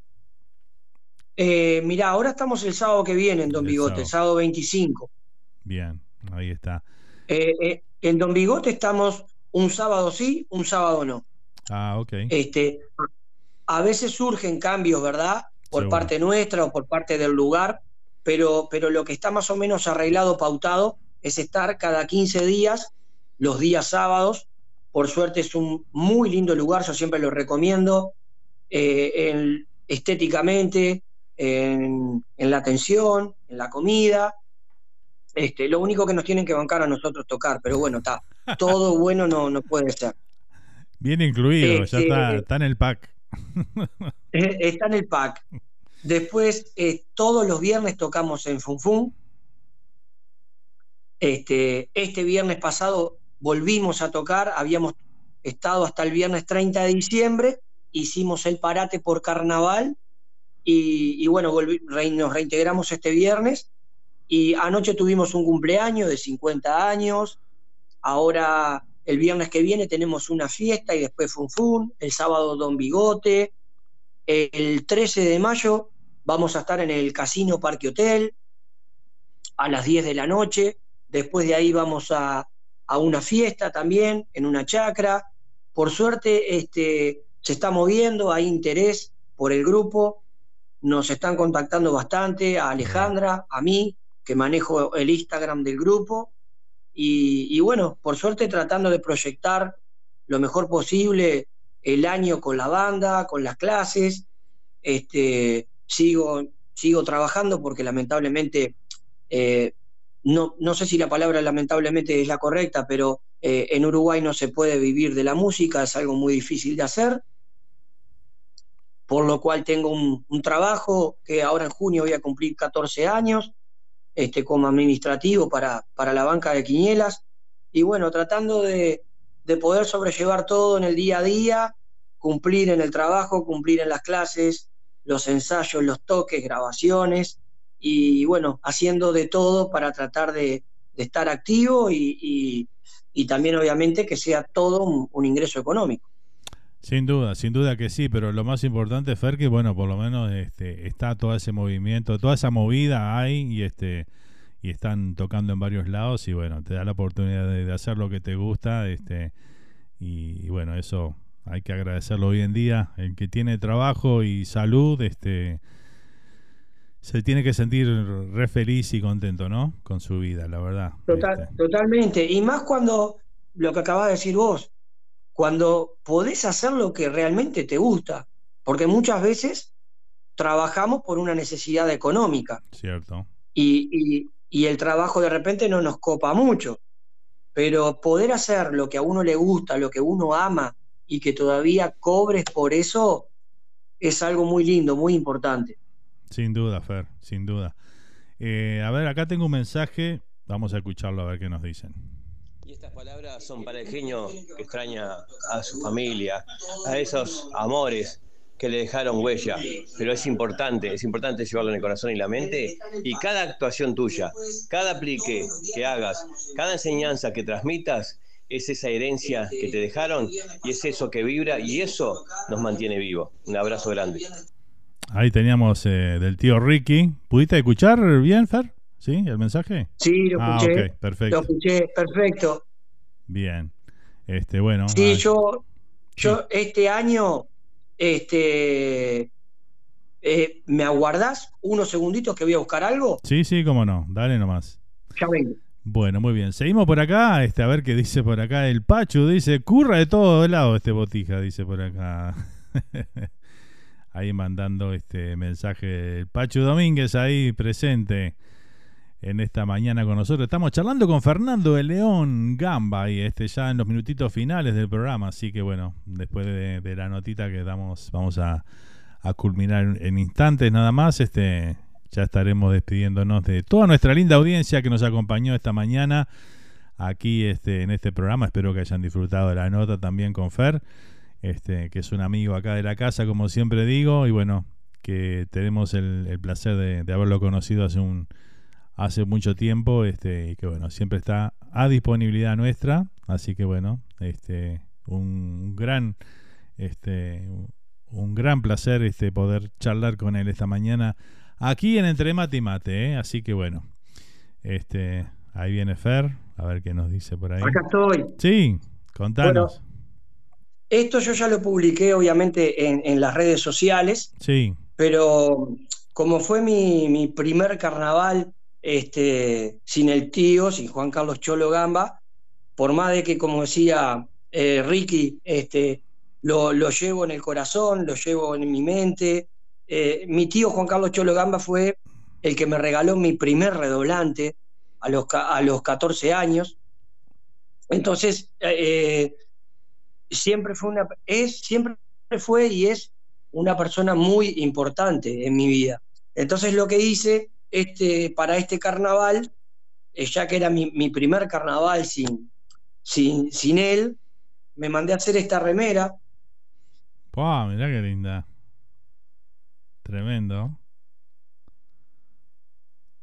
Eh, mirá, ahora estamos el sábado que viene en Don Bigote, sábado. sábado 25. Bien, ahí está. Eh, eh, en Don Bigote estamos un sábado sí, un sábado no. Ah, ok. Este, a veces surgen cambios, ¿verdad? Por parte nuestra o por parte del lugar, pero, pero lo que está más o menos arreglado, pautado, es estar cada 15 días, los días sábados. Por suerte es un muy lindo lugar, yo siempre lo recomiendo, eh, estéticamente, en, la atención, en la comida. Este, lo único que nos tienen que bancar a nosotros tocar, pero bueno, está. Todo bueno no, no puede ser. Bien incluido, ya está, está en el pack. *laughs* Eh, está en el pack. Después, eh, todos los viernes tocamos en Funfun. Este, este viernes pasado volvimos a tocar, habíamos estado hasta el viernes 30 de diciembre, hicimos el parate por carnaval y, bueno, nos reintegramos este viernes y anoche tuvimos un cumpleaños de 50 años, ahora el viernes que viene tenemos una fiesta y después Fun Fun, el sábado Don Bigote, el 13 de mayo vamos a estar en el Casino Parque Hotel a las 10 de la noche, después de ahí vamos a, a una fiesta también en una chacra. Por suerte este, se está moviendo, hay interés por el grupo, nos están contactando bastante, a Alejandra, a mí, que manejo el Instagram del grupo, y, bueno, por suerte tratando de proyectar lo mejor posible el año con la banda, con las clases. Este, sigo, sigo trabajando porque lamentablemente, eh, no, no, sé si la palabra lamentablemente es la correcta, pero eh, en Uruguay no se puede vivir de la música, es algo muy difícil de hacer. Por lo cual tengo un, un trabajo que ahora en junio voy a cumplir 14 años, este, como administrativo para, para la banca de Quiñelas. Y bueno, tratando de, poder sobrellevar todo en el día a día, cumplir en el trabajo, cumplir en las clases, los ensayos, los toques, grabaciones, y bueno, haciendo de todo para tratar de, estar activo y, también obviamente que sea todo un, ingreso económico. Sin duda, sin duda que sí, pero lo más importante, Fer, que bueno, por lo menos este, está todo ese movimiento, toda esa movida hay y este y están tocando en varios lados y bueno, te da la oportunidad de, hacer lo que te gusta, este y, bueno, eso hay que agradecerlo hoy en día, el que tiene trabajo y salud, este se tiene que sentir re feliz y contento, ¿no? Con su vida, la verdad. Este. Totalmente, y más cuando lo que acabas de decir vos, cuando podés hacer lo que realmente te gusta, porque muchas veces trabajamos por una necesidad económica. Cierto. Y, el trabajo de repente no nos copa mucho, pero poder hacer lo que a uno le gusta, lo que uno ama y que todavía cobres por eso es algo muy lindo, muy importante. Sin duda, Fer, sin duda. Eh, a ver, acá tengo un mensaje, vamos a escucharlo a ver qué nos dicen. Y estas palabras son para el genio que extraña a su familia, a esos amores que le dejaron huella. Pero es importante, es importante llevarlo en el corazón y la mente. Y cada actuación tuya, cada aplique que hagas, cada enseñanza que transmitas, es esa herencia que te dejaron y es eso que vibra y eso nos mantiene vivo. Un abrazo grande. Ahí teníamos eh, del tío Ricky. ¿Pudiste escuchar bien, Fer? ¿Sí? ¿El mensaje? Sí, lo ah, escuché. perfecto. Lo escuché, perfecto. Bien. Este, bueno. Sí, yo, yo este año, este, eh, ¿me aguardás unos segunditos que voy a buscar algo? Sí, sí, cómo no. Dale nomás. Ya vengo. Bueno, muy bien. Seguimos por acá. Este, a ver qué dice por acá. El Pachu dice, curra de todos lados este botija, dice por acá. *laughs* ahí mandando este mensaje el Pachu Domínguez ahí presente en esta mañana con nosotros. Estamos charlando con Fernando de León Gamba y este ya en los minutitos finales del programa, así que bueno, después de, la notita que damos, vamos a, culminar en instantes nada más, este ya estaremos despidiéndonos de toda nuestra linda audiencia que nos acompañó esta mañana aquí este, en este programa. Espero que hayan disfrutado de la nota también con Fer, este, que es un amigo acá de la casa, como siempre digo, y bueno, que tenemos el, placer de haberlo conocido hace un hace mucho tiempo este, y que bueno, siempre está a disponibilidad nuestra. Así que bueno, este, un gran, este, un gran placer este, poder charlar con él esta mañana aquí en Entre Mate y Mate. ¿eh? Así que bueno, este, ahí viene Fer, a ver qué nos dice por ahí. Acá estoy. Sí, contanos. esto yo ya lo publiqué obviamente en, en, las redes sociales. Sí. Pero como fue mi, mi primer carnaval este, sin el tío, sin Juan Carlos Cholo Gamba, por más de que, como decía eh, Ricky, este, lo, llevo en el corazón, lo llevo en mi mente. Eh, mi tío Juan Carlos Cholo Gamba fue el que me regaló mi primer redoblante a los, a los 14 años. Entonces, eh, siempre fue una, es, siempre fue y es una persona muy importante en mi vida. Entonces lo que hice este, para este carnaval, eh, ya que era mi, primer carnaval sin, sin, sin él, me mandé a hacer esta remera. ¡Wow! Mirá qué linda. Tremendo.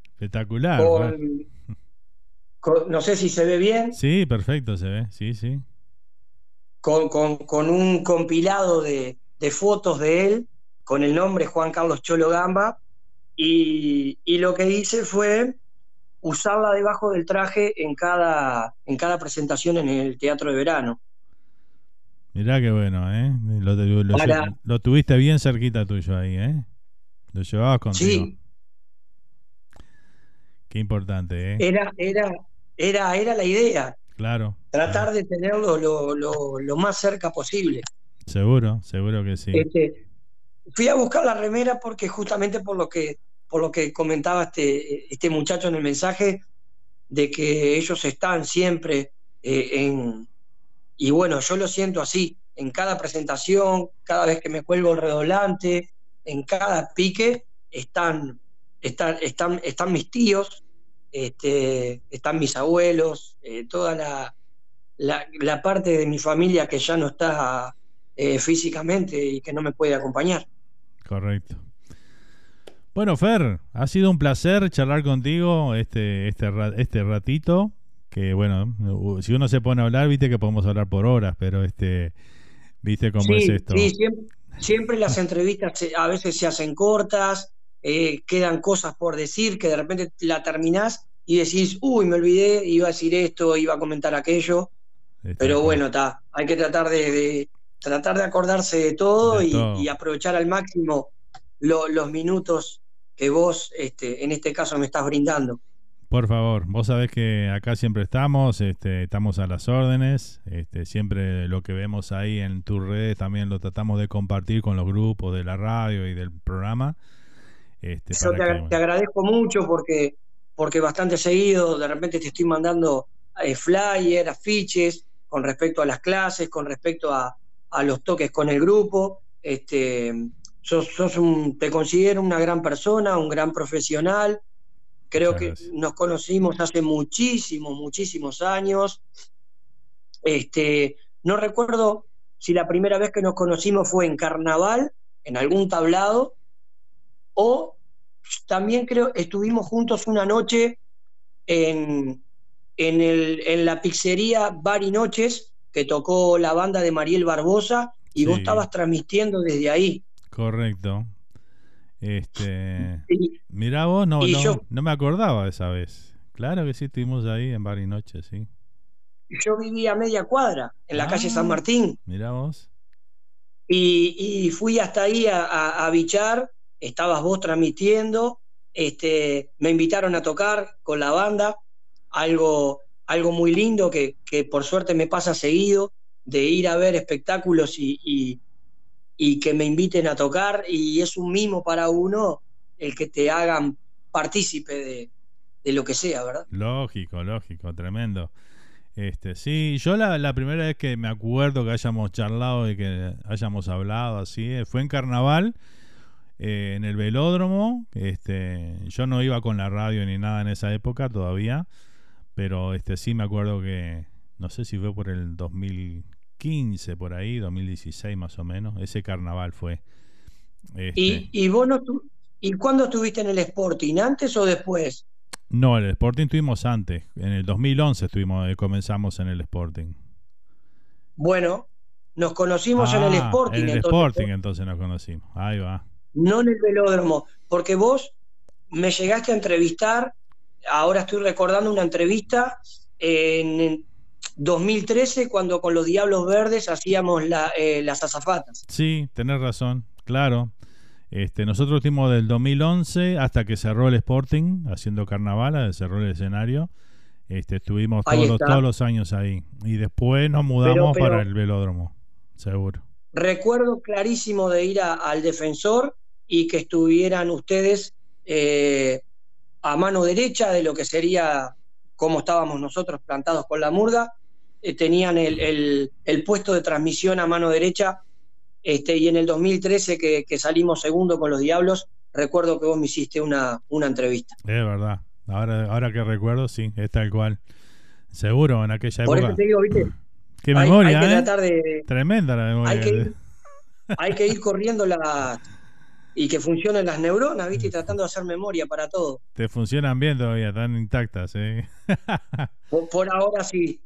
Espectacular. *laughs* no sé si se ve bien. Sí, perfecto se ve, sí, sí. Con, con, un compilado de, de, fotos de él, con el nombre Juan Carlos Cholo Gamba, y, y, lo que hice fue usarla debajo del traje en cada, en cada presentación en el teatro de verano. Mirá qué bueno, ¿eh? Lo, lo, tuviste bien cerquita tuyo ahí, ¿eh? Lo llevabas contigo. Sí. Qué importante, ¿eh? Era, era, era, era la idea. Claro. Tratar de tenerlo lo, lo, más cerca posible. Seguro, seguro que sí. Este, fui a buscar la remera porque justamente por lo que por lo que comentaba este, este muchacho en el mensaje, de que ellos están siempre eh, en... Y bueno, yo lo siento así, en cada presentación, cada vez que me cuelgo el redoblante, en cada pique, están, están, están, están mis tíos, este, están mis abuelos, eh, toda la, la, parte de mi familia que ya no está eh, físicamente y que no me puede acompañar. Correcto. Bueno, Fer, ha sido un placer charlar contigo este, este, este ratito. Que bueno, si uno se pone a hablar, viste que podemos hablar por horas, pero este, viste cómo es esto. Sí, siempre, las entrevistas a veces se hacen cortas, eh, quedan cosas por decir que de repente la terminás y decís, uy, me olvidé, iba a decir esto, iba a comentar aquello. pero bueno, está, hay que tratar de, tratar de acordarse de todo, y, aprovechar al máximo los minutos que vos este, en este caso me estás brindando. Por favor, vos sabés que acá siempre estamos, este, estamos a las órdenes, este, siempre lo que vemos ahí en tus redes también lo tratamos de compartir con los grupos de la radio y del programa. Este, te, agradezco mucho porque, porque bastante seguido de repente te estoy mandando eh, flyer, afiches con respecto a las clases, con respecto a, a los toques con el grupo. Este, sos, un, te considero una gran persona, un gran profesional. Creo que nos conocimos hace muchísimos, muchísimos años. Este, no recuerdo si la primera vez que nos conocimos fue en carnaval, en algún tablado, o también creo estuvimos juntos una noche en, en, el, en la pizzería Bar y Noches, que tocó la banda de Mariel Barbosa, y vos estabas transmitiendo desde ahí. Correcto. Este, mira vos, no, no, me acordaba esa vez. Claro que sí, estuvimos ahí en Bar y Noche, sí. Yo vivía a media cuadra, en la calle San ah, Martín. Mira vos. Y, fui hasta ahí a, a, bichar, estabas vos transmitiendo, este, me invitaron a tocar con la banda, algo, algo muy lindo que, que por suerte me pasa seguido, de ir a ver espectáculos y, y que me inviten a tocar y es un mimo para uno el que te hagan partícipe de, lo que sea, ¿verdad? Lógico, lógico, tremendo. Este, sí, yo la, la, primera vez que me acuerdo que hayamos charlado y que hayamos hablado así eh, fue en carnaval eh, en el velódromo. Este, yo no iba con la radio ni nada en esa época todavía, pero este sí me acuerdo que no sé si fue por el 2000 15 por ahí, 2016 más o menos. Ese carnaval fue. Este. ¿Y, y vos no ¿Y cuándo estuviste en el Sporting? ¿Antes o después? No, el Sporting estuvimos antes. En el 2011 estuvimos, eh, comenzamos en el Sporting. Bueno, nos conocimos en el ah, Sporting. En el Sporting entonces nos conocimos. Ahí va. No en el velódromo, porque vos me llegaste a entrevistar, ahora estoy recordando una entrevista en, 2013 cuando con los Diablos Verdes hacíamos eh, las azafatas. Sí, tenés razón, claro. Este, nosotros estuvimos del 2011 hasta que cerró el Sporting, haciendo carnaval, cerró el escenario. Este, estuvimos todos los, todos los, años ahí. Y después nos mudamos para el velódromo, seguro. Recuerdo clarísimo de ir al defensor y que estuvieran ustedes eh, a mano derecha de lo que sería como estábamos nosotros plantados con la murga eh, tenían el, puesto de transmisión a mano derecha, este, y en el 2013 que, salimos segundo con los Diablos, recuerdo que vos me hiciste una, una entrevista. Es verdad, ahora, ahora que recuerdo, sí, es tal cual. Seguro, en aquella época. Por eso te digo, ¿viste? *clears throat* Qué memoria, hay, que ¿eh? de, Tremenda la memoria. Hay que ir, hay que ir corriendo la, y que funcionen las neuronas, ¿viste? Y tratando de hacer memoria para todo. Te funcionan bien todavía, están intactas, ¿eh? *laughs* por, ahora sí.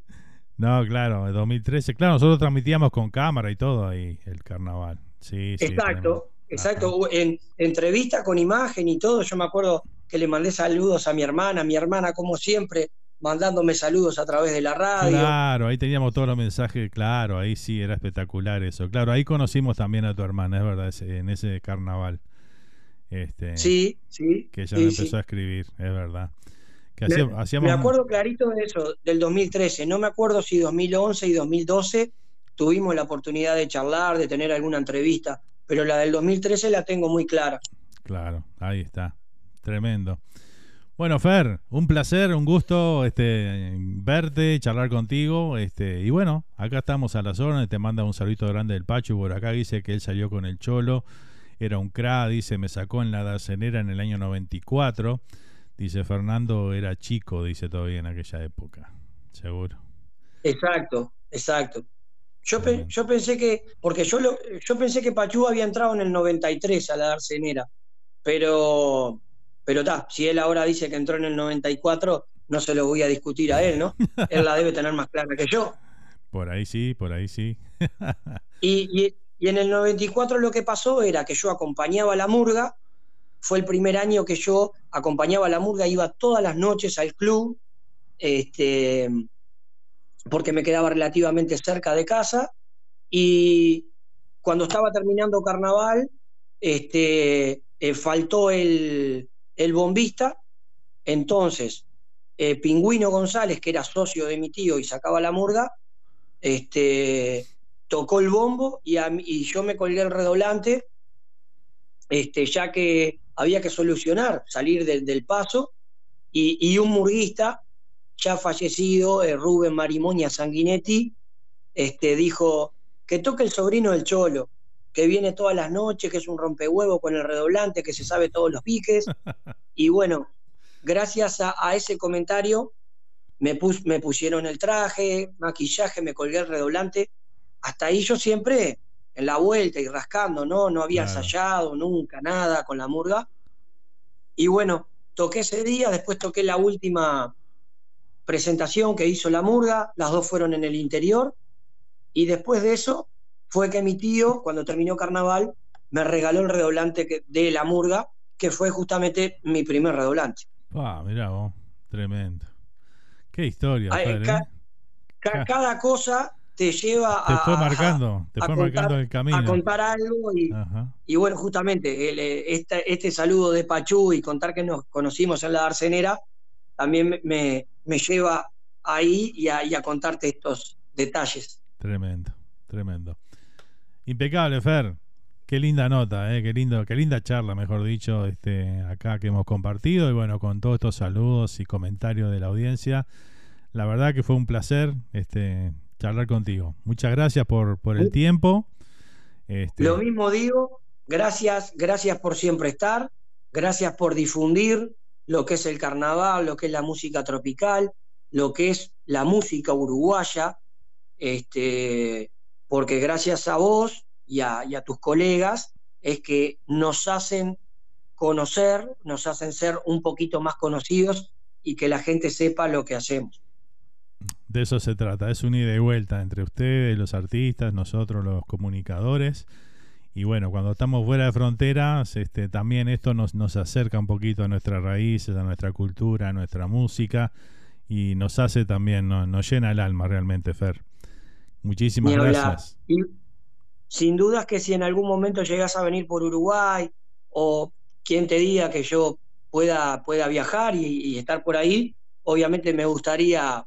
No, claro, en 2013. Claro, nosotros transmitíamos con cámara y todo ahí el carnaval. Sí, sí. Exacto, exacto. En entrevista con imagen y todo, yo me acuerdo que le mandé saludos a mi hermana, mi hermana como siempre mandándome saludos a través de la radio. Claro, ahí teníamos todos los mensajes, claro, ahí sí era espectacular eso. Claro, ahí conocimos también a tu hermana, es verdad, en ese carnaval. Este, sí, sí. Que ella sí, empezó a escribir, es verdad. Que me, hacíamos... me acuerdo clarito de eso, del 2013. No me acuerdo si 2011 y 2012 tuvimos la oportunidad de charlar, de tener alguna entrevista, pero la del 2013 la tengo muy clara. Claro, ahí está. Tremendo. Bueno, Fer, un placer, un gusto este, verte, charlar contigo. Este, y bueno, acá estamos a las órdenes. Te manda un saludito grande del Pacho. Por acá dice que él salió con el Cholo. Era un cra, dice, me sacó en la dacenera en el año 94. Dice Fernando, era chico, dice todavía en aquella época. Seguro. Exacto, exacto. Yo, yo pensé que, porque yo, lo, yo pensé que Pachú había entrado en el 93 a la darcenera, pero pero está, si él ahora dice que entró en el 94, no se lo voy a discutir a él, ¿no? *laughs* él la debe tener más clara que yo. Por ahí sí, por ahí sí. *laughs* y, en el 94 lo que pasó era que yo acompañaba a la murga, fue el primer año que yo acompañaba a la murga, iba todas las noches al club, este, porque me quedaba relativamente cerca de casa, y cuando estaba terminando carnaval, este, eh, faltó el, el bombista, entonces eh, Pingüino González, que era socio de mi tío y sacaba la murga, este, tocó el bombo y, yo me colgué el redoblante, este, ya que había que solucionar, salir del paso, y, un murguista ya fallecido, eh, Rubén Marimonia Sanguinetti, este, dijo que toque el sobrino del Cholo que viene todas las noches, que es un rompehuevo con el redoblante, que se sabe todos los piques. *laughs* Y bueno, gracias a, ese comentario me, me pusieron el traje, maquillaje, me colgué el redoblante. Hasta ahí yo siempre en la vuelta y rascando, ¿no? No había ensayado nunca nada con la murga. Y bueno, toqué ese día, después toqué la última presentación que hizo la murga, las dos fueron en el interior. Y después de eso fue que mi tío, cuando terminó carnaval, me regaló el redoblante de la murga, que fue justamente mi primer redoblante. Ah, mira vos, tremendo. Qué historia. ¿eh? Cada cosa te lleva te fue marcando, te fue marcando el camino. A contar algo y, bueno, justamente eh, este, este, saludo de Pachú y contar que nos conocimos en la Arcenera también me, me lleva ahí y a, y a contarte estos detalles. Tremendo, tremendo. Impecable, Fer. Qué linda nota, eh, qué lindo, qué linda charla, mejor dicho, este, acá que hemos compartido y bueno, con todos estos saludos y comentarios de la audiencia. La verdad que fue un placer este, charlar contigo. Muchas gracias por, por el tiempo. Este... Lo mismo digo, gracias, gracias por siempre estar, gracias por difundir lo que es el carnaval, lo que es la música tropical, lo que es la música uruguaya. Este, porque gracias a vos y a, tus colegas es que nos hacen conocer, nos hacen ser un poquito más conocidos y que la gente sepa lo que hacemos. De eso se trata, es un ida y vuelta entre ustedes, los artistas, nosotros los comunicadores. Y bueno, cuando estamos fuera de fronteras, este, también esto nos, nos acerca un poquito a nuestras raíces, a nuestra cultura, a nuestra música y nos hace también, nos llena el alma realmente, Fer. Muchísimas gracias. sin dudas que si en algún momento llegas a venir por Uruguay o quien te diga que yo pueda, pueda viajar y, estar por ahí, obviamente me gustaría,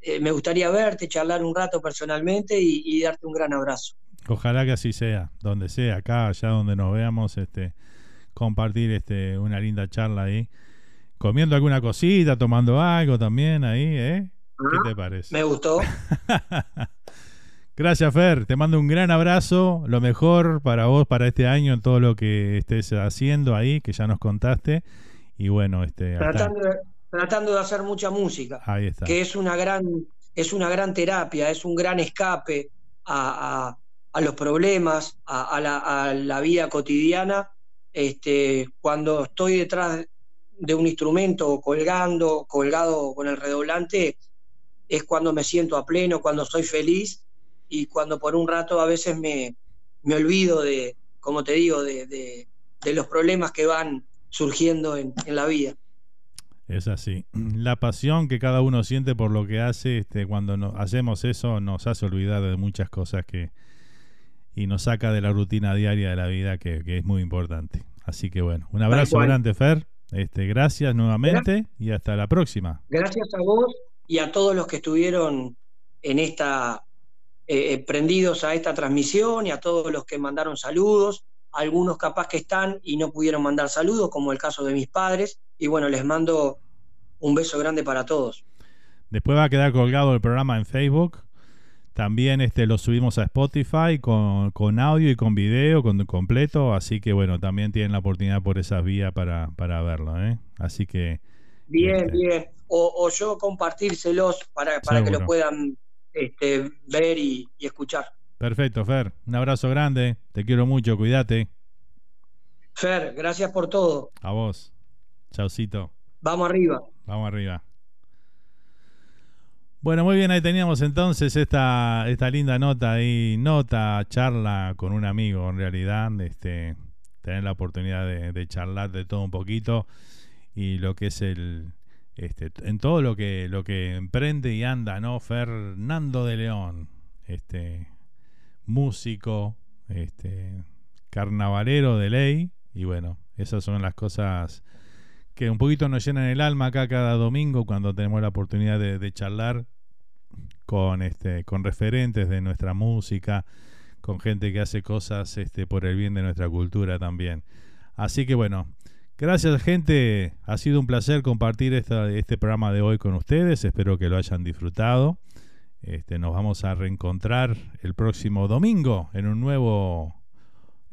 eh, me gustaría verte, charlar un rato personalmente y, darte un gran abrazo. Ojalá que así sea, donde sea, acá, allá donde nos veamos, este, compartir este, una linda charla ahí, comiendo alguna cosita, tomando algo también ahí, ¿eh? ¿Qué ah, te parece? Me gustó. *laughs* Gracias, Fer. Te mando un gran abrazo. Lo mejor para vos, para este año, en todo lo que estés haciendo ahí, que ya nos contaste. Y bueno, este. Tratando, tratando de hacer mucha música, que es una gran, es una gran terapia, es un gran escape a, los problemas, a, la, vida cotidiana. Este, cuando estoy detrás de un instrumento colgando, colgado con el redoblante, es cuando me siento a pleno, cuando soy feliz y cuando por un rato a veces me, me olvido de, como te digo, de, de, los problemas que van surgiendo en, en la vida. Es así. La pasión que cada uno siente por lo que hace, este, cuando no, hacemos eso, nos hace olvidar de muchas cosas que y nos saca de la rutina diaria de la vida, que, es muy importante. Así que bueno, un abrazo grande, Fer. Este, gracias nuevamente y hasta la próxima. Gracias a vos y a todos los que estuvieron en esta eh, eh, prendidos a esta transmisión y a todos los que mandaron saludos. Algunos capaz que están y no pudieron mandar saludos, como el caso de mis padres y bueno, les mando un beso grande para todos. Después va a quedar colgado el programa en Facebook. También este lo subimos a Spotify con, con audio y con video con, completo. Así que bueno, también tienen la oportunidad por esas vías para, para verlo. ¿eh? Así que. Bien, este, bien. O, yo compartírselos para, para que lo puedan este, ver y, y escuchar. Perfecto, Fer. Un abrazo grande. Te quiero mucho. Cuídate. Fer, gracias por todo. A vos. Chaucito. Vamos arriba. Vamos arriba. Bueno, muy bien, ahí teníamos entonces esta, esta linda nota ahí, nota, charla con un amigo en realidad, este, tener la oportunidad de, charlar de todo un poquito y lo que es el, este, en todo lo que, lo que emprende y anda, ¿no? Fernando de León, este, músico, este, carnavalero de ley, y bueno, esas son las cosas que un poquito nos llenan el alma acá cada domingo cuando tenemos la oportunidad de, charlar con este con referentes de nuestra música, con gente que hace cosas este por el bien de nuestra cultura también. Así que bueno, gracias gente, ha sido un placer compartir este programa de hoy con ustedes, espero que lo hayan disfrutado. Este, nos vamos a reencontrar el próximo domingo en un nuevo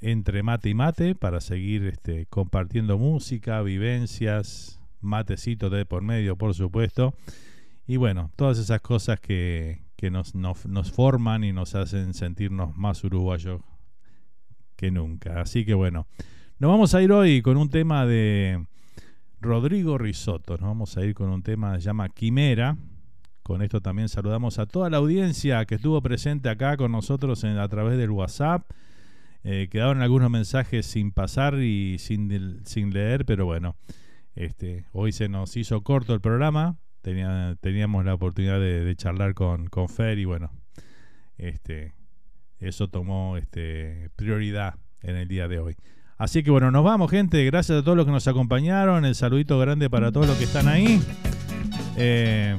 entre mate y mate para seguir este, compartiendo música, vivencias, matecito de por medio, por supuesto. Y bueno, todas esas cosas que, nos, nos, forman y nos hacen sentirnos más uruguayos que nunca. Así que bueno, nos vamos a ir hoy con un tema de Rodrigo Risotto. Nos vamos a ir con un tema que se llama Quimera. Con esto también saludamos a toda la audiencia que estuvo presente acá con nosotros a través del WhatsApp eh, quedaron algunos mensajes sin pasar y sin, leer, pero bueno, este, hoy se nos hizo corto el programa. Tenía, teníamos la oportunidad de, charlar con, con, Fer y bueno, este, eso tomó este, prioridad en el día de hoy. Así que bueno, nos vamos, gente. Gracias a todos los que nos acompañaron. El saludito grande para todos los que están ahí. Eh,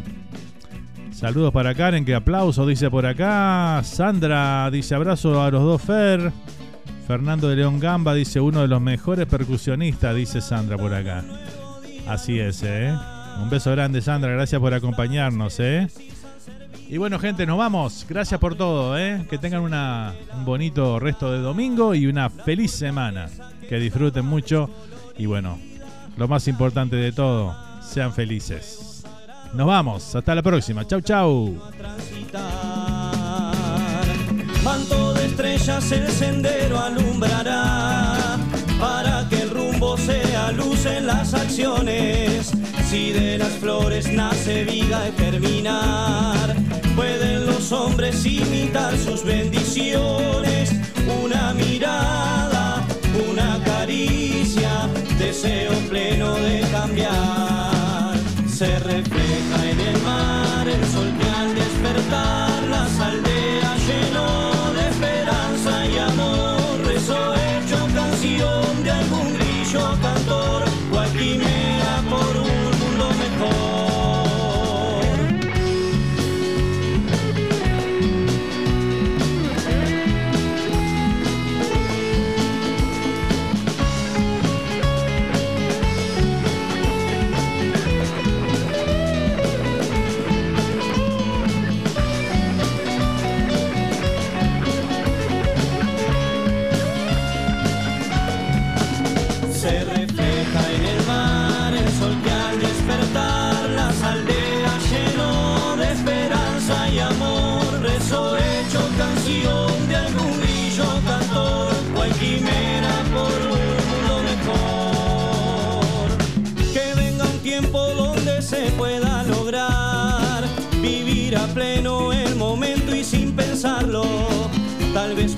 saludos para Karen, que aplauso dice por acá. Sandra dice abrazo a los dos Fer. Fernando de León Gamba dice uno de los mejores percusionistas, dice Sandra por acá. Así es, ¿eh? Un beso grande, Sandra. Gracias por acompañarnos, ¿eh? Y bueno, gente, nos vamos. Gracias por todo, ¿eh? Que tengan un bonito resto de domingo y una feliz semana. Que disfruten mucho. Y bueno, lo más importante de todo, sean felices. Nos vamos. Hasta la próxima. Chau, chau manto de estrellas el sendero alumbrará para que el rumbo sea luz en las acciones. Si de las flores nace vida y terminar, pueden los hombres imitar sus bendiciones. Una mirada, una caricia, deseo pleno de cambiar. Se refleja en el mar el sol que al despertar las aldeas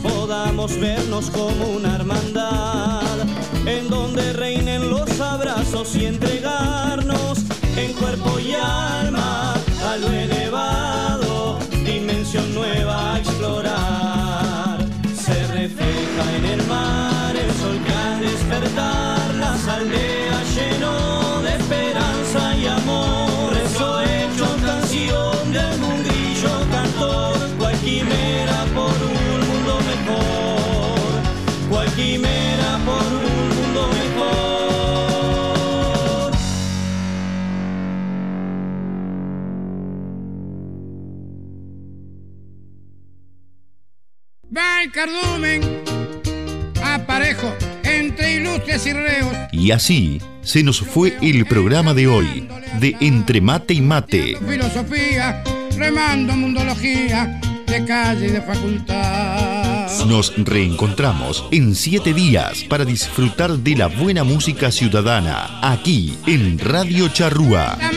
podamos vernos como una hermandad, en donde reinen los abrazos y entregarnos en cuerpo y alma a lo elevado, dimensión nueva a explorar. Se refleja en el mar Va el cardumen, aparejo entre ilustres y reos. Y así se nos fue el programa de hoy de Entre Mate y Mate. Filosofía, remando mundología, de calle y de facultad. Nos reencontramos en siete días para disfrutar de la buena música ciudadana aquí en Radio Charrúa. La